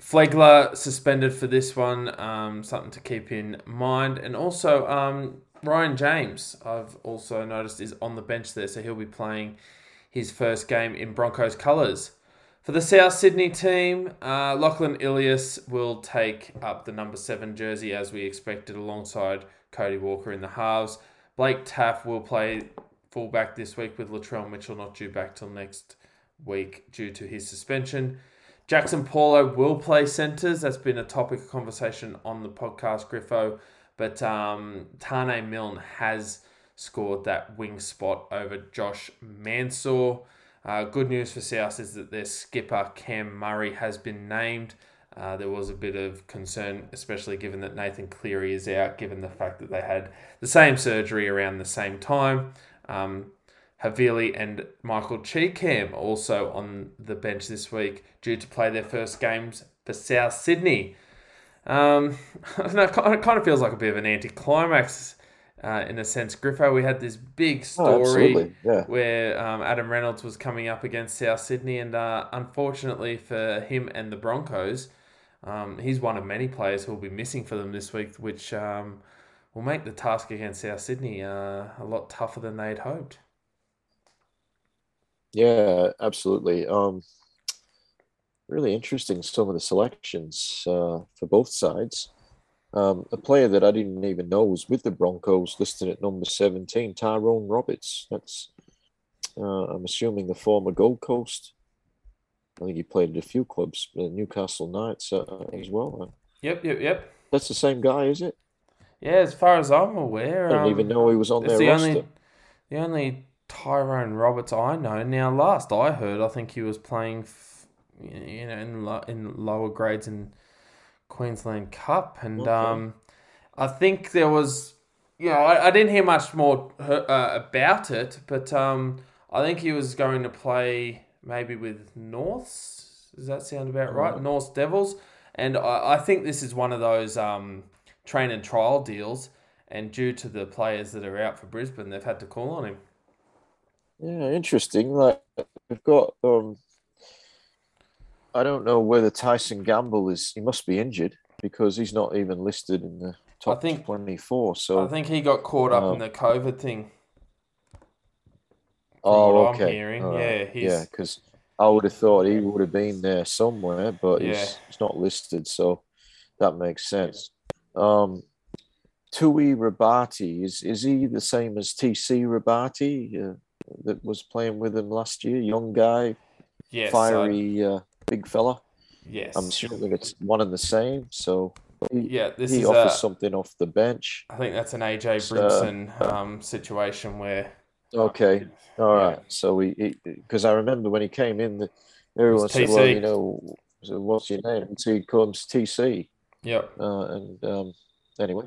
Flegler suspended for this one, um, something to keep in mind. And also, um, Ryan James, I've also noticed, is on the bench there, so he'll be playing his first game in Broncos colours. For the South Sydney team, uh, Lachlan Ilias will take up the number seven jersey as we expected, alongside Cody Walker in the halves. Blake Taaffe will play fullback this week with Latrell Mitchell not due back till next week due to his suspension. Jaxson Paulo will play centres. That's been a topic of conversation on the podcast, Griffo. But um, Taane Milne has scored that wing spot over Josh Mansour. Uh, good news for South is that their skipper Cam Murray has been named. Uh, there was a bit of concern, especially given that Nathan Cleary is out, given the fact that they had the same surgery around the same time. Um, Havili and Michael Chee-Kam also on the bench this week, due to play their first games for South Sydney. Um, I don't know, it kind of- feels like a bit of an anticlimax uh, in a sense. Griffo, we had this big Oh, story absolutely. Yeah. where um, Adam Reynolds was coming up against South Sydney, and uh, unfortunately for him and the Broncos, um, he's one of many players who will be missing for them this week, which um, will make the task against South Sydney uh, a lot tougher than they'd hoped. Yeah, absolutely. Um, really interesting some of the selections uh, for both sides. Um, a player that I didn't even know was with the Broncos, listed at number 17, Tyrone Roberts. That's, uh, I'm assuming, the former Gold Coast. I think he played at a few clubs, uh, Newcastle Knights uh, as well. Yep, yep, yep. That's the same guy, is it? Yeah, as far as I'm aware, I didn't um, even know he was on their the roster. only the only Tyrone Roberts I know. Now, last I heard, I think he was playing, f- you know, in lo- in lower grades in Queensland Cup, and Okay. um, I think there was, you know, I, I didn't hear much more uh, about it, but um, I think he was going to play maybe with Norths. Does that sound about right? Right. Norths Devils, and I, I think this is one of those um, train and trial deals. And due to the players that are out for Brisbane, they've had to call on him. Yeah, interesting. Like we've got um I don't know whether Tyson Gamble is he must be injured because he's not even listed in the top I think- 24. So I think he got caught up in the COVID thing. oh okay. yeah, he's- yeah, because I would have thought he would have been there somewhere, but Yeah. he's, he's not listed, so that makes sense. Um Tui Rabati is is he the same as TC Rabati uh, that was playing with him last year? Young guy, Yes, I- fiery uh, big fella. yes. I'm assuming it's one and the same. So he, yeah, this he is offers a, something off the bench. I think that's an AJ So- Brimson um, situation where Okay, all Yeah. right. So we because I remember when he came in, the, everyone said, "Well, you know, so what's your name?" And so he comes TC, Yep. uh, and um, anyway,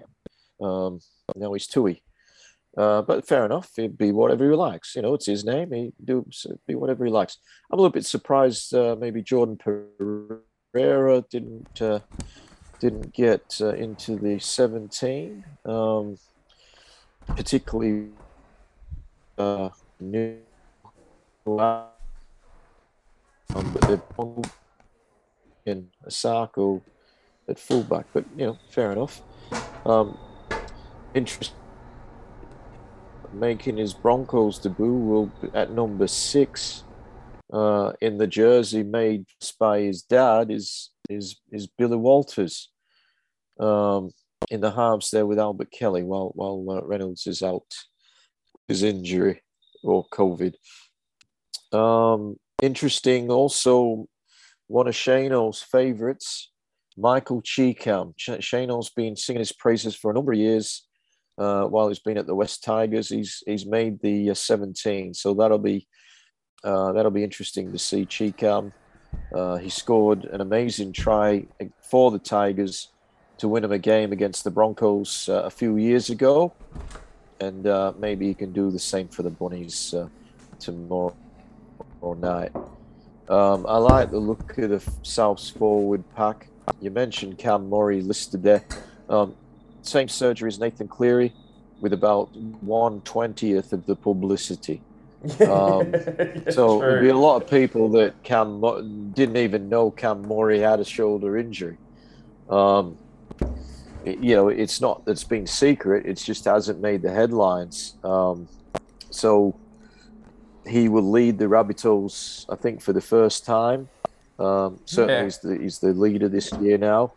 um, now he's Tui. Uh, but fair enough. He'd be whatever he likes. You know, it's his name. He do be whatever he likes. I'm a little bit surprised. Uh, maybe Jordan Pereira didn't uh, didn't get uh, into the 17, um, particularly uh, new. Um, but in Asako at fullback, but you know, fair enough. Um, interest making his Broncos debut will be at number six uh, in the jersey made by his dad is is is Billy Walters um, in the halves there with Albert Kelly while while uh, Reynolds is out his injury or COVID. Um, interesting also one of Shano's favorites, Michael Chee-Kam. Sh- Shano's been singing his praises for a number of years uh, while he's been at the West Tigers. He's he's made the uh, 17, so that'll be uh, that'll be interesting to see Chee-Kam. Uh, he scored an amazing try for the Tigers to win him a game against the Broncos uh, a few years ago, and uh, maybe he can do the same for the Bunnies tomorrow night. Um, I like the look of the South's forward pack. You mentioned Cam Murray listed there. Um, same surgery as Nathan Cleary, with about one twentieth of the publicity. Um, So there'll be a lot of people that Cam didn't even know Cam Murray had a shoulder injury. Um, it- you know, it's not that's been secret. It just hasn't made the headlines. Um, so he will lead the Rabbitohs, I think, for the first time. Um, certainly, Yeah. he's, the, he's the leader this year now.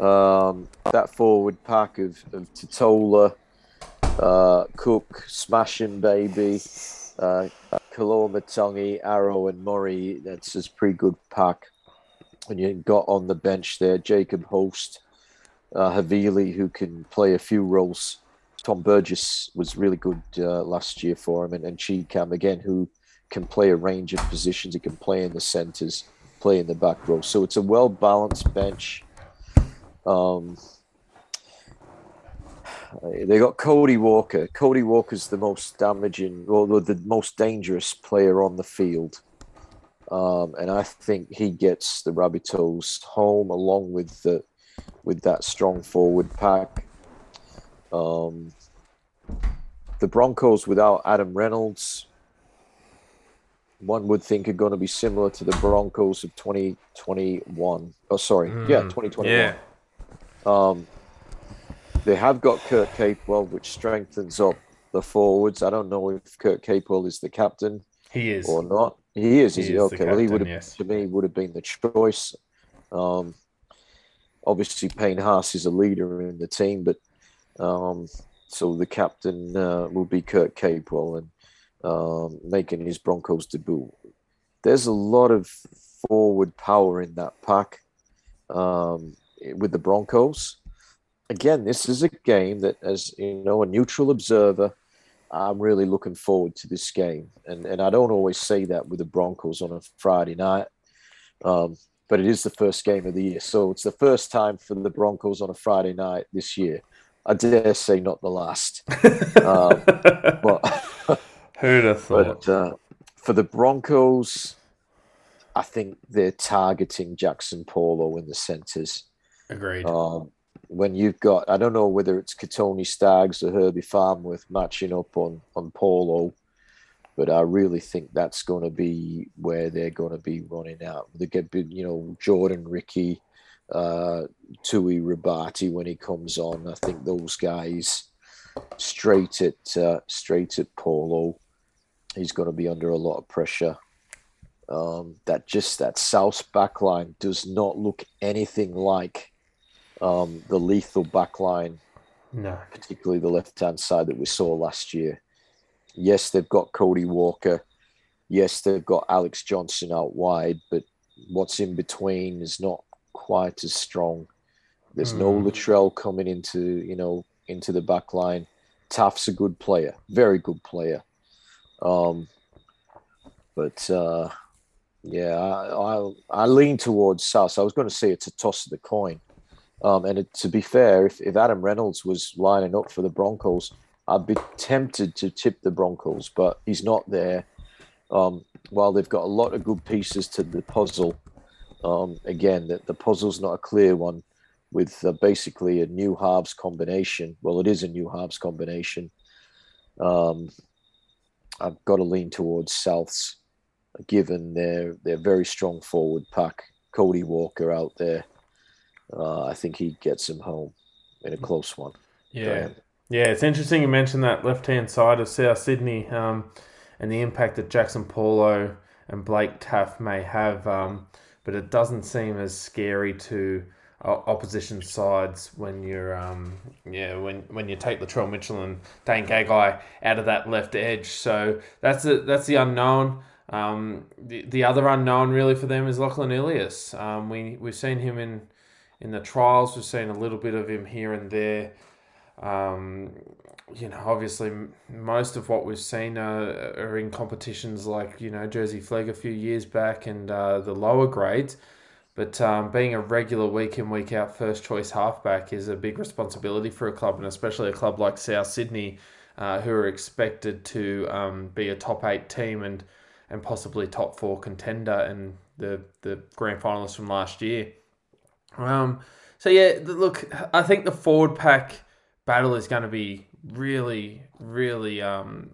Um, that forward pack of, of Tatola, uh, Cook, Smashing Baby, uh, Koloamatangi, Arrow, and Murray. That's a pretty good pack. And you got on the bench there Jacob Host, uh, Havili, who can play a few roles. Tom Burgess was really good uh, last year for him, and, and Chee-Kam again, who can play a range of positions. He can play in the centres, play in the back row. So it's a well balanced bench. Um, they got Cody Walker. Cody Walker's the most damaging, or the, the most dangerous player on the field. Um, and I think he gets the Rabbitohs home along with the with that strong forward pack. Um, the Broncos without Adam Reynolds, one would think are going to be similar to the Broncos of 2021. Oh, sorry, yeah, Mm, 2021. yeah. Um, they have got Kurt Capewell, which strengthens up the forwards. I don't know if Kurt Capewell is the captain He is. or not. He is, He is he? Okay, well, he would have, yes. to me, would have been the choice. Um, obviously, Payne Haas is a leader in the team, but um, so the captain uh, will be Kurt Capewell and um, making his Broncos debut. There's a lot of forward power in that pack um, with the Broncos. Again, this is a game that, as you know, a neutral observer, I'm really looking forward to this game, and and I don't always say that with the Broncos on a Friday night, um, but it is the first game of the year, so it's the first time for the Broncos on a Friday night this year. I dare say not the last. um, but who'd have thought? But uh, for the Broncos, I think they're targeting Jaxson Paulo in the centres. Agreed. Um, when you've got, I don't know whether it's Kotoni Staggs or Herbie Farnworth matching up on on Paulo, but I really think that's going to be where they're going to be running out. They get, you know, Jordan Riki, uh, Tui Rabati when he comes on. I think those guys straight at uh, straight at Paulo. He's going to be under a lot of pressure. Um, that just that South backline does not look anything like um, the lethal backline, no, particularly the left hand side that we saw last year. Yes, they've got Cody Walker. Yes, they've got Alex Johnson out wide, but what's in between is not quite as strong. There's mm. no hmm. Latrell coming into you know into the back line. Taaf's a good player, very good player. Um, but uh, yeah, I, I, I lean towards South. I was going to say it's a toss of the coin. Um, and it, to be fair, if, if Adam Reynolds was lining up for the Broncos, I'd be tempted to tip the Broncos, but he's not there. Um, while they've got a lot of good pieces to the puzzle, um, again, the, the puzzle's not a clear one with uh, basically a new halves combination. Well, it is a new halves combination. Um, I've got to lean towards Souths, given their their very strong forward pack. Cody Walker out there, uh, I think he gets him home in a close one. Yeah, yeah, it's interesting you mentioned that left hand side of South Sydney um, and the impact that Jaxson Paulo and Blake Taaffe may have, um, but it doesn't seem as scary to opposition sides when you're um yeah when when you take Latrell Mitchell and Dane Gagai out of that left edge. So that's the that's the unknown. Um, the, the other unknown really for them is Lachlan Ilias. Um, we we've seen him in in the trials. We've seen a little bit of him here and there. Um, you know, obviously, most of what we've seen are, are in competitions like you know Jersey Flegg a few years back and uh, the lower grades. But um, being a regular week in, week out first choice halfback is a big responsibility for a club, and especially a club like South Sydney, uh, who are expected to um, be a top eight team and and possibly top four contender and the the grand finalists from last year. Um, so yeah, look, I think the forward pack battle is going to be really, really. Um,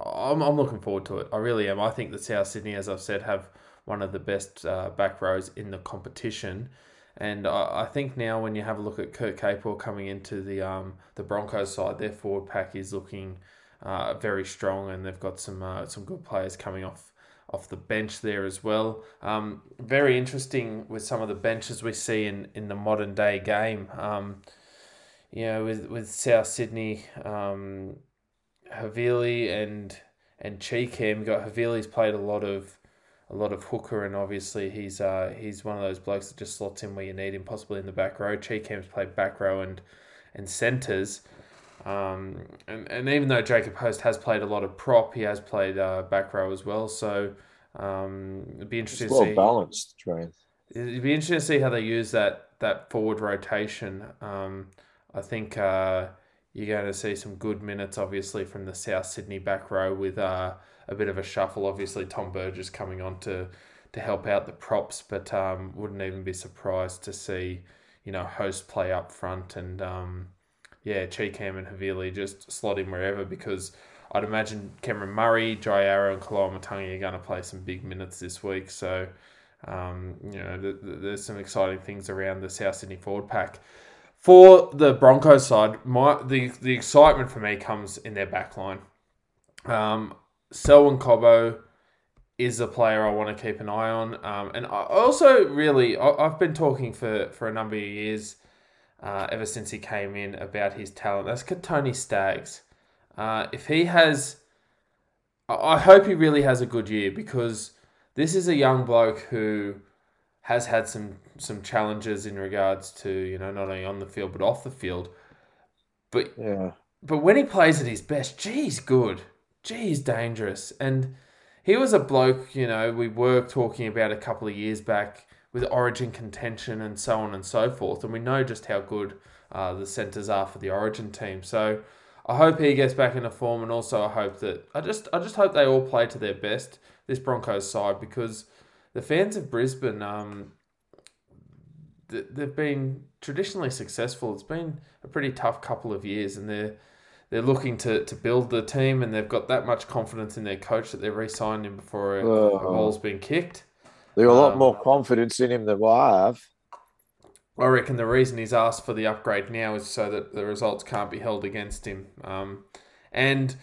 I'm, I'm looking forward to it. I really am. I think that South Sydney, as I've said, have one of the best uh, back rows in the competition. And I, I think now when you have a look at Kurt Capewell coming into the um, the Broncos side, their forward pack is looking uh, very strong, and they've got some uh, some good players coming off off the bench there as well. Um, very interesting with some of the benches we see in, in the modern day game. Um, you know, with with South Sydney, um, Havili and and Chee-Kam got Havili's played a lot of a lot of hooker, and obviously he's uh, he's one of those blokes that just slots in where you need him, possibly in the back row. Chee-Kam's played back row and and centres. Um, and, and even though Jacob Host has played a lot of prop, he has played uh, back row as well. So um, it'd be interesting it's well to see. balanced, Train. It'd be interesting to see how they use that that forward rotation. Um, I think uh, you're going to see some good minutes, obviously, from the South Sydney back row with uh, a bit of a shuffle. Obviously, Tom Burgess coming on to to help out the props, but um, wouldn't even be surprised to see you know host play up front and um, yeah, Chee-Kam and Havili just slot in wherever because I'd imagine Cameron Murray, Jai Arrow, and Koloamatangi are going to play some big minutes this week. So um, you know th- th- there's some exciting things around the South Sydney forward pack. For the Broncos side, my the the excitement for me comes in their back line. Um, Selwyn Cobbo is a player I want to keep an eye on. Um, and I also really, I, have been talking for, for a number of years, uh, ever since he came in, about his talent. That's Tony Staggs. Uh, if he has, I hope he really has a good year because this is a young bloke who has had some some challenges in regards to you know not only on the field but off the field. But yeah. But when he plays at his best, geez, good geez, dangerous. And he was a bloke, you know, we were talking about a couple of years back with origin contention and so on and so forth. And we know just how good uh, the centres are for the Origin team. So I hope he gets back into form, and also I hope that I just I just hope they all play to their best this Broncos side because the fans of Brisbane um they've been traditionally successful. It's been a pretty tough couple of years, and they're they're looking to, to build the team, and they've got that much confidence in their coach that they've re-signed him before a, a ball's been kicked. Got a lot um, more confidence in him than what I have. I reckon the reason he's asked for the upgrade now is so that the results can't be held against him. Um, and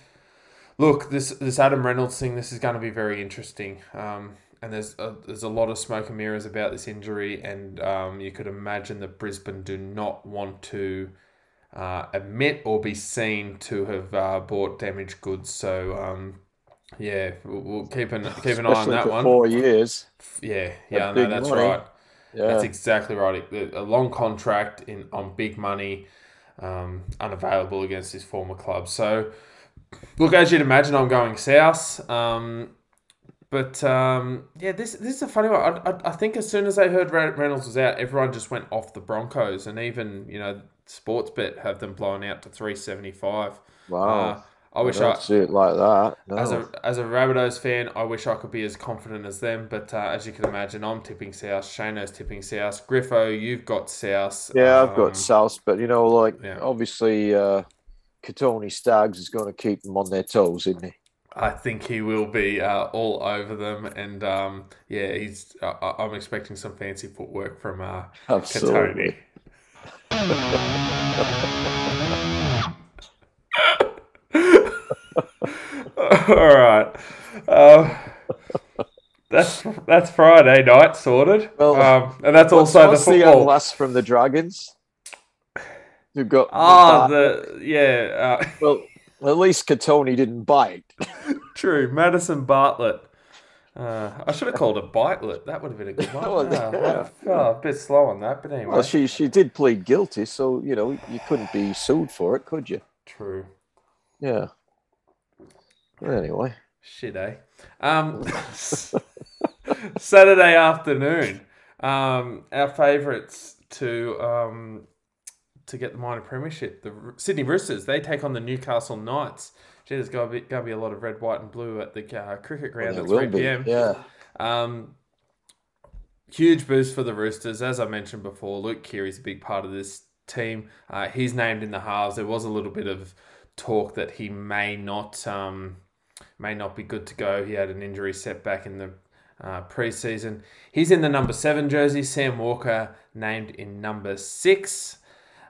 look, this this Adam Reynolds thing, this is going to be very interesting. Um, and there's a, there's a lot of smoke and mirrors about this injury, and um, you could imagine that Brisbane do not want to uh, admit or be seen to have uh, bought damaged goods. So um, yeah, we'll, we'll, keep an keep an eye on that one. Four years. Yeah, yeah, no, that's money. right. Yeah. That's exactly right. A long contract in on big money, um, unavailable against his former club. So, look, as you'd imagine, I'm going south. Um, but um, yeah, this this is a funny one. I, I, I, think as soon as they heard Reynolds was out, everyone just went off the Broncos, and even you know Sportsbet have them blown out to three seventy five. Wow. Uh, I wish I, I see it like that. No. As a as a Rabbitohs fan, I wish I could be as confident as them. But uh, as you can imagine, I'm tipping South. Shano's tipping South. Griffo, you've got South. Yeah, um, I've got um, South. But you know, like yeah. obviously, uh, Kotoni Staggs is going to keep them on their toes, isn't he? I think he will be uh, all over them, and um, yeah, he's. Uh, I'm expecting some fancy footwork from uh, Kotoni. all right, um, that's that's Friday night sorted. Well, um, and that's also the football. The last from the Dragons. Who got? Ah, the yeah. Uh, well, at least Kotoni didn't bite. True, Madison Bartlett. Uh, I should have called it Bitelet. That would have been a good one. oh, yeah. oh, a bit slow on that, but anyway. Well, she she did plead guilty, so you know you couldn't be sued for it, could you? True. Yeah. Anyway. Shit, eh? Um, Saturday afternoon, um, our favourites to um, to get the minor premiership. The Sydney Roosters they take on the Newcastle Knights. Gee, there's going to be, going to be a lot of red, white, and blue at the uh, cricket ground well, at 3 p.m. Yeah. Um, huge boost for the Roosters. As I mentioned before, Luke Keary's a big part of this team. Uh, he's named in the halves. There was a little bit of talk that he may not um, may not be good to go. He had an injury setback in the uh, preseason. He's in the number seven jersey. Sam Walker named in number six.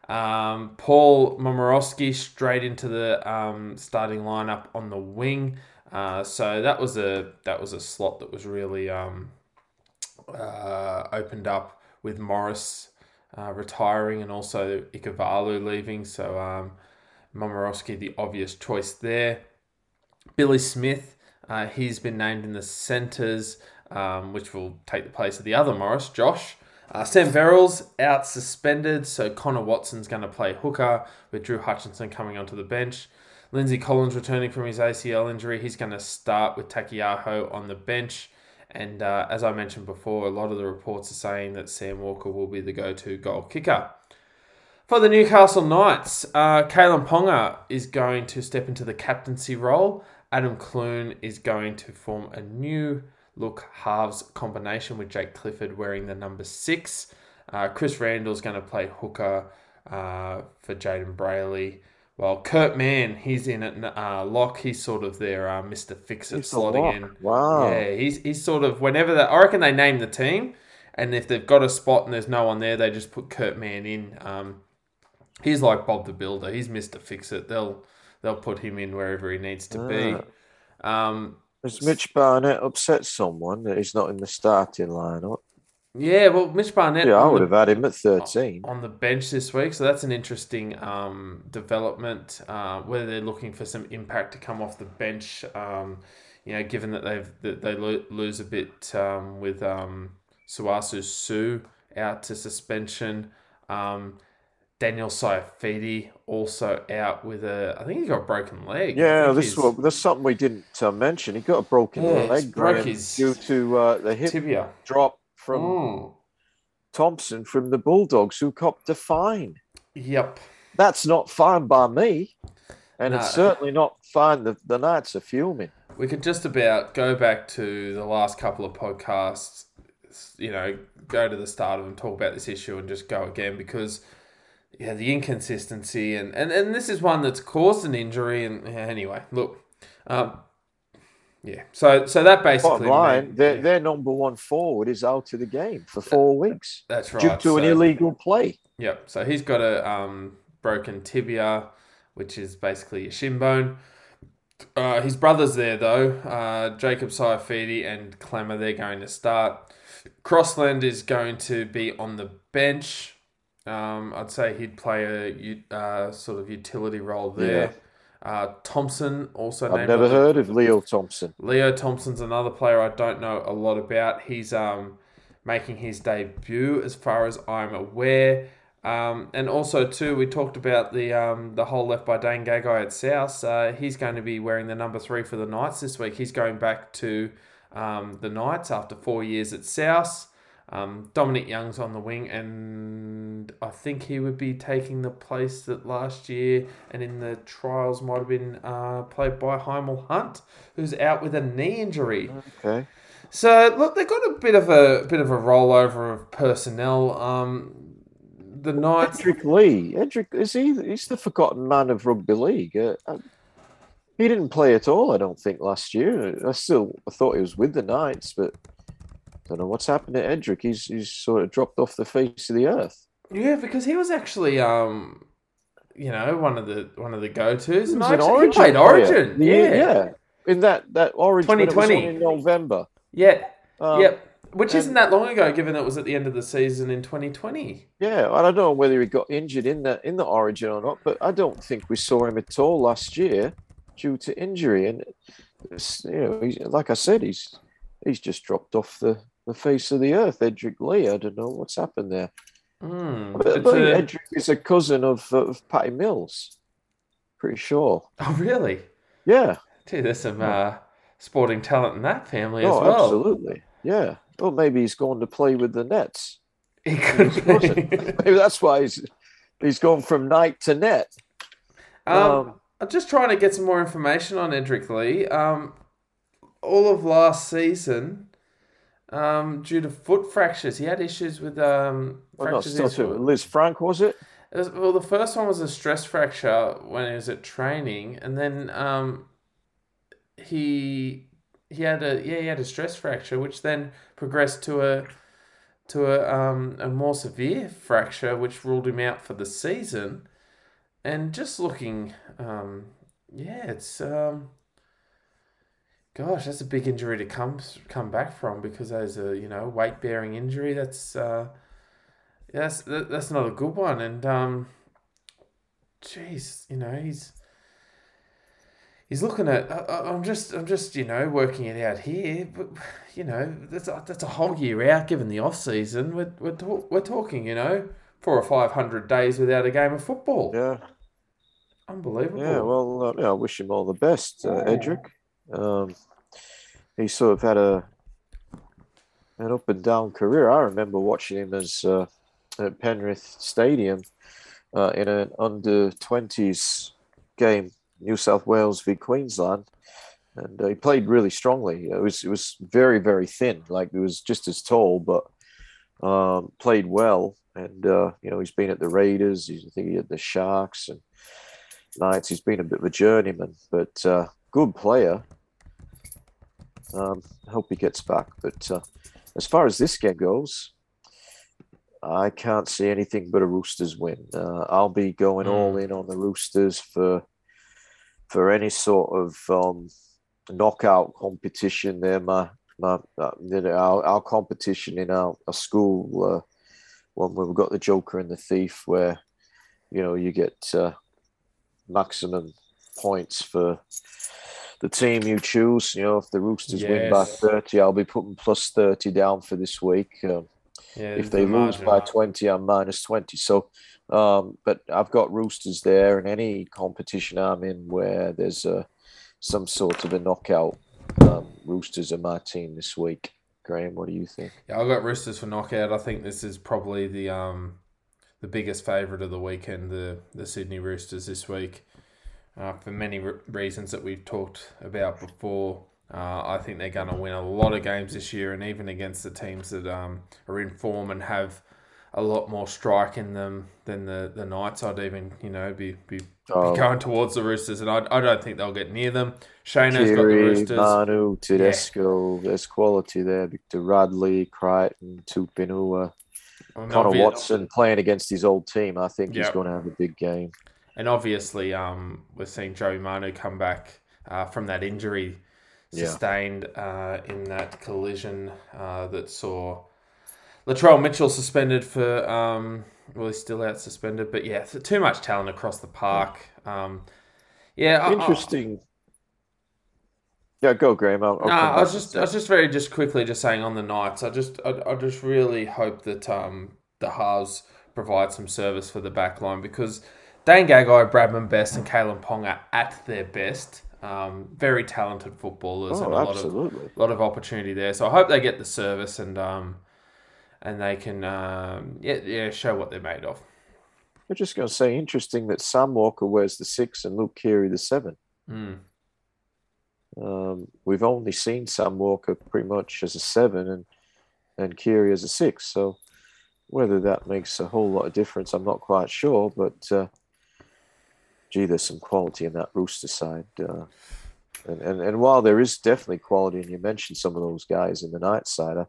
Um, Paul Momirovski straight into the um, starting lineup on the wing. Uh, so that was a that was a slot that was really um, uh, opened up with Morris uh, retiring and also Ikuvalu leaving. So um, Momirovski the obvious choice there. Billy Smith, uh, he's been named in the centres, um, which will take the place of the other Morris, Josh. Uh, Sam Verrills out suspended, so Connor Watson's going to play hooker with Drew Hutchinson coming onto the bench. Lindsay Collins returning from his ACL injury. He's going to start with Taukeiaho on the bench. And uh, as I mentioned before, a lot of the reports are saying that Sam Walker will be the go to goal kicker. For the Newcastle Knights, uh, Kalyn Ponga is going to step into the captaincy role. Adam Clune is going to form a new look halves combination with Jake Clifford wearing the number six. Uh, Chris Randall's going to play hooker uh, for Jayden Brailey. Well, Kurt Mann, he's in at uh, lock. He's sort of their uh, Mr. Fix It slotting in. Wow. Yeah, he's, he's sort of, whenever that, I reckon they name the team, and if they've got a spot and there's no one there, they just put Kurt Mann in. Um, he's like Bob the Builder. He's Mr. Fix It. They'll they'll put him in wherever he needs to be. Ah. Um, has Mitch Barnett upset someone that he's not in the starting lineup? Yeah, well, Mitch Barnett. Yeah, I would the, have had him at 13. On the bench this week. So that's an interesting um, development, uh, whether they're looking for some impact to come off the bench. Um, you know, given that they've that they lo- lose a bit um, with um, Sauaso Sue out to suspension. Um, Daniel Saifiti also out with a, I think he got a broken leg. Yeah, this was there's something we didn't uh, mention. He got a broken yeah, leg broke his due to uh, the hip tibia. drop from mm. Thompson from the Bulldogs, who copped a fine. Yep. That's not fine by me. And no. it's certainly not fine. The, the Knights are fuming. We could just about go back to the last couple of podcasts, you know, go to the start of them, talk about this issue, and just go again because, yeah, the inconsistency. And, and, and this is one that's caused an injury. And yeah, anyway, look. Um, yeah, so so that basically Bottom line, their, yeah. their number one forward is out of the game for four weeks. That's right. Due to so, an illegal play. Yep. So he's got a um, broken tibia, which is basically a shin bone. Uh, his brothers there though, uh, Jacob Saifiti and Klemmer, they're going to start. Crossland is going to be on the bench. Um, I'd say he'd play a uh, sort of utility role there. Yeah. Uh, Thompson also. I've never heard of Leo Thompson. Leo Thompson's another player I don't know a lot about. He's um, making his debut, as far as I'm aware. Um, and also too, we talked about the um, the hole left by Dane Gagai at South. Uh, he's going to be wearing the number three for the Knights this week. He's going back to um, the Knights after four years at South. Um, Dominic Young's on the wing, and I think he would be taking the place that last year and in the trials might have been uh, played by Hymel Hunt, who's out with a knee injury. Okay. So look, they've got a bit of a bit of a rollover of personnel. Um, the Knights. Edrick Lee, Edrick is he? He's the forgotten man of rugby league. Uh, uh, he didn't play at all, I don't think, last year. I still I thought he was with the Knights, but don't know what's happened to Edrick. He's he's sort of dropped off the face of the earth. Yeah, because he was actually um, you know, one of the one of the go tos. He, he played Origin. Yeah. yeah, yeah. In that that Origin twenty twenty in November. Yeah. Um, yep. Which and, isn't that long ago, given it was at the end of the season in 2020. Yeah, I don't know whether he got injured in the in the Origin or not, but I don't think we saw him at all last year due to injury. And you know, like I said, he's he's just dropped off the the face of the earth. Edrick Lee. I don't know what's happened there. Mm, but, but uh, Edrick is a cousin of, of Patty Mills. Pretty sure. Oh, really? Yeah. Gee, there's some uh, sporting talent in that family oh, as well. Absolutely. Yeah. Well, maybe he's going to play with the Nets. He could maybe that's why he's he's gone from night to net. Um, um, I'm just trying to get some more information on Edrick Lee. Um, all of last season, um, due to foot fractures. He had issues with um, fractures. Well, Lisfranc, was it? it was, it? well, the first one was a stress fracture when he was at training, and then um, he he had a yeah he had a stress fracture, which then progressed to a to a um, a more severe fracture, which ruled him out for the season. And just looking, um, yeah, it's um, Gosh, that's a big injury to come come back from because as a you know weight bearing injury, that's uh, that's that's not a good one. And um, jeez, you know he's he's looking at. I, am just I'm just you know working it out here, but you know that's a, that's a whole year out given the off season. We're we're, talk, we're talking you know four or five hundred days without a game of football. Yeah, unbelievable. Yeah, well, uh, yeah, I wish him all the best, uh, Edrick. Um, he sort of had a an up and down career. I remember watching him as uh, at Penrith Stadium uh, in an under twenties game, New South Wales v Queensland, and uh, he played really strongly. It was it was very very thin, like he was just as tall, but um, played well. And uh, you know he's been at the Raiders. He's I think he had the Sharks and Knights. He's been a bit of a journeyman, but uh, good player. Um, I hope he gets back. But uh, as far as this game goes, I can't see anything but a Roosters win. Uh, I'll be going mm. all in on the Roosters for for any sort of um, knockout competition. There, my my uh, our, our competition in our, our school uh, when we've got the Joker and the Thief, where you know you get uh, maximum points for the team you choose. You know, if the Roosters yes. win by 30, I'll be putting plus 30 down for this week. Um, yeah, if they lose by 20, I'm minus 20. So, um, but I've got Roosters there, and any competition I'm in where there's a, some sort of a knockout, um, Roosters are my team this week. Graham, what do you think? Yeah, I've got Roosters for knockout. I think this is probably the um, the biggest favourite of the weekend, the the Sydney Roosters this week, uh, for many re- reasons that we've talked about before. Uh, I think they're going to win a lot of games this year, and even against the teams that um, are in form and have a lot more strike in them than the, the Knights. I'd even you know be be, Oh. be going towards the Roosters, and I, I don't think they'll get near them. Shano's got the Roosters. Manu, Tedesco, there's quality there. Victor Radley, Crichton, Tupouniua, Connor Watson playing against his old team. I think he's going to have a big game. And obviously, um, we're seeing Joey Manu come back uh, from that injury Yeah. sustained uh, in that collision uh, that saw Latrell Mitchell suspended for. Um, well, he's still out suspended, but yeah, too much talent across the park. Um, yeah, I- I- Interesting. Yeah, go, Graham. I'll, I'll no, I was just, I was just very, just quickly, just saying on the Knights. I just, I, I just really hope that um, the halves provide some service for the back line because Dane Gagai, Bradman Best, and Kalyn Ponga are at their best. Um, very talented footballers Oh, and a lot of absolutely. lot of opportunity there. So I hope they get the service and um, and they can um, yeah, yeah, show what they're made of. I'm just going to say, interesting that Sam Walker wears the six and Luke Keary the seven. Mm. Um, we've only seen Sam Walker pretty much as a seven and and Keary as a six. So whether that makes a whole lot of difference, I'm not quite sure. But uh, gee, there's some quality in that Rooster side. Uh, and, and and while there is definitely quality, and you mentioned some of those guys in the night side, I,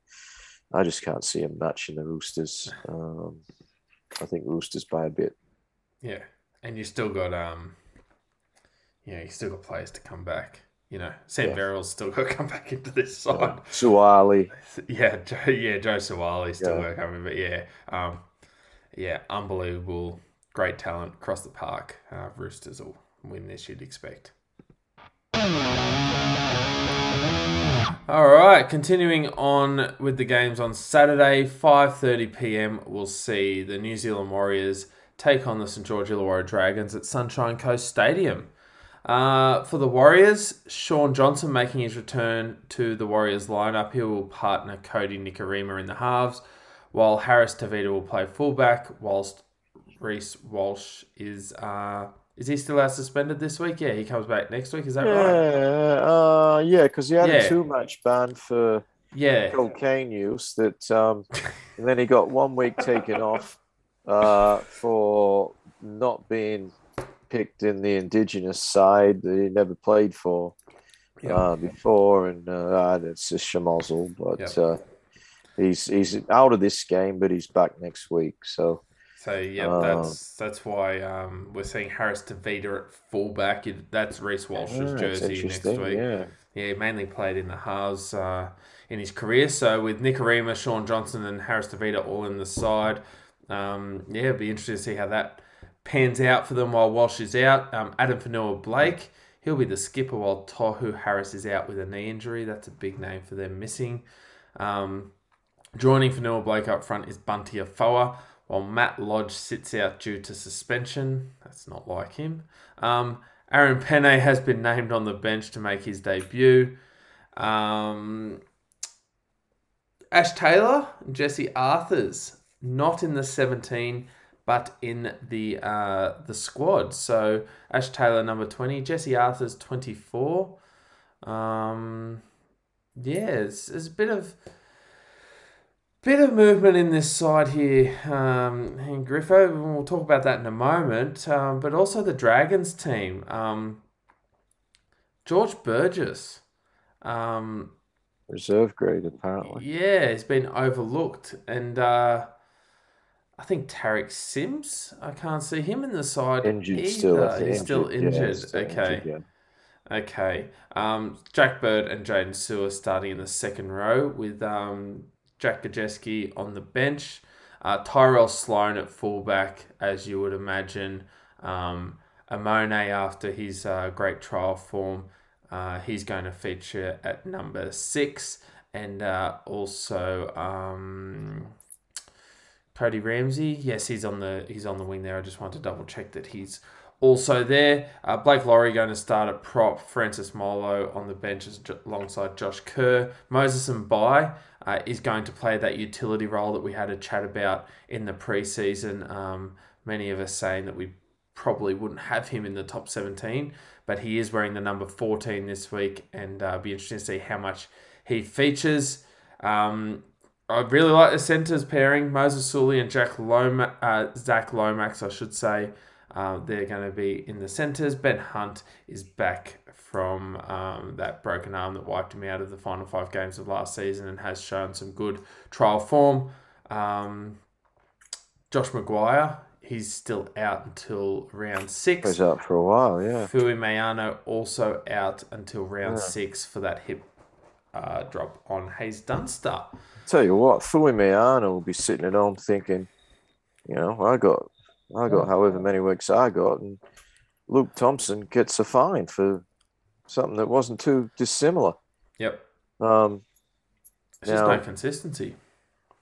I just can't see him matching the Roosters. Um, I think Roosters by a bit. Yeah, and you still got um, yeah, you still got players to come back. You know, Sam Yeah. Verrill's still got to come back into this side. Suaalii, Yeah, Joe, yeah, Joe Suaalii's still Yeah. got to come in, but yeah, um, yeah, unbelievable, great talent across the park. Uh, Roosters will win this, you'd expect. All right, continuing on with the games on Saturday, 5:30 p.m. We'll see the New Zealand Warriors take on the St George Illawarra Dragons at Sunshine Coast Stadium. Uh, for the Warriors, Shaun Johnson making his return to the Warriors lineup. He will partner Kodi Nikorima in the halves, while Harris Tavita will play fullback, whilst Reece Walsh is uh, is he still out suspended this week? Yeah, he comes back next week. Is that right? yeah, uh, yeah, because he had Yeah. a two-match ban for Yeah. cocaine use that um, and then he got one week taken off uh, for not being picked in the indigenous side that he never played for uh, before and uh, it's a schmozzle but uh, he's he's out of this game but he's back next week so So yeah, Uh, that's that's why um, we're seeing Harris Tavita at fullback. That's Reece Walsh's yeah, jersey next week. yeah Yeah, he mainly played in the halves uh, in his career. So with Nikorima, Shaun Johnson, and Harris Tavita all in the side, um, yeah, it'd be interesting to see how that pans out for them while Walsh is out. Um, Addin Fonua Blake, he'll be the skipper while Tohu Harris is out with a knee injury. That's a big name for them missing. Um, joining Fanua Blake up front is Bunty Afoa, while Matt Lodge sits out due to suspension. That's not like him. Um, Aaron Pene has been named on the bench to make his debut. Um, Ash Taylor Jesse Arthars not in the 17, but in the uh, the squad. So Ash Taylor number 20, Jesse Arthars 24. Um, yeah, it's, it's a bit of bit of movement in this side here um, in Griffo. and We'll talk about that in a moment. Um, but also the Dragons team. Um, George Burgess. Um, reserve grade apparently yeah, he's been overlooked. And uh, I think Tariq Sims, I can't see him in the side. injured either. still He's still yeah, injured. still okay. injured, Okay. Um, Jack Bird and Jaydn Su'A starting in the second row with um, Jack Gosiewski on the bench. Uh, Tyrell Sloan at fullback, as you would imagine. Um, Amone, after his uh, great trial form, uh, he's going to feature at number six. And uh, also um, Cody Ramsey. Yes, he's on the he's on the wing there. I just want to double check that he's also there. Uh, Blake Lawrie going to start at prop. Francis Molo on the bench alongside Josh Kerr. Moses Mbye uh, is going to play that utility role that we had a chat about in the preseason. Um, many of us saying that we probably wouldn't have him in the top 17, but he is wearing the number 14 this week, and uh, be interesting to see how much he features. Um, I really like the centres pairing Moses Suli and Jack uh, Zac Lomax, I should say. Uh, they're going to be in the centres. Ben Hunt is back from um, that broken arm that wiped him out of the final five games of last season and has shown some good trial form. Um, Josh McGuire, he's still out until round six. He's out for a while, yeah. Fuimaono also out until round yeah. six for that hip uh, drop on Haze Dunster. Tell you what, Fuimaono will be sitting at home thinking, you know, I got I got however many weeks I got, and Luke Thompson gets a fine for something that wasn't too dissimilar. Yep. Um, it's now, just no consistency.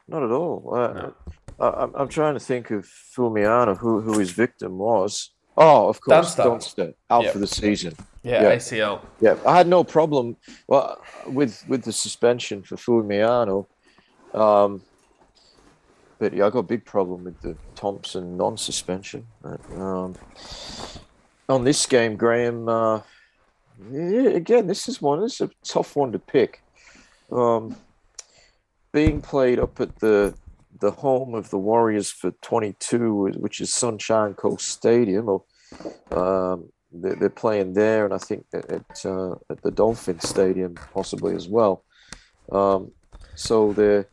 Not at all. Uh, no. I, am trying to think of Fuimaono, who who his victim was. Oh, of course, Dunster, Dunster out yep. for the season. Yeah, ACL. Yeah, I had no problem well with with the suspension for Fuimaono. Um, but yeah, I got a big problem with the Thompson non-suspension. Um, on this game, Graham. Uh, yeah, again, this is one. This is a tough one to pick. Um, being played up at the the home of the Warriors for 22, which is Sunshine Coast Stadium. Or, um, they're, they're, playing there, and I think at uh, at the Dolphin Stadium possibly as well. Um, so they're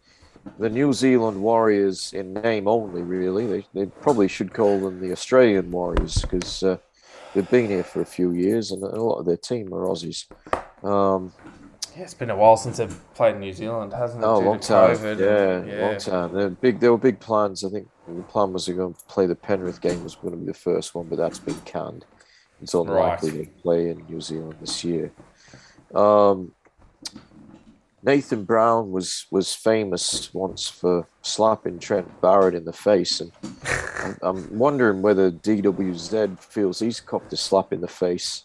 the New Zealand Warriors in name only, really. They, they probably should call them the Australian Warriors because uh, they've been here for a few years and a lot of their team are Aussies. Um, yeah, it's been a while since they've played in New Zealand, hasn't it? Oh, long time. Yeah, and, yeah, long time. They're big. There were big plans. I think the plan was they're going to play the Penrith game was going to be the first one, but that's been canned. It's unlikely right. they play in New Zealand this year. Um, Nathan Brown was was famous once for slapping Trent Barrett in the face, and I'm, I'm wondering whether DWZ feels he's copped a slap in the face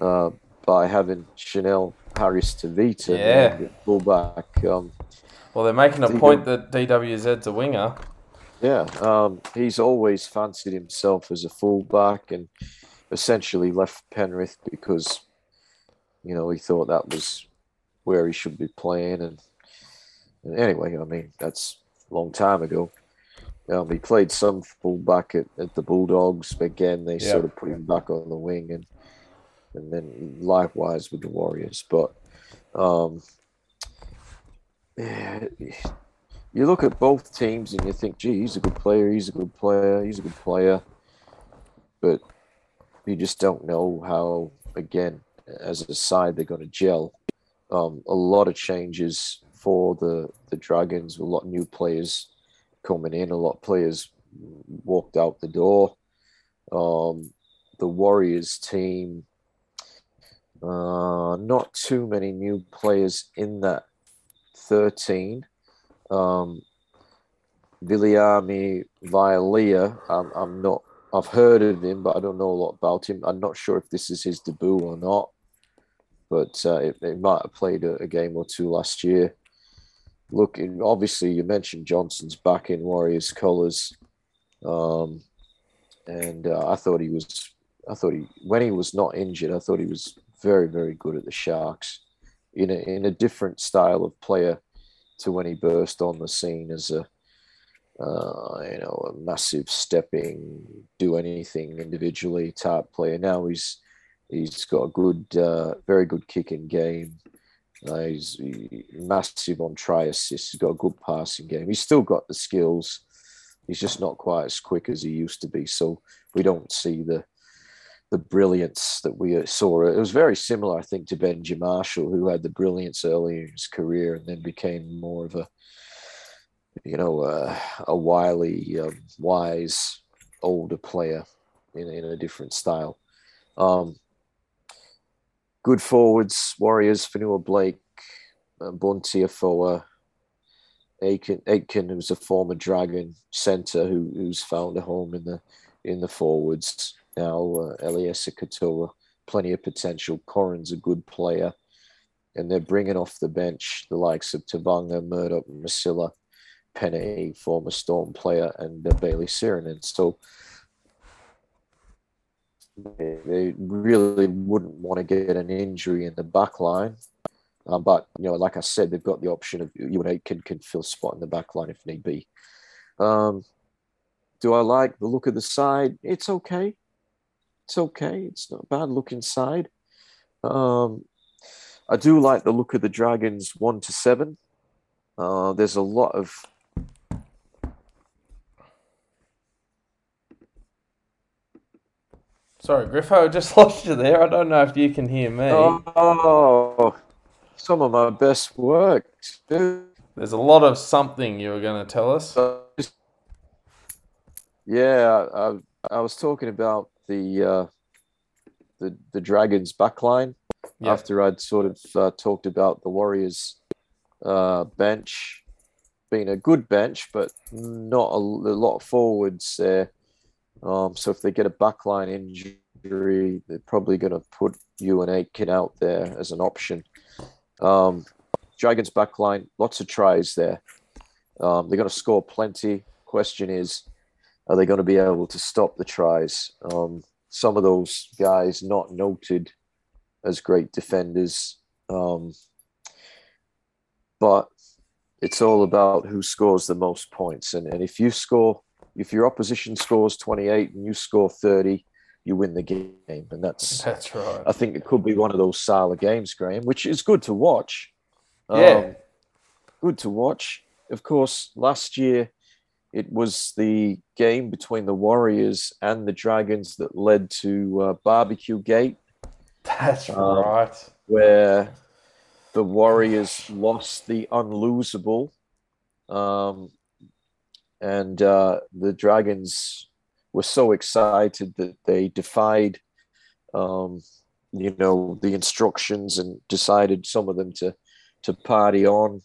uh, by having Chanel Harris Tavita yeah. fullback. Um, well, they're making a DW- point that DWZ's a winger. Yeah, um, he's always fancied himself as a fullback and essentially left Penrith because you know he thought that was where he should be playing. And, and anyway, I mean, that's a long time ago. Um, he played some fullback at, at the Bulldogs. But again, they sort of put him back on the wing, and and then likewise with the Warriors. But um, yeah, you look at both teams and you think, gee, he's a good player. He's a good player. He's a good player. But you just don't know how, again, as a side, they're going to gel um, a lot of changes for the the Dragons. A lot of new players coming in. A lot of players walked out the door. Um, the Warriors team, uh, not too many new players in that thirteen. Um, Viliami Vailea, I'm, I'm not. I've heard of him, but I don't know a lot about him. I'm not sure if this is his debut or not but uh, it, it, might have played a, a, game or two last year. Look, obviously, you mentioned Johnson's back in Warriors colours, um, and uh, I thought he was. I thought he when he was not injured, I thought he was very, very good at the Sharks, in a in a different style of player to when he burst on the scene as a uh, you know, a massive stepping, do anything individually type player. Now he's He's got a good, uh, very good kicking game. Uh, he's he, massive on try assists. He's got a good passing game. He's still got the skills. He's just not quite as quick as he used to be. So we don't see the the brilliance that we saw. It was very similar, I think, to Benji Marshall, who had the brilliance early in his career and then became more of a, you know, uh, a wily, um, wise, older player in, in a different style. Um, good forwards, Warriors, Fonua Blake, uh, Bunty Afoa, Aitken, Aitken, who's a former Dragon centre who, who's found a home in the in the forwards, now. Uh, Eliesa Katoa, plenty of potential. Koren's a good player. And they're bringing off the bench the likes of Tevaga, Murdoch, Masila, Pene, former Storm player, and uh, Bayley Sironen. So they really wouldn't want to get an injury in the back line. Um, but, you know, like I said, they've got the option of Euan Aitken can fill spot in the back line if need be. Um, do I like the look of the side? It's okay. It's okay. It's not bad looking side. Um, I do like the look of the Dragons one to seven. Uh, there's a lot of Sorry, Griffo, I just lost you there. I don't know if you can hear me. Oh, some of my best work. There's a lot of something you were going to tell us. Yeah, I, I was talking about the uh, the the Dragons backline yep. after I'd sort of uh, talked about the Warriors uh, bench being a good bench, but not a, a lot of forwards there. Um, so if they get a backline injury, they're probably going to put Euan Aitken out there as an option. Um, Dragons backline, lots of tries there. Um, they're going to score plenty. Question is, are they going to be able to stop the tries? Um, some of those guys not noted as great defenders, um, but it's all about who scores the most points. And, and if you score if your opposition scores 28 and you score 30, you win the game. And that's that's right. I think it could be one of those Sala games, Graham, which is good to watch. Yeah. Um, good to watch. Of course, last year it was the game between the Warriors and the Dragons that led to uh, Barbecue Gate. That's um, right. Where the Warriors lost the unlosable um, and uh, the dragons were so excited that they defied um, you know the instructions and decided some of them to to party on.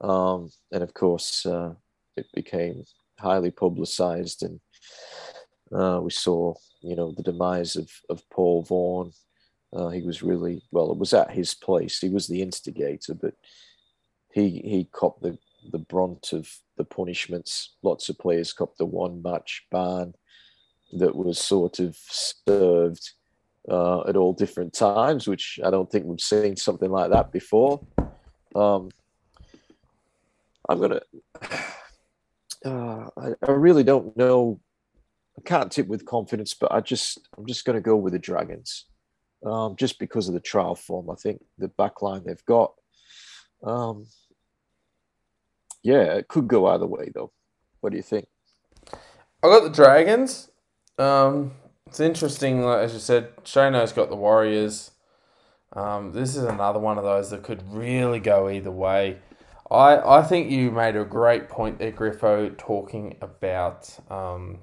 Um, and of course uh, it became highly publicized and uh, we saw you know the demise of, of paul vaughan. Uh, he was really well it was at his place. He was the instigator but he he copped the the brunt of the punishments. Lots of players copped the one match ban that was sort of served uh, at all different times, which I don't think we've seen something like that before. Um, I'm gonna. Uh, I, I really don't know. I can't tip with confidence, but I just I'm just to go with the Dragons, um, just because of the trial form. I think the backline they've got. Um, yeah, it could go either way though. What do you think? I got the Dragons. Um, it's interesting, like, as you said, Shano's got the Warriors. Um, this is another one of those that could really go either way. I, I think you made a great point there, Griffo, talking about um,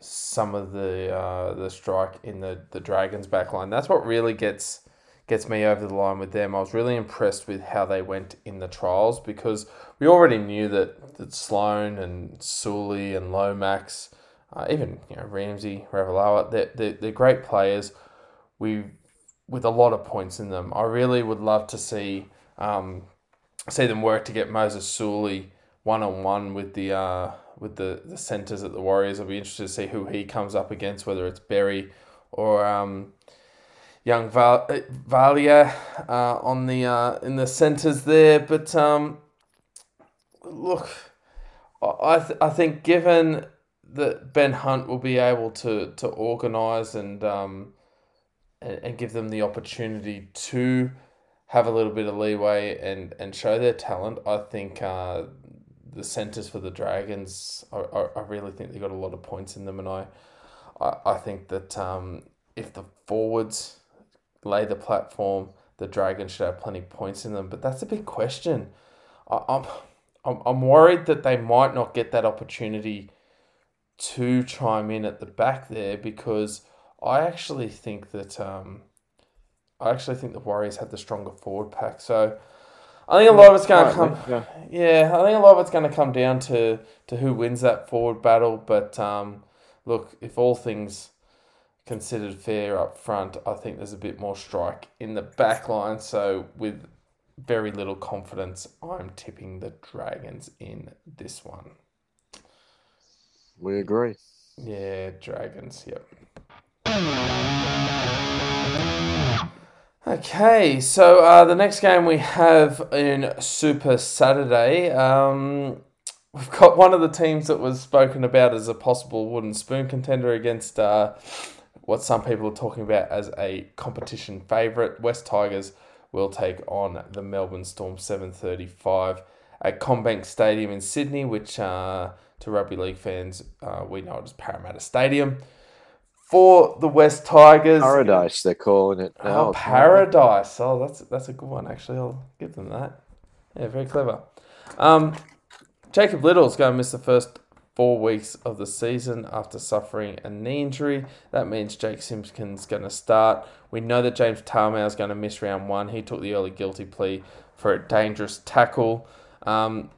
some of the uh, the strike in the, the Dragons backline. That's what really gets gets me over the line with them. I was really impressed with how they went in the trials because we already knew that, that Sloan and Suli and Lomax, uh, even you know Ramsey, Ravalawa, they're, they're, they're great players. We with a lot of points in them. I really would love to see um, see them work to get Moses Suli one on one with the uh, with the, the centers at the Warriors. I'll be interested to see who he comes up against, whether it's Berry or um, young Val- Valia uh, on the uh, in the centres there. But um, look, I th- I think given that Ben Hunt will be able to to organise and um, and, and give them the opportunity to have a little bit of leeway and, and show their talent, I think uh, the centres for the Dragons, I, I, I really think they got a lot of points in them, and I I, I think that um, if the forwards lay the platform, the Dragons should have plenty of points in them. But that's a big question. I, I'm, I'm, I'm worried that they might not get that opportunity to chime in at the back there because I actually think that um, I actually think the Warriors have the stronger forward pack. So I think a lot of it's going to come. Yeah. yeah, I think a lot of it's going to come down to to who wins that forward battle. But um, look, if all things considered fair up front. I think there's a bit more strike in the back line. So with very little confidence, I'm tipping the Dragons in this one. We agree. Yeah, Dragons. Yep. Okay, so uh, the next game we have in Super Saturday, um, we've got one of the teams that was spoken about as a possible wooden spoon contender against uh, what some people are talking about as a competition favourite. West Tigers will take on the Melbourne Storm 735 at CommBank Stadium in Sydney, which uh, to rugby league fans, uh, we know it as Parramatta Stadium. For the West Tigers, Paradise, they're calling it now. Oh, paradise! Oh, that's that's a good one. Actually, I'll give them that. Yeah, very clever. Um, Jacob Liddle's going to miss the first four weeks of the season after suffering a knee injury. That means Jake Simpkin's going to start. We know that James Tamou is going to miss round one. He took the early guilty plea for a dangerous tackle. Um,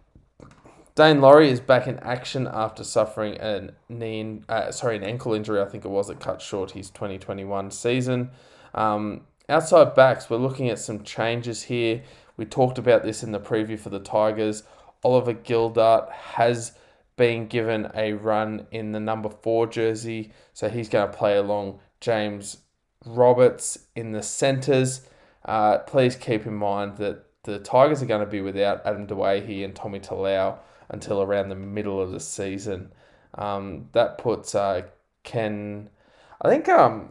Daine Laurie is back in action after suffering a knee, uh, sorry, an ankle injury. I think it was that cut short his 2021 season. Um, outside backs, we're looking at some changes here. We talked about this in the preview for the Tigers. Oliver Gildart has been given a run in the number four jersey, so he's going to play along James Roberts in the centres. Uh, please keep in mind that the Tigers are going to be without Adam Doueihi and Tommy Talau until around the middle of the season. Um, that puts uh, Ken, I think um,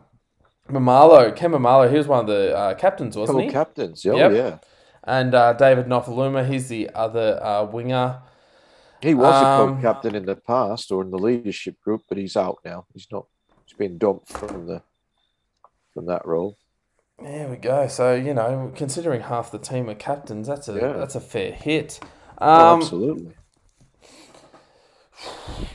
Maumalo, Ken Maumalo, he was one of the uh, captains, wasn't Couple he? captains, yeah, Yep. yeah. And uh, David Nofoaluma, he's the other uh, winger. He was a Um, co-captain in the past or in the leadership group, but he's out now. He's not. He's been dumped from the from that role. There we go. So you know, considering half the team are captains, that's a Yeah. that's a fair hit. Oh, Um, absolutely.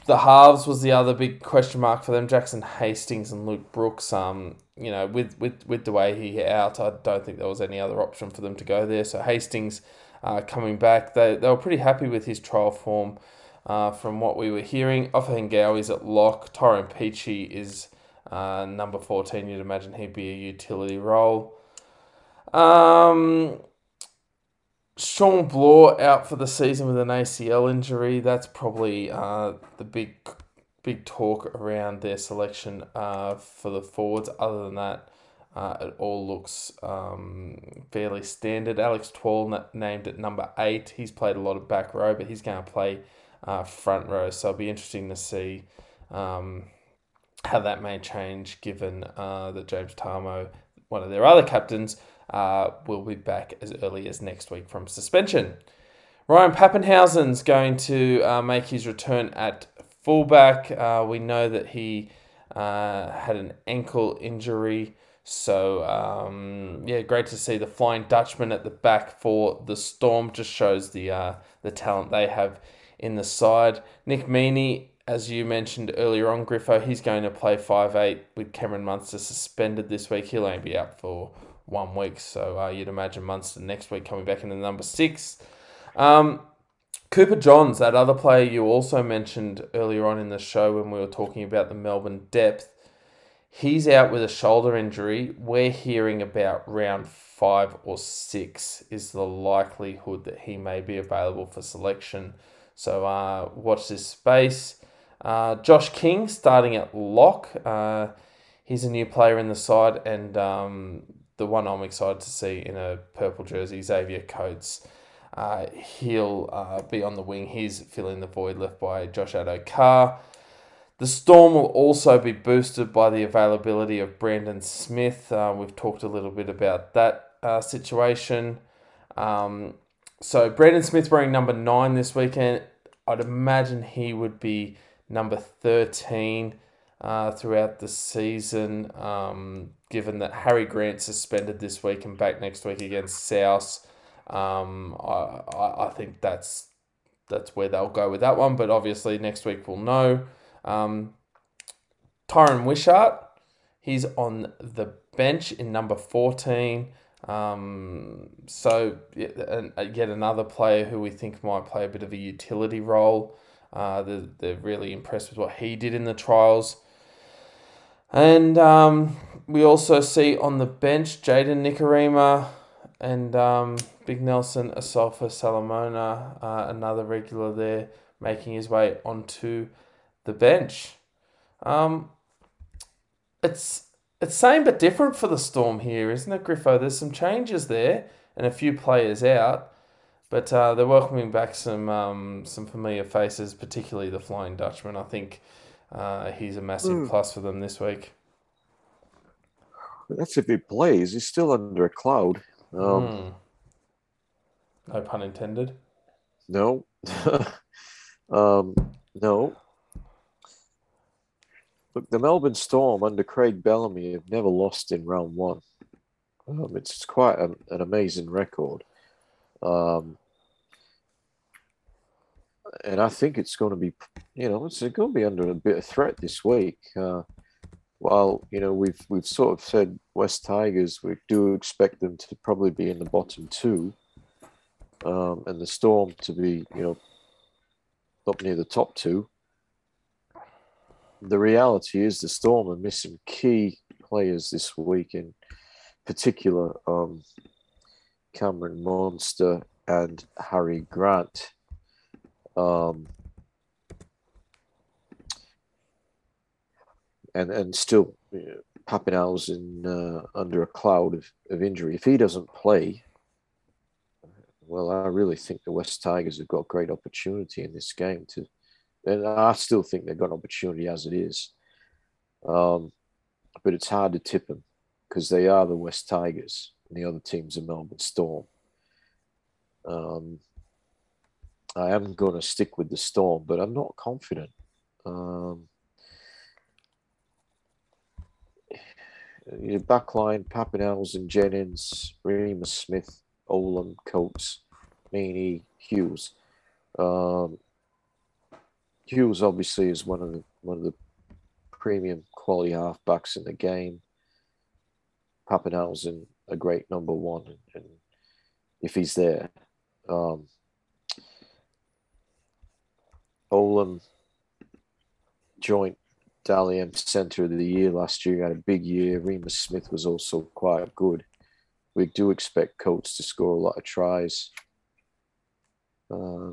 the halves was the other big question mark for them. Jackson Hastings and Luke Brooks. Um, you know, with with with the way he out, I don't think there was any other option for them to go there. So Hastings uh, coming back, they they were pretty happy with his trial form. Uh, from what we were hearing, Offahengawa is at lock. Tyrone Peachey is uh, number fourteen. You'd imagine he'd be a utility role. Um, Shawn Blore out for the season with an ACL injury. That's probably uh, the big big talk around their selection uh, for the forwards. Other than that, uh, it all looks um, fairly standard. Alex Twal na- named at number eight. He's played a lot of back row, but he's going to play uh, front row. So it'll be interesting to see um, how that may change given uh, that James Tamou, one of their other captains, uh, will be back as early as next week from suspension. Ryan Papenhuyzen's going to uh, make his return at fullback. Uh, we know that he uh, had an ankle injury. So, um, yeah, great to see the Flying Dutchman at the back for the Storm. Just shows the uh, the talent they have in the side. Nick Meaney, as you mentioned earlier on, Griffo, he's going to play five eight with Cameron Munster suspended this week. He'll only be out for one week. So, uh, you'd imagine Munster next week coming back into number six. Um, Cooper Johns, that other player you also mentioned earlier on in the show when we were talking about the Melbourne depth, he's out with a shoulder injury. We're hearing about round five or six is the likelihood that he may be available for selection. So uh, watch this space. Uh, Josh King starting at lock. Uh, he's a new player in the side, and um, the one I'm excited to see in a purple jersey, Xavier Coates. Uh, he'll uh, be on the wing. He's filling the void left by Josh Addo-Carr. The Storm will also be boosted by the availability of Brandon Smith. Uh, we've talked a little bit about that uh, situation. Um, so Brandon Smith wearing number nine this weekend. I'd imagine he would be number 13 uh, throughout the season, um, given that Harry Grant suspended this week and back next week against South. Um, I, I, I think that's that's where they'll go with that one. But obviously next week we'll know. Um, Tyran Wishart, he's on the bench in number 14. Um, so uh, yet another player who we think might play a bit of a utility role. Uh, they're, they're really impressed with what he did in the trials. And um, we also see on the bench Jaden Nikorima and um, Big Nelson Asofa Solomona, uh, another regular there, making his way onto the bench. Um, it's it's same but different for the Storm here, isn't it, Griffo? There's some changes there and a few players out, but uh, they're welcoming back some um, some familiar faces, particularly the Flying Dutchman. I think uh, he's a massive mm. plus for them this week. That's if he plays. He's still under a cloud. Um, mm. No pun intended. No. um, no. Look, the Melbourne Storm under Craig Bellamy have never lost in round one. Um, it's quite a, an amazing record. Um, and I think it's going to be, you know, it's going to be under a bit of threat this week. Uh, while you know we've we've sort of said West Tigers, we do expect them to probably be in the bottom two, um, and the Storm to be you know up near the top two. The reality is the Storm are missing key players this week, in particular um, Cameron Munster and Harry Grant. Um, and and still you know, uh, under a cloud of, of injury. If he doesn't play, well, I really think the West Tigers have got great opportunity in this game to, and I still think they've got an opportunity as it is. Um, but it's hard to tip them because they are the West Tigers and the other teams are Melbourne Storm. Um, I am going to stick with the Storm, but I'm not confident. Um, your backline, Papenhuyzen, Jennings, Reimis Smith, Olam, Coates, Meaney, Hughes. Um, Hughes obviously is one of the one of the premium quality halfbacks in the game. Papenhuyzen, a great number one, and, and if he's there, um, Olam joint Dally M Centre of the Year last year. Had a big year. Reimis Smith was also quite good. We do expect Coates to score a lot of tries. Uh,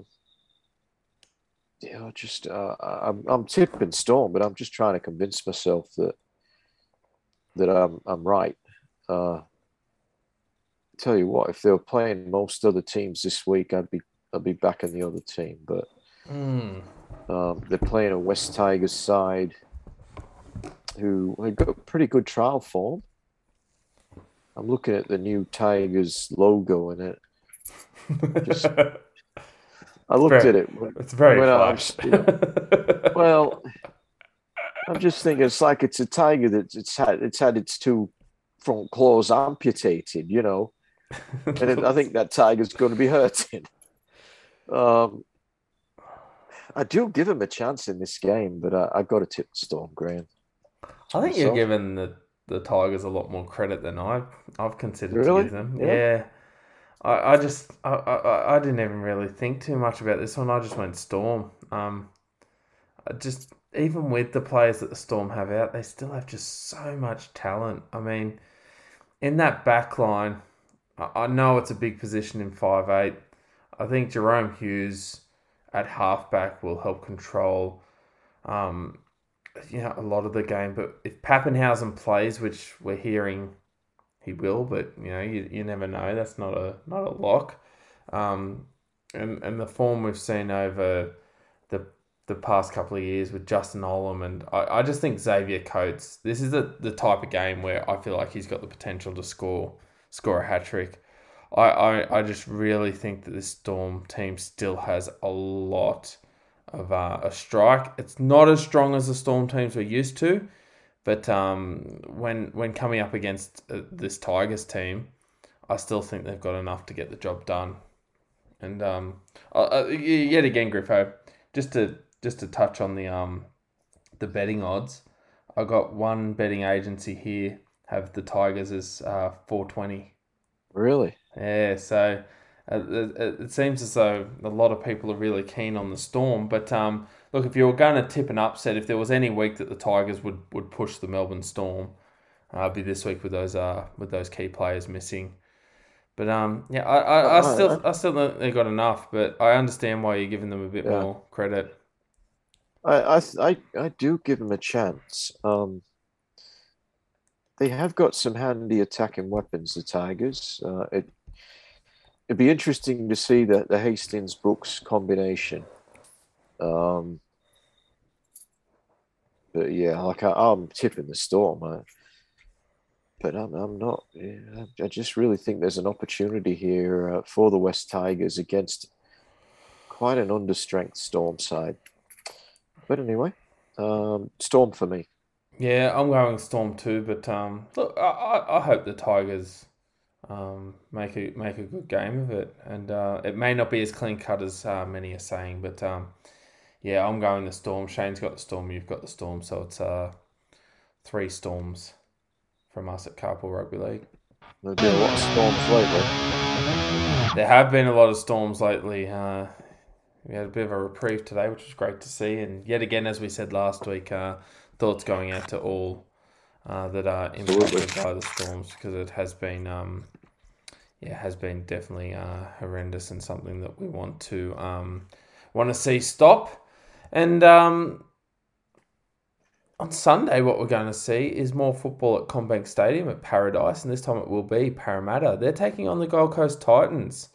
yeah, just uh, I'm I'm tipping Storm, but I'm just trying to convince myself that that I'm I'm right. Uh, tell you what, if they were playing most other teams this week, I'd be I'd be backing the other team. But mm. um, they're playing a West Tigers side who had got pretty good trial form. I'm looking at the new Tigers logo in it. Just, I looked very, at it. It's very flash. you know, well, I'm just thinking it's like it's a tiger that it's had it's had its two front claws amputated, you know, and it, I think that tiger's going to be hurting. Um, I do give him a chance in this game, but I, have got to tip Storm Graham. I think you're giving the, the Tigers a lot more credit than I've I've considered really? to give them. Yeah. yeah. I, I just I, I, I didn't even really think too much about this one. I just went Storm. Um, I just even with the players that the Storm have out, they still have just so much talent. I mean, in that back line, I, I know it's a big position in five eight. I think Jahrome Hughes at halfback will help control um, you know, a lot of the game. But if Papenhuyzen plays, which we're hearing he will, but you know, you, you never know. That's not a not a lock. Um, and and the form we've seen over the the past couple of years with Justin Olam and I, I just think Xavier Coates. This is the, the type of game where I feel like he's got the potential to score score a hat trick. I, I, I just really think that this Storm team still has a lot of uh, a strike. It's not as strong as the Storm teams we're used to, but um, when when coming up against uh, this Tigers team, I still think they've got enough to get the job done. And um, uh, yet again, Griffo, just to just to touch on the um the betting odds, I got one betting agency here have the Tigers as uh, four twenty. Really? Yeah. So it, it, seems as though a lot of people are really keen on the Storm. But um, look, if you were going to tip an upset, if there was any week that the Tigers would, would push the Melbourne Storm, uh, be this week with those uh with those key players missing. But um, yeah, I, I, I still I still think they got enough, but I understand why you're giving them a bit yeah. more credit. I, I I do give them a chance. Um, they have got some handy attacking weapons, the Tigers. Uh, it it'd be interesting to see the, the Hastings Brooks combination. Um, but yeah, like I, am tipping the storm, I, but I'm, I'm not. I just really think there's an opportunity here uh, for the West Tigers against quite an understrength Storm side. But anyway, um, Storm for me. Yeah, I'm going Storm too. But um, look, I, I hope the Tigers um, make a make a good game of it. And uh, it may not be as clean cut as uh, many are saying, but um, yeah, I'm going the Storm. Shane's got the Storm. You've got the Storm. So it's uh, three Storms from us at Carpool Rugby League. There's been a lot of storms lately. There have been a lot of storms lately. Uh, we had a bit of a reprieve today, which was great to see. And yet again, as we said last week, uh, thoughts going out to all uh, that are impacted Absolutely. by the storms because it has been, um, yeah, has been definitely uh, horrendous and something that we want to um, want to see stop. And um, on Sunday, what we're going to see is more football at CommBank Stadium at Paradise, and this time it will be Parramatta. They're taking on the Gold Coast Titans.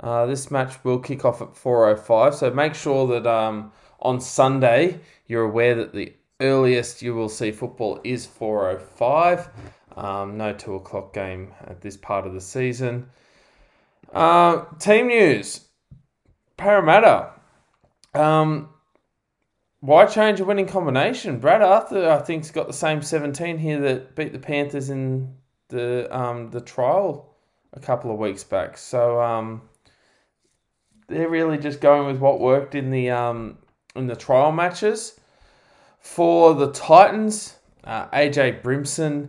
Uh, this match will kick off at 4.05, so make sure that um, on Sunday you're aware that the earliest you will see football is 4.05. Um, no 2 o'clock game at this part of the season. Uh, team news Parramatta. Um, why change a winning combination? Brad Arthur, I think, has got the same 17 here that beat the Panthers in the um, the trial a couple of weeks back. So um, they're really just going with what worked in the um, in the trial matches. For the Titans, uh, AJ Brimson,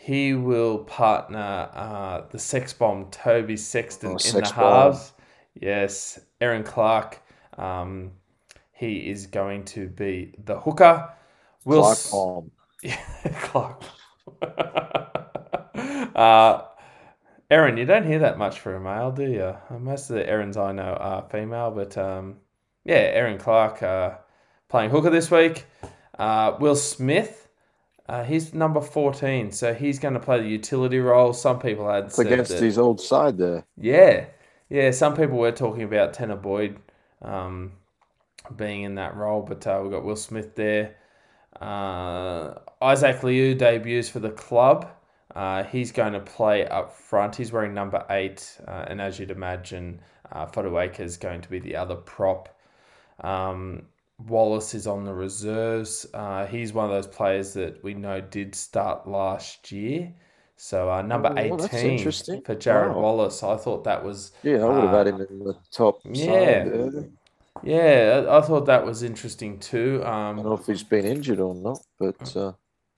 he will partner uh, the sex bomb Toby Sexton oh, in the halves. Yes, Erin Clark. Um, he is going to be the hooker. Will Clark Palm. Yeah, Clark. uh, Erin, you don't hear that much for a male, do you? Most of the Erins I know are female, but um, yeah, Erin Clark uh, playing hooker this week. Uh, Will Smith, uh, he's number 14, so he's going to play the utility role. Some people had said against that, his old side there. Yeah, yeah. Some people were talking about Tanner Boyd um, being in that role, but uh, we've got Will Smith there. Uh, Isaac Liu debuts for the club. Uh, he's going to play up front. He's wearing number eight, uh, and as you'd imagine, uh, is going to be the other prop. Um, Wallace is on the reserves. Uh, he's one of those players that we know did start last year. So uh, number oh, eighteen for Jarrod wow. Wallace. I thought that was yeah. I would have had him in the top. Yeah, yeah, I, thought that was interesting too. Um, I don't know if he's been injured or not, but uh...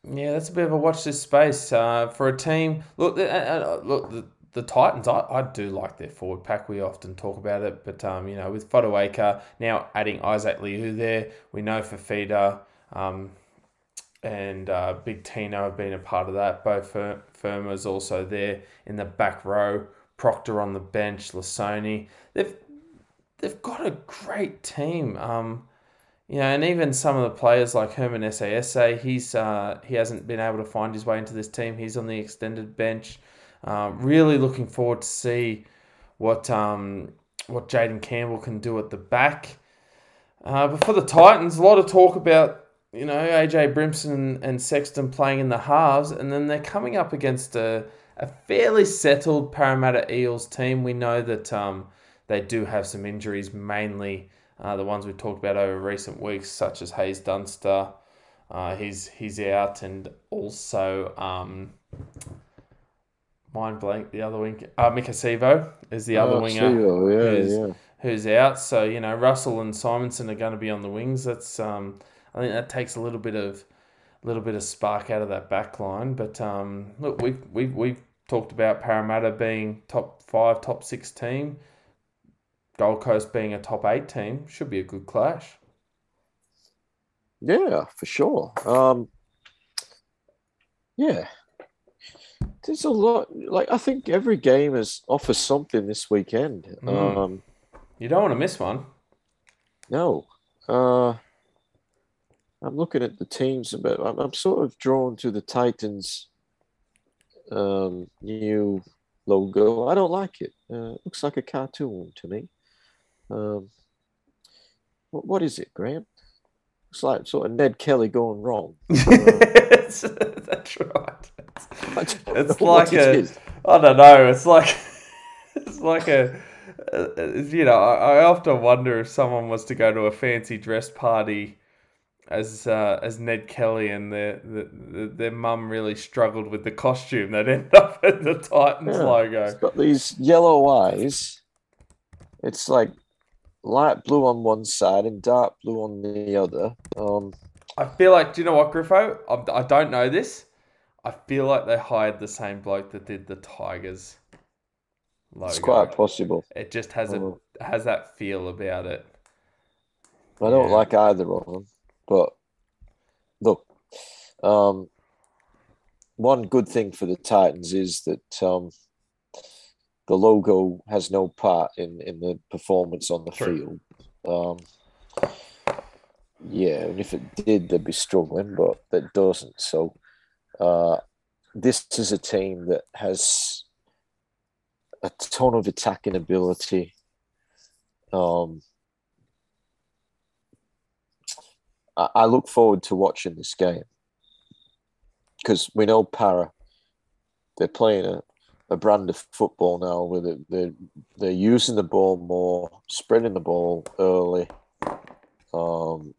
yeah, that's a bit of a watch this space uh, for a team. Look, uh, uh, look, the, Titans. I, I do like their forward pack. We often talk about it, but um, you know, with Fotuaika now adding Isaac Liu there, we know Fifita um, and uh, Big Tino have been a part of that. Beau Fermor's also there in the back row. Proctor on the bench, Lisone. They've they've got a great team. Um, you know, and even some of the players like Herman Ese'ese, he's uh, he hasn't been able to find his way into this team. He's on the extended bench. Uh, really looking forward to see what um, what Jayden Campbell can do at the back. Uh, but for the Titans, a lot of talk about you know AJ Brimson and Sexton playing in the halves, and then they're coming up against a, a fairly settled Parramatta Eels team. We know that um, they do have some injuries, mainly uh, the ones we've talked about over recent weeks, such as Haze Dunster. Uh, he's he's out, and also um, mind blank the other wing. Uh, Maika Sivo is the other oh, winger yeah, who's, yeah. who's out. So you know Russell and Simonsson are going to be on the wings. That's um, I think that takes a little bit of little bit of spark out of that back line. But um, look, we've we've we've talked about Parramatta being top five, top six team Gold Coast being a top eight team should be a good clash. Yeah, for sure. Um, yeah, there's a lot. Like I think every game is offers something this weekend. Mm. Um, you don't want to miss one. No. Uh, I'm looking at the teams, but I'm, I'm sort of drawn to the Titans' um, new logo. I don't like it. Uh, it looks like a cartoon to me. Um, what, what is it, Graham? It's like sort of Ned Kelly going wrong. That's right. It's like a. I don't know. It's like it's like a. you know, I, I often wonder if someone was to go to a fancy dress party as uh, as Ned Kelly and their the, their mum really struggled with the costume that ended up in the Titans yeah, logo. It's got these yellow eyes. It's like light blue on one side and dark blue on the other. Um, I feel like, do you know what, Griffo? I, I don't know this. I feel like they hired the same bloke that did the Tigers. Logo. It's quite possible. It just has a um, has that feel about it. I don't yeah. like either of them, but look, um, one good thing for the Titans is that um, the logo has no part in in the performance on the True. field. Um, yeah, and if it did, they'd be struggling, but that doesn't. So, uh, this is a team that has a ton of attacking ability. Um, I, I look forward to watching this game because we know Para. They're playing a, a brand of football now where they, they're, they're using the ball more, spreading the ball early. Um,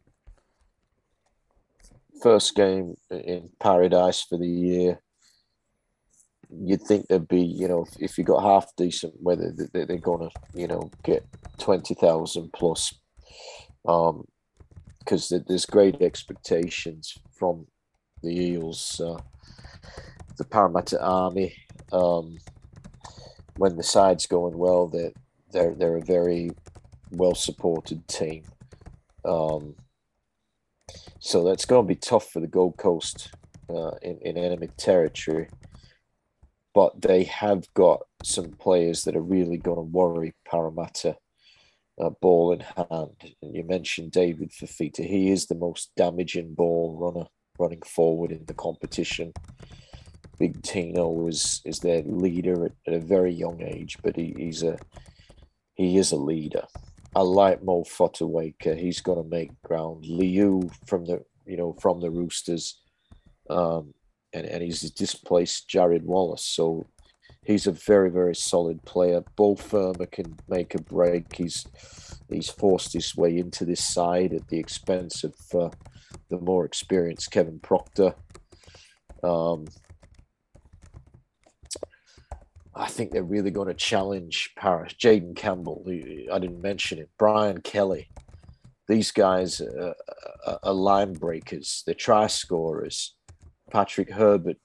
first game in paradise for the year. You'd think there'd be, you know, if, you got half decent weather, they, they're going to, you know, get 20,000 plus. Um, because there's great expectations from the Eels, uh, the Parramatta Army, um, when the side's going well, they're they're they're a very well supported team. Um, so that's going to be tough for the Gold Coast uh, in in enemy territory. But they have got some players that are really going to worry Parramatta. Uh, ball in hand. And you mentioned David Fifita. He is the most damaging ball runner running forward in the competition. Big Tino is is their leader at, at a very young age, but he, he's a he is a leader. I like Mo Fotuaika. He's going to make ground. Liu from the you know from the Roosters, um, and and he's displaced Jarrod Wallace. So he's a very very solid player. Beau Fermor can make a break. He's he's forced his way into this side at the expense of uh, the more experienced Kevin Proctor. Um, I think they're really going to challenge Paris. Jayden Campbell, I didn't mention it. Brian Kelly. These guys are, are, are line breakers. They're try scorers. Patrick Herbert,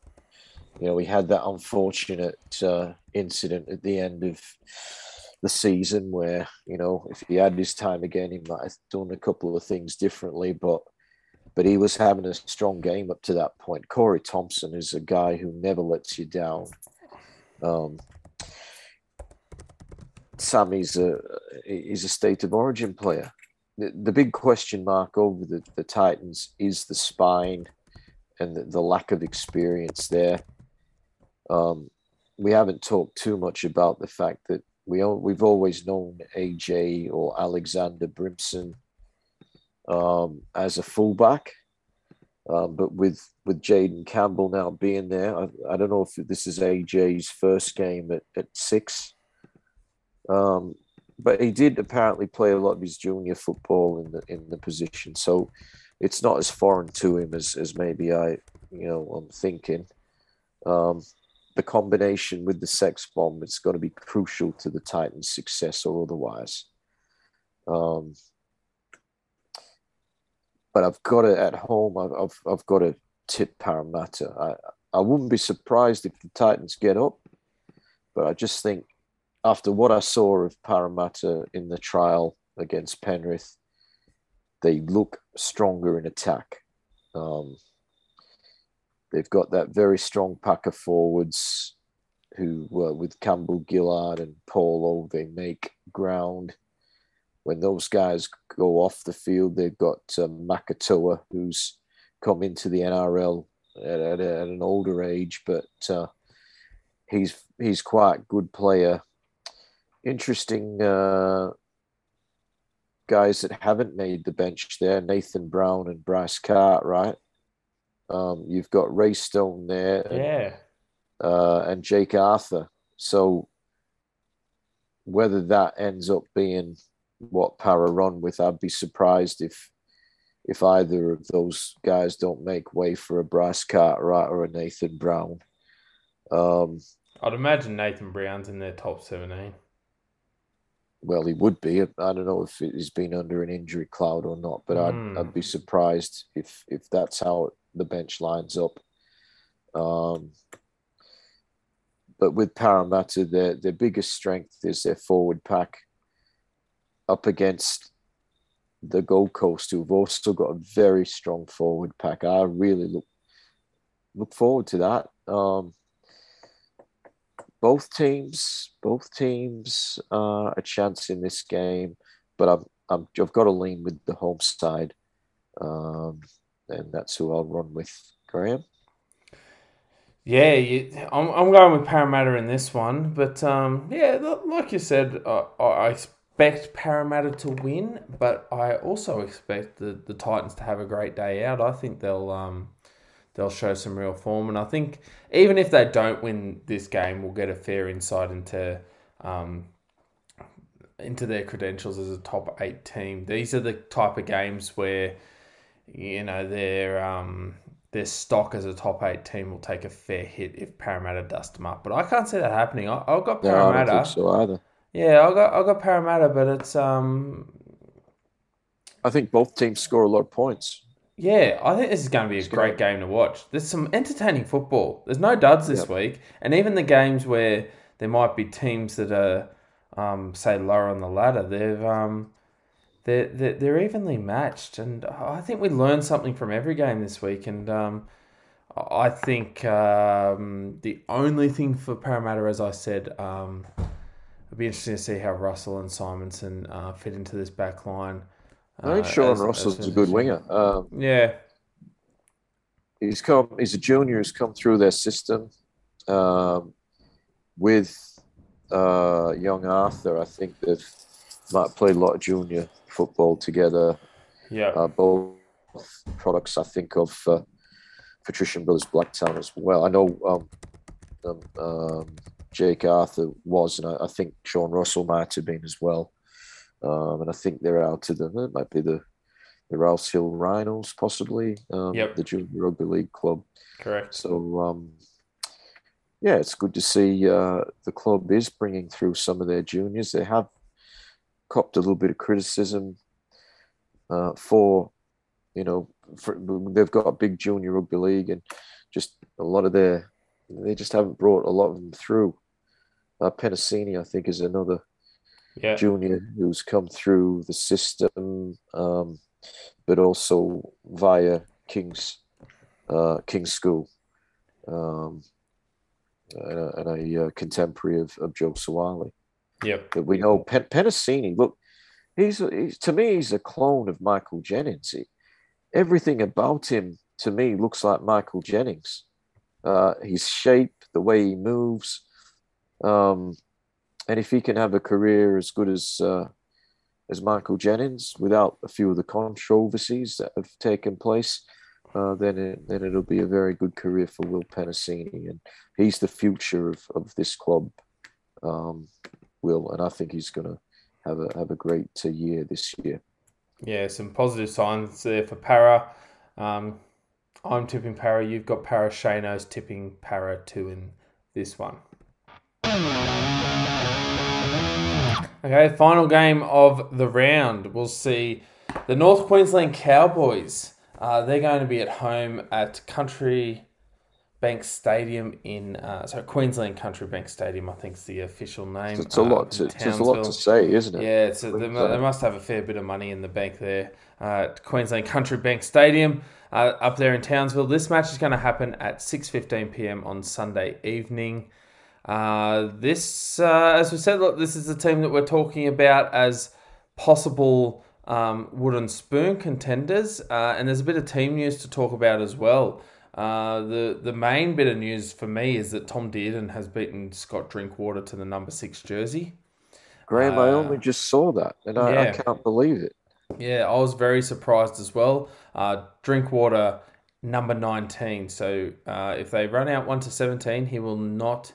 you know, we had that unfortunate uh, incident at the end of the season where, you know, if he had his time again, he might have done a couple of things differently, but but he was having a strong game up to that point. Corey Thompson is a guy who never lets you down. Um, Sammy's a is a state of origin player. The, the big question mark over the, the Titans is the spine and the, the lack of experience there. Um, we haven't talked too much about the fact that we we've always known AJ or Alexander Brimson um, as a fullback. Um, but with with Jayden Campbell now being there, I, I, don't know if this is AJ's first game at, at six. Um, but he did apparently play a lot of his junior football in the in the position, so it's not as foreign to him as, as maybe I you know I'm thinking. Um, the combination with the sex bomb it's going to be crucial to the Titans' success or otherwise. Um, but I've got it at home. I've, I've, I've got to tip Parramatta. I, I wouldn't be surprised if the Titans get up, but I just think after what I saw of Parramatta in the trial against Penrith, they look stronger in attack. Um, they've got that very strong pack of forwards who, uh, with Campbell Gillard and Paulo, they make ground. When those guys go off the field, they've got uh, Makatoa, who's come into the NRL at, at, at an older age, but uh, he's he's quite a good player. Interesting uh, guys that haven't made the bench there: Nathan Brown and Bryce Cartwright. Um, you've got Ray Stone there, and, Yeah. uh, and Jake Arthur. So whether that ends up being what Para run with, I'd be surprised if if either of those guys don't make way for a Bryce Cartwright or a Nathan Brown. Um, I'd imagine Nathan Brown's in their top 17. well, he would be. I don't know if he's been under an injury cloud or not, but I'd, Hmm. I'd be surprised if if that's how the bench lines up. Um, but with Parramatta, their their biggest strength is their forward pack up against the Gold Coast, who've also got a very strong forward pack. I really look look forward to that. Um, both teams, both teams are a chance in this game, but I'm, I'm I've got to lean with the home side, um, and that's who I'll run with. Graham. Yeah, you, I'm, I'm going with Parramatta in this one, but um, yeah, like you said, uh, I expect Parramatta to win, but I also expect the, the Titans to have a great day out. I think they'll um, they'll show some real form, and I think even if they don't win this game, we'll get a fair insight into um, into their credentials as a top eight team. These are the type of games where you know their um, their stock as a top eight team will take a fair hit if Parramatta dust them up. But I can't see that happening. I, I've got No, I don't Parramatta. think so either. Yeah, I got I got Parramatta, but it's um I think both teams score a lot of points. yeah, I think this is going to be a great game to watch. There's some entertaining football. There's no duds this Yep. week, and even the games where there might be teams that are um say lower on the ladder, they've um they're, they're, they're evenly matched, and I think we learned something from every game this week. And um, I think um, the only thing for Parramatta, as I said, um, it'll be interesting to see how Russell and Simonsson uh, fit into this back line. I think uh, Sean as- Russell's as- a good winger. Um, Yeah, he's come. He's a junior. He's come through their system um, with uh, young Arthur. I think they've might play a lot of junior football together. yeah, Uh, both products, I think, of uh, Patrician Brothers Blacktown as well. I know um, um, um, Jake Arthur was, and I, I think Sean Russell might have been as well. Um, and I think they're out of the, it might be the, the Rouse Hill Rhinos, possibly, um, Yep. the Junior Rugby League club. correct. So, um, yeah, it's good to see uh, the club is bringing through some of their juniors. They have copped a little bit of criticism uh, for, you know, for, they've got a big junior rugby league and just a lot of their, they just haven't brought a lot of them through. Uh, Penisini, I think, is another Yeah, junior who's come through the system, um, but also via King's uh, King's School, um, and a, and a uh, contemporary of, of Joe Suaalii. yep, That we know Pen- Penisini. Look, he's, he's to me he's a clone of Michael Jennings. He, everything about him to me looks like Michael Jennings. Uh, his shape, the way he moves, um, and if he can have a career as good as uh, as Michael Jennings without a few of the controversies that have taken place, uh, then it, then it'll be a very good career for Will Penisini, and he's the future of, of this club. Um, Will, and I think he's going to have a have a great year this year. yeah. Some positive signs there for Para. Um, I'm tipping Para. You've got Para. Shano's tipping Para two in this one. Okay, final game of the round. We'll see the North Queensland Cowboys. Uh, they're going to be at home at Country Bank Stadium in uh, so Queensland Country Bank Stadium, I think is the official name. It's a lot uh, to there's a lot to say, isn't it? Yeah, it's a, they, they must have a fair bit of money in the bank there. Uh, at Queensland Country Bank Stadium uh, up there in Townsville. This match is going to happen at 6:15 p.m. on Sunday evening. Uh, this, uh, as we said, look, this is the team that we're talking about as possible um, wooden spoon contenders, uh, and there's a bit of team news to talk about as well. Uh, the the main bit of news for me is that Tom Dearden has beaten Scott Drinkwater to the number six jersey. Graham, I Uh, only just saw that, and I, I can't believe it. Yeah, I was very surprised as well. Uh, Drinkwater, number 19. So uh, if they run out 1 to 17, he will not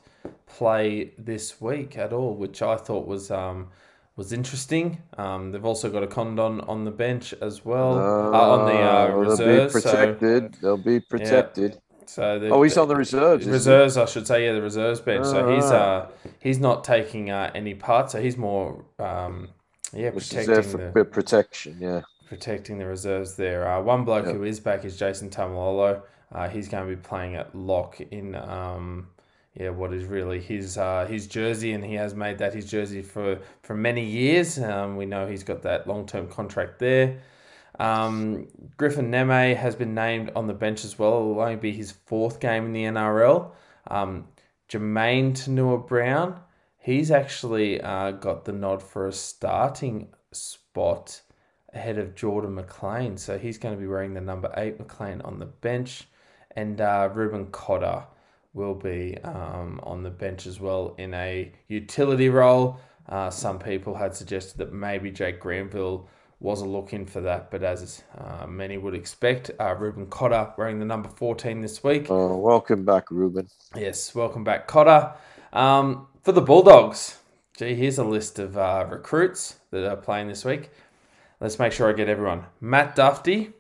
play this week at all, which I thought was um, was interesting. Um, they've also got a Condon on the bench as well, uh, on the uh, Oh, reserves. They'll be So, protected. They'll be protected. so they've- Oh, he's on the reserves. reserves, I should say, yeah, the reserves bench. so he's right. uh he's not taking uh, any part. So he's more um yeah Which is protecting there for the bit protection, yeah. protecting the reserves there. Uh, one bloke Yep. who is back is Jason Taumalolo. Uh, he's going to be playing at lock in um, yeah what is really his uh, his jersey, and he has made that his jersey for for many years. Um, we know he's got that long term contract there. Um, Griffin Neame has been named on the bench as well. It'll only be his fourth game in the NRL. Um, Jamayne Taunoa Brown, he's actually uh, got the nod for a starting spot ahead of Jordan McLean. So he's going to be wearing the number eight McLean on the bench. And uh, Reuben Cotter will be um, on the bench as well in a utility role. Uh, some people had suggested that maybe Jake Granville was a look in for that, but as uh, many would expect, uh, Reuben Cotter wearing the number 14 this week. Oh, welcome back, Reuben. Yes, welcome back, Cotter. Um, for the Bulldogs, gee, here's a list of uh, recruits that are playing this week. Let's make sure I get everyone. Matt Dufty,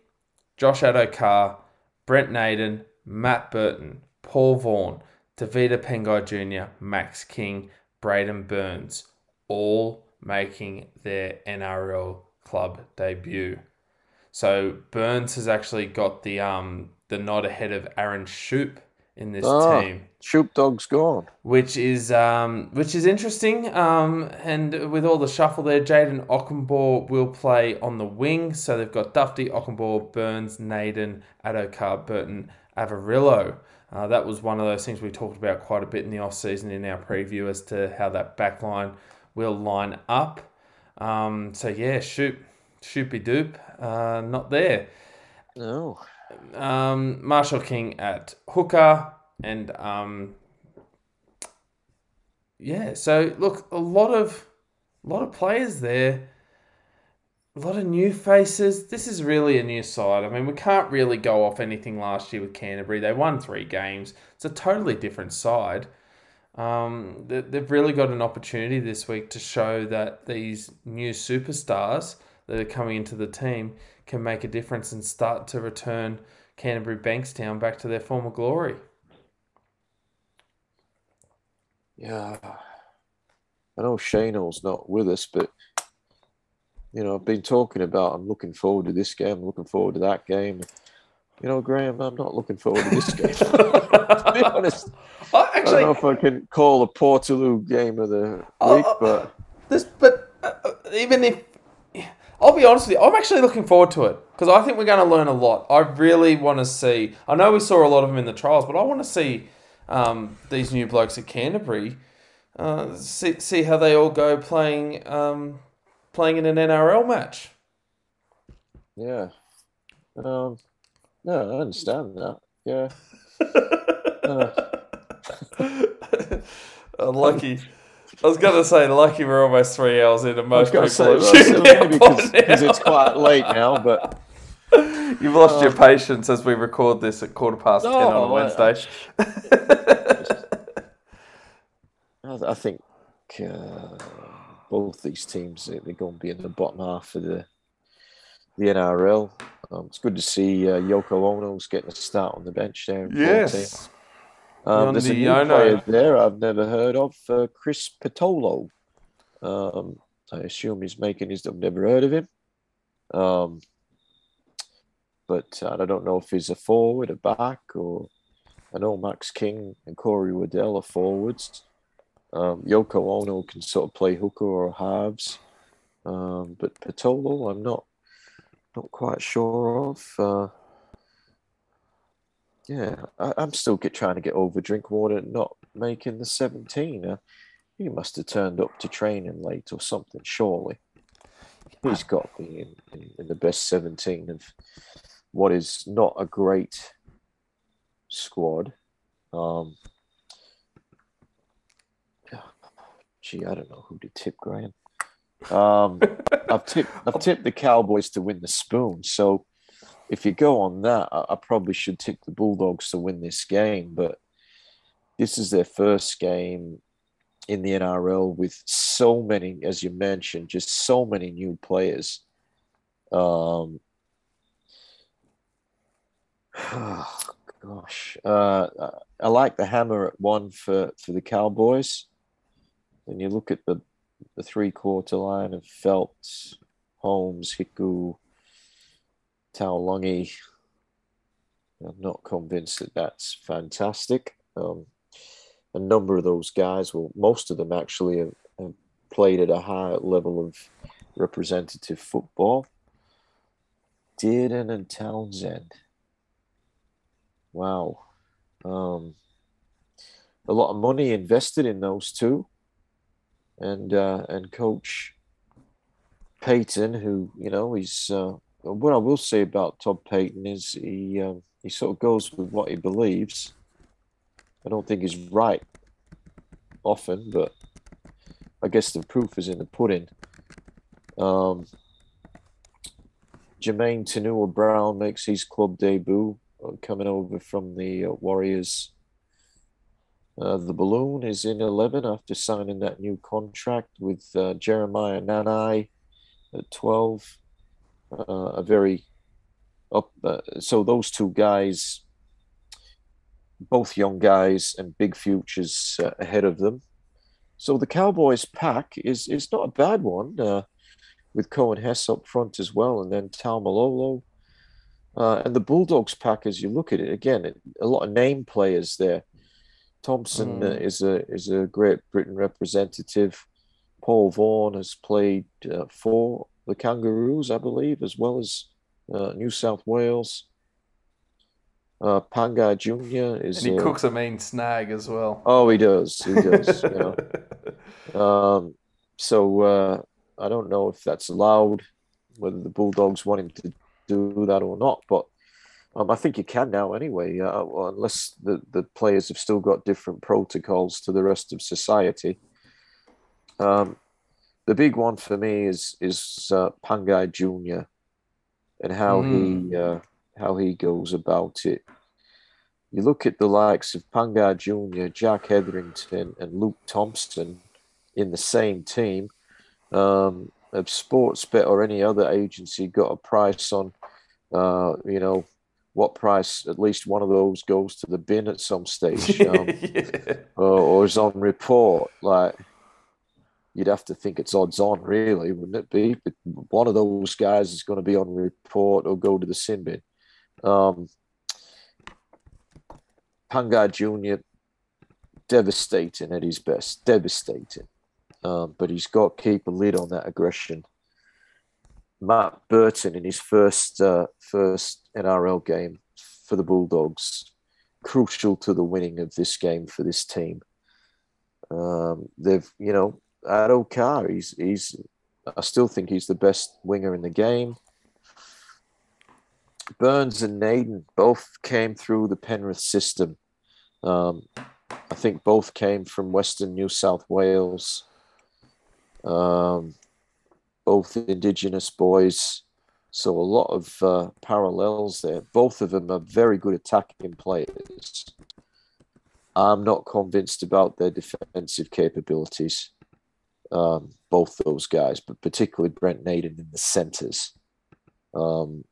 Josh Addo-Carr, Brent Naden, Matt Burton, Paul Vaughan, Tevita Pangai Jr., Max King, Braidon Burns, all making their NRL club debut. So Burns has actually got the um the nod ahead of Aaron Schoupp in this Oh. team Shoop Dog's gone. which is um, which is interesting. Um, and with all the shuffle there, Jayden Okunbor will play on the wing. So they've got Dufty, Okunbor, Burns, Naden, Addo-Carr, Burton, Averillo. Uh, that was one of those things we talked about quite a bit in the off season in our preview as to how that back line will line up. Um, so yeah, shoot, shoopy doop, uh, not there No. Um, Marshall King at hooker, and um, yeah. So look, a lot of a lot of players there, a lot of new faces. This is really a new side. I mean, we can't really go off anything last year with Canterbury. They won three games. It's a totally different side. Um, they- they've really got an opportunity this week to show that these new superstars that are coming into the team can make a difference and start to return Canterbury Bankstown back to their former glory. Yeah. I know Shano's not with us, but you know, I've been talking about I'm looking forward to this game, I'm looking forward to that game. You know, Graham, I'm not looking forward to this game. to be honest. Oh, I don't know if I can call the Portaloo game of the week, oh, but This, but uh, uh, even if I'll be honest with you, I'm actually looking forward to it because I think we're going to learn a lot. I really want to see. I know we saw a lot of them in the trials, but I want to see um, these new blokes at Canterbury. Uh, see see how they all go playing um, playing in an NRL match. yeah. Um no, I understand that. Yeah. Uh, lucky. I was going to say lucky we're almost three hours in, and most people say, are well, because it's quite late now, but You've lost your patience as we record this at quarter past ten on a No, I- Wednesday. I, I think uh, both these teams they- they're going to be in the bottom half of the the NRL. Um, it's good to see uh, Yoko Ono's getting a start on the bench there. 14. Um, there's a new Ono. player there I've never heard of, uh, Chris Patolo. Um, I assume he's making his. I've never heard of him. Um, but uh, I don't know if he's a forward, a back, or I know Max King and Corey Waddell are forwards. Um, Yoko Ono can sort of play hooker or halves. Um, but Patolo, I'm not not quite sure of. Uh, yeah, I, am still get, trying to get over Drinkwater not making the 17. Uh, he must have turned up to training late or something, surely. He's got to be in, in, in the best 17 of what is not a great squad. Um, gee, I don't know who to tip, Graham. Um, I've tipped I've tipped the Cowboys to win the spoon. So if you go on that, I, I, probably should tip the Bulldogs to win this game. But this is their first game in the NRL with so many, as you mentioned, just so many new players. Um, oh, gosh, uh, I like the hammer at one for for the Cowboys. When you look at the the three quarter line of Phelps, Holmes, Hiku, Taulagi. I'm not convinced that that's fantastic. Um, a number of those guys, well, most of them actually have, have played at a high level of representative football. Dearden and Townsend. Wow. Um, a lot of money invested in those two and uh, and coach Payten, who you know he's uh, what I will say about Todd Payten is he um, he sort of goes with what he believes. I don't think he's right often, but I guess the proof is in the pudding. Um, Jamayne Taunoa-Brown makes his club debut uh, coming over from the uh, Warriors uh, the balloon is in 11 after signing that new contract with uh, Jeremiah Nanai at 12. Uh, a very up. Uh, so those two guys, both young guys and big futures uh, ahead of them. So the Cowboys pack is is not a bad one with Coen Hess up front as well, and then Taumalolo. Uh, and the Bulldogs pack, as you look at it, again, a lot of name players there. Thompson mm. is a is a Great Britain representative. Paul Vaughan has played uh, for the Kangaroos, I believe, as well as uh, New South Wales. Uh, Pangai Junior is and he cooks a main snag as well. Oh, he does. He does. you know. um, so uh, I don't know if that's allowed, whether the Bulldogs want him to do that or not, but um, I think you can now anyway, uh, unless the, the players have still got different protocols to the rest of society. Um, the big one for me is is uh, Pangai Junior and how mm. he uh, how he goes about it. You look at the likes of Pangai Junior, Jack Hetherington, and Luke Thompson in the same team. Um, if Sportsbet or any other agency got a price on, uh, you know, what price at least one of those goes to the bin at some stage um, yeah. or, or, is on report like you'd have to think it's odds on really wouldn't it be but one of those guys is going to be on report or go to the sin bin um, Jr. devastating at his best devastating um, but he's got to keep a lid on that aggression Matt Burton in his first uh, first NRL game for the Bulldogs, crucial to the winning of this game for this team. Um, they've, you know, Addo-Carr, he's he's. I still think he's the best winger in the game. Burns and Naden both came through the Penrith system. Um, I think both came from Western New South Wales. Um, both Indigenous boys. So a lot of uh, parallels there. Both of them are very good attacking players. I'm not convinced about their defensive capabilities. Um, both those guys, but particularly Brent Naden in the centres. Um,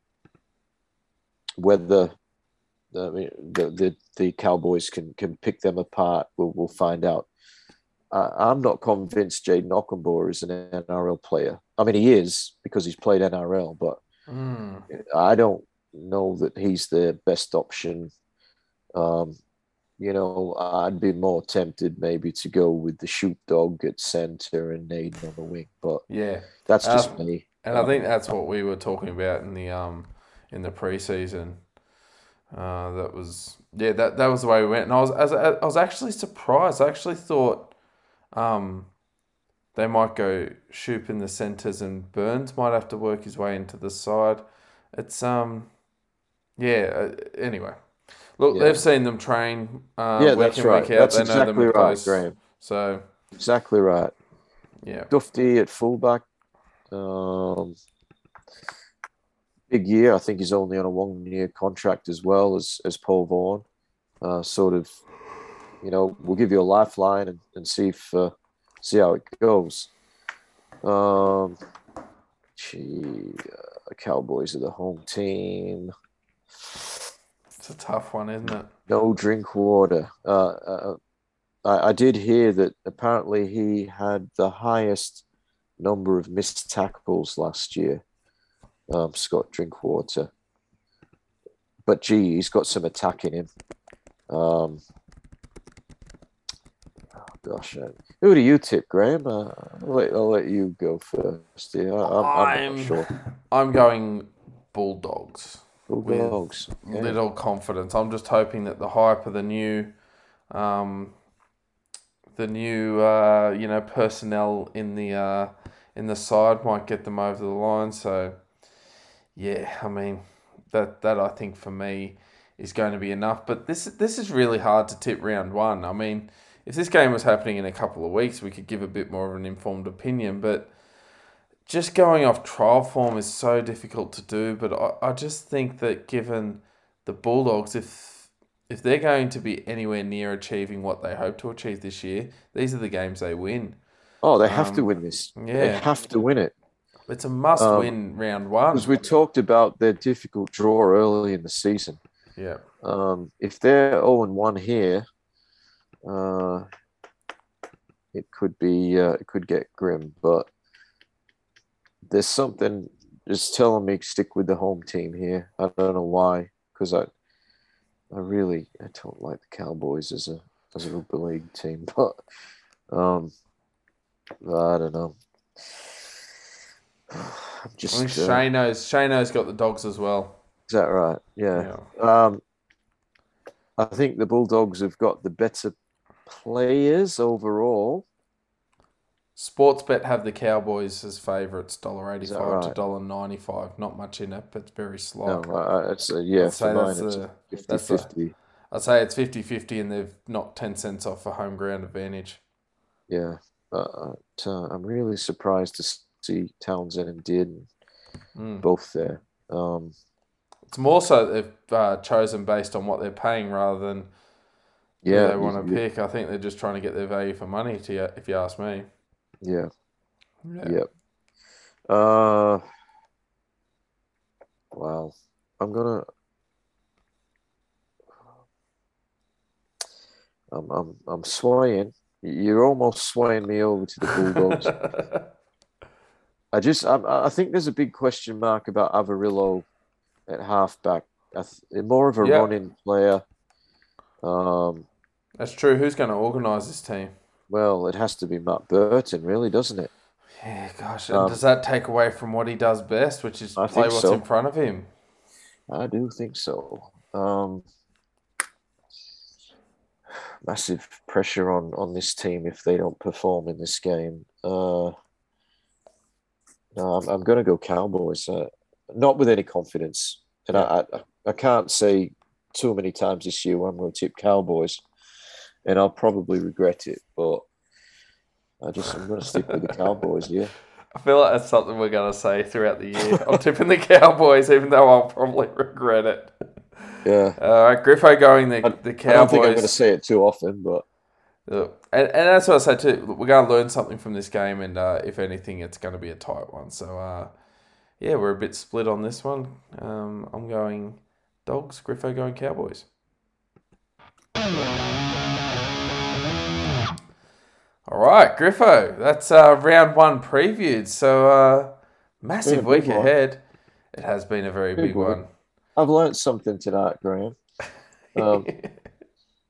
whether I mean, the, the the Cowboys can can pick them apart, we'll we'll find out. I'm not convinced Jayden Okunbor is an NRL player. I mean, he is because he's played NRL, but mm. I don't know that he's the best option. Um, you know, I'd be more tempted maybe to go with the shoot dog at centre and Naden on the wing. But yeah, that's just um, me. And I think that's what we were talking about in the um in the preseason. Uh, that was yeah that that was the way we went, and I was as I was actually surprised. I actually thought um they might go Shoop in the centres and Burns might have to work his way into the side. It's um yeah. Uh, anyway, look, Yeah. they've seen them train. Uh, Yeah, that's right. That's they know them exactly right, close. Graham. So Exactly right. yeah, Dufty at fullback. Um, big year. I think he's only on a one-year contract as well as as Paul Vaughan. Uh, sort of, you know, we'll give you a lifeline and, and see if uh, see how it goes. Um, gee, uh, Cowboys are the home team. A tough one, isn't it? No Drinkwater. Uh, uh, I, I did hear that apparently he had the highest number of missed tackles last year. Um, Scott Drinkwater. But gee, he's got some attack in him. Um, oh gosh, uh, who do you tip, Graham? Uh, I'll, let, I'll let you go first. Yeah, I, I'm, I'm I'm- sure. I'm going Bulldogs. Bulldogs. yeah. little confidence. I'm just hoping that the hype of the new, um, the new, uh, you know, personnel in the uh, in the side might get them over the line. So, yeah, I mean, that that I think for me is going to be enough. But this this is really hard to tip round one. I mean, if this game was happening in a couple of weeks, we could give a bit more of an informed opinion. But just going off trial form is so difficult to do. But I, I just think that given the Bulldogs, if if they're going to be anywhere near achieving what they hope to achieve this year, these are the games they win. Oh, they have to Um, win this. Yeah. They have to win it. It's a must Um, win round one. Because we talked about their difficult draw early in the season. Yeah. Um, if they're 0 and 1 here, uh, it could be uh, it could get grim. But there's something just telling me stick with the home team here. I don't know why, because I I really I don't like the Cowboys as a as a rugby league team, but um, I don't know. I'm just I think uh, Shano's Shano's got the dogs as well. is that right? Yeah. Um, I think the Bulldogs have got the better players overall. Sportsbet have the Cowboys as favourites, dollar eighty five to right? dollar ninety five. Not much in it, but it's very No, slight. uh, it's a, yeah, I'd say that's it's a 50 that's the- 50. I'd say it's 50-50 and they've knocked ten cents off for home ground advantage. Yeah. Uh, but, uh, I'm really surprised to see Townsend and Dearden Mm. both there. Um, It's more so they've uh, chosen based on what they're paying rather than who yeah. they want to pick. I think they're just trying to get their value for money. To if you ask me. Yeah. Yeah. Yep. Uh, wow. I'm gonna. I'm I'm I'm swaying. You're almost swaying me over to the Bulldogs. I just I, I think there's a big question mark about Averillo at halfback. I th- more of a Yeah. running player. Um, That's true. Who's going to organise this team? Well, it has to be Matt Burton, really, doesn't it? Yeah, gosh. and Um, does that take away from what he does best, which is I play what's so. in front of him? I do think so. Um, massive pressure on on this team if they don't perform in this game. Uh, no, I'm, I'm going to go Cowboys. Uh, not with any confidence, and I, I I can't say too many times this year I'm going to tip Cowboys, and I'll probably regret it. But I just I'm going to stick with the Cowboys. Yeah. I feel like that's something we're going to say throughout the year. I'm tipping the Cowboys, even though I'll probably regret it. Yeah. All right, Griffo going the, I, the I don't think I'm going to Cowboys. say it too often, but and, and that's what I said too. We're going to learn something from this game, and uh, if anything, it's going to be a tight one. So, uh, yeah, we're a bit split on this one. Um, I'm going Dogs, Griffo going Cowboys. All right, Griffo, that's uh, round one previewed. So, uh, massive week one. ahead. It has been a very Big big one. one. I've learnt something tonight, Graham. Um,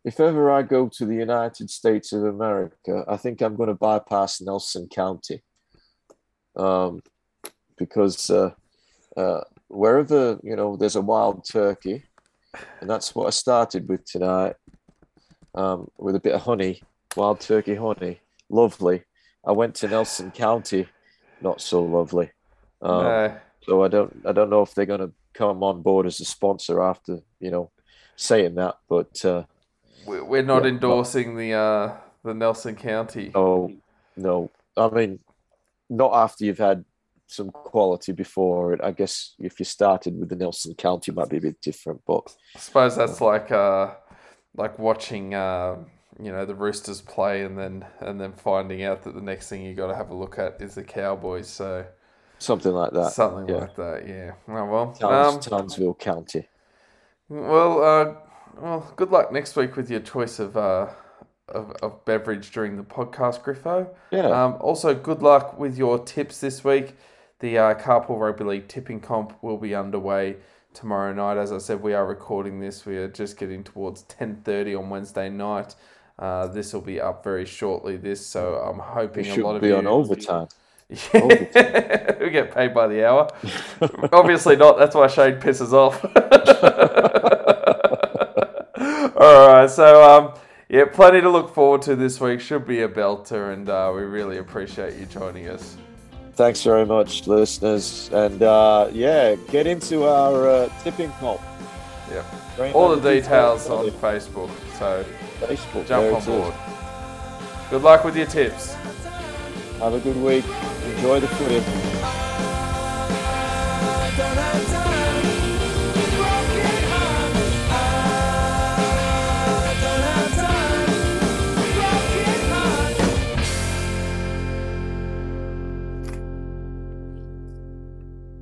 if ever I go to the United States of America, I think I'm going to bypass Nelson County, um, because uh, uh, wherever you know there's a wild turkey, and that's what I started with tonight, um, with a bit of honey, wild turkey honey, lovely. I went to Nelson County, not so lovely. Um, no. So I don't I don't know if they're going to come on board as a sponsor after you know saying that, but. Uh, we're not yeah, endorsing the uh, the Nelson County. Oh no, I mean, not after you've had some quality before. I guess if you started with the Nelson County, it might be a bit different. But I suppose that's like uh, like watching uh, you know the Roosters play and then and then finding out that the next thing you got to have a look at is the Cowboys. So something like that. Something yeah. like that. Yeah. Oh, well, Towns, um, Townsville County. Well, uh, well, good luck next week with your choice of uh, of, of beverage during the podcast, Griffo. Yeah. Um, also, good luck with your tips this week. The uh, Carpool Rugby League tipping comp will be underway tomorrow night. As I said, we are recording this. We are just getting towards ten thirty on Wednesday night. Uh, this will be up very shortly. This, so I'm hoping a lot of be you on overtime. Yeah. we get paid by the hour. Obviously not. That's why Shane pisses off. All right, so um, yeah, plenty to look forward to this week. Should be a belter, and uh, we really appreciate you joining us. Thanks very much, listeners, and uh, yeah, get into our uh, tipping comp. Yeah, all the details on Facebook. So Facebook, jump on board. Good luck with your tips. Have a good week. Enjoy the footy.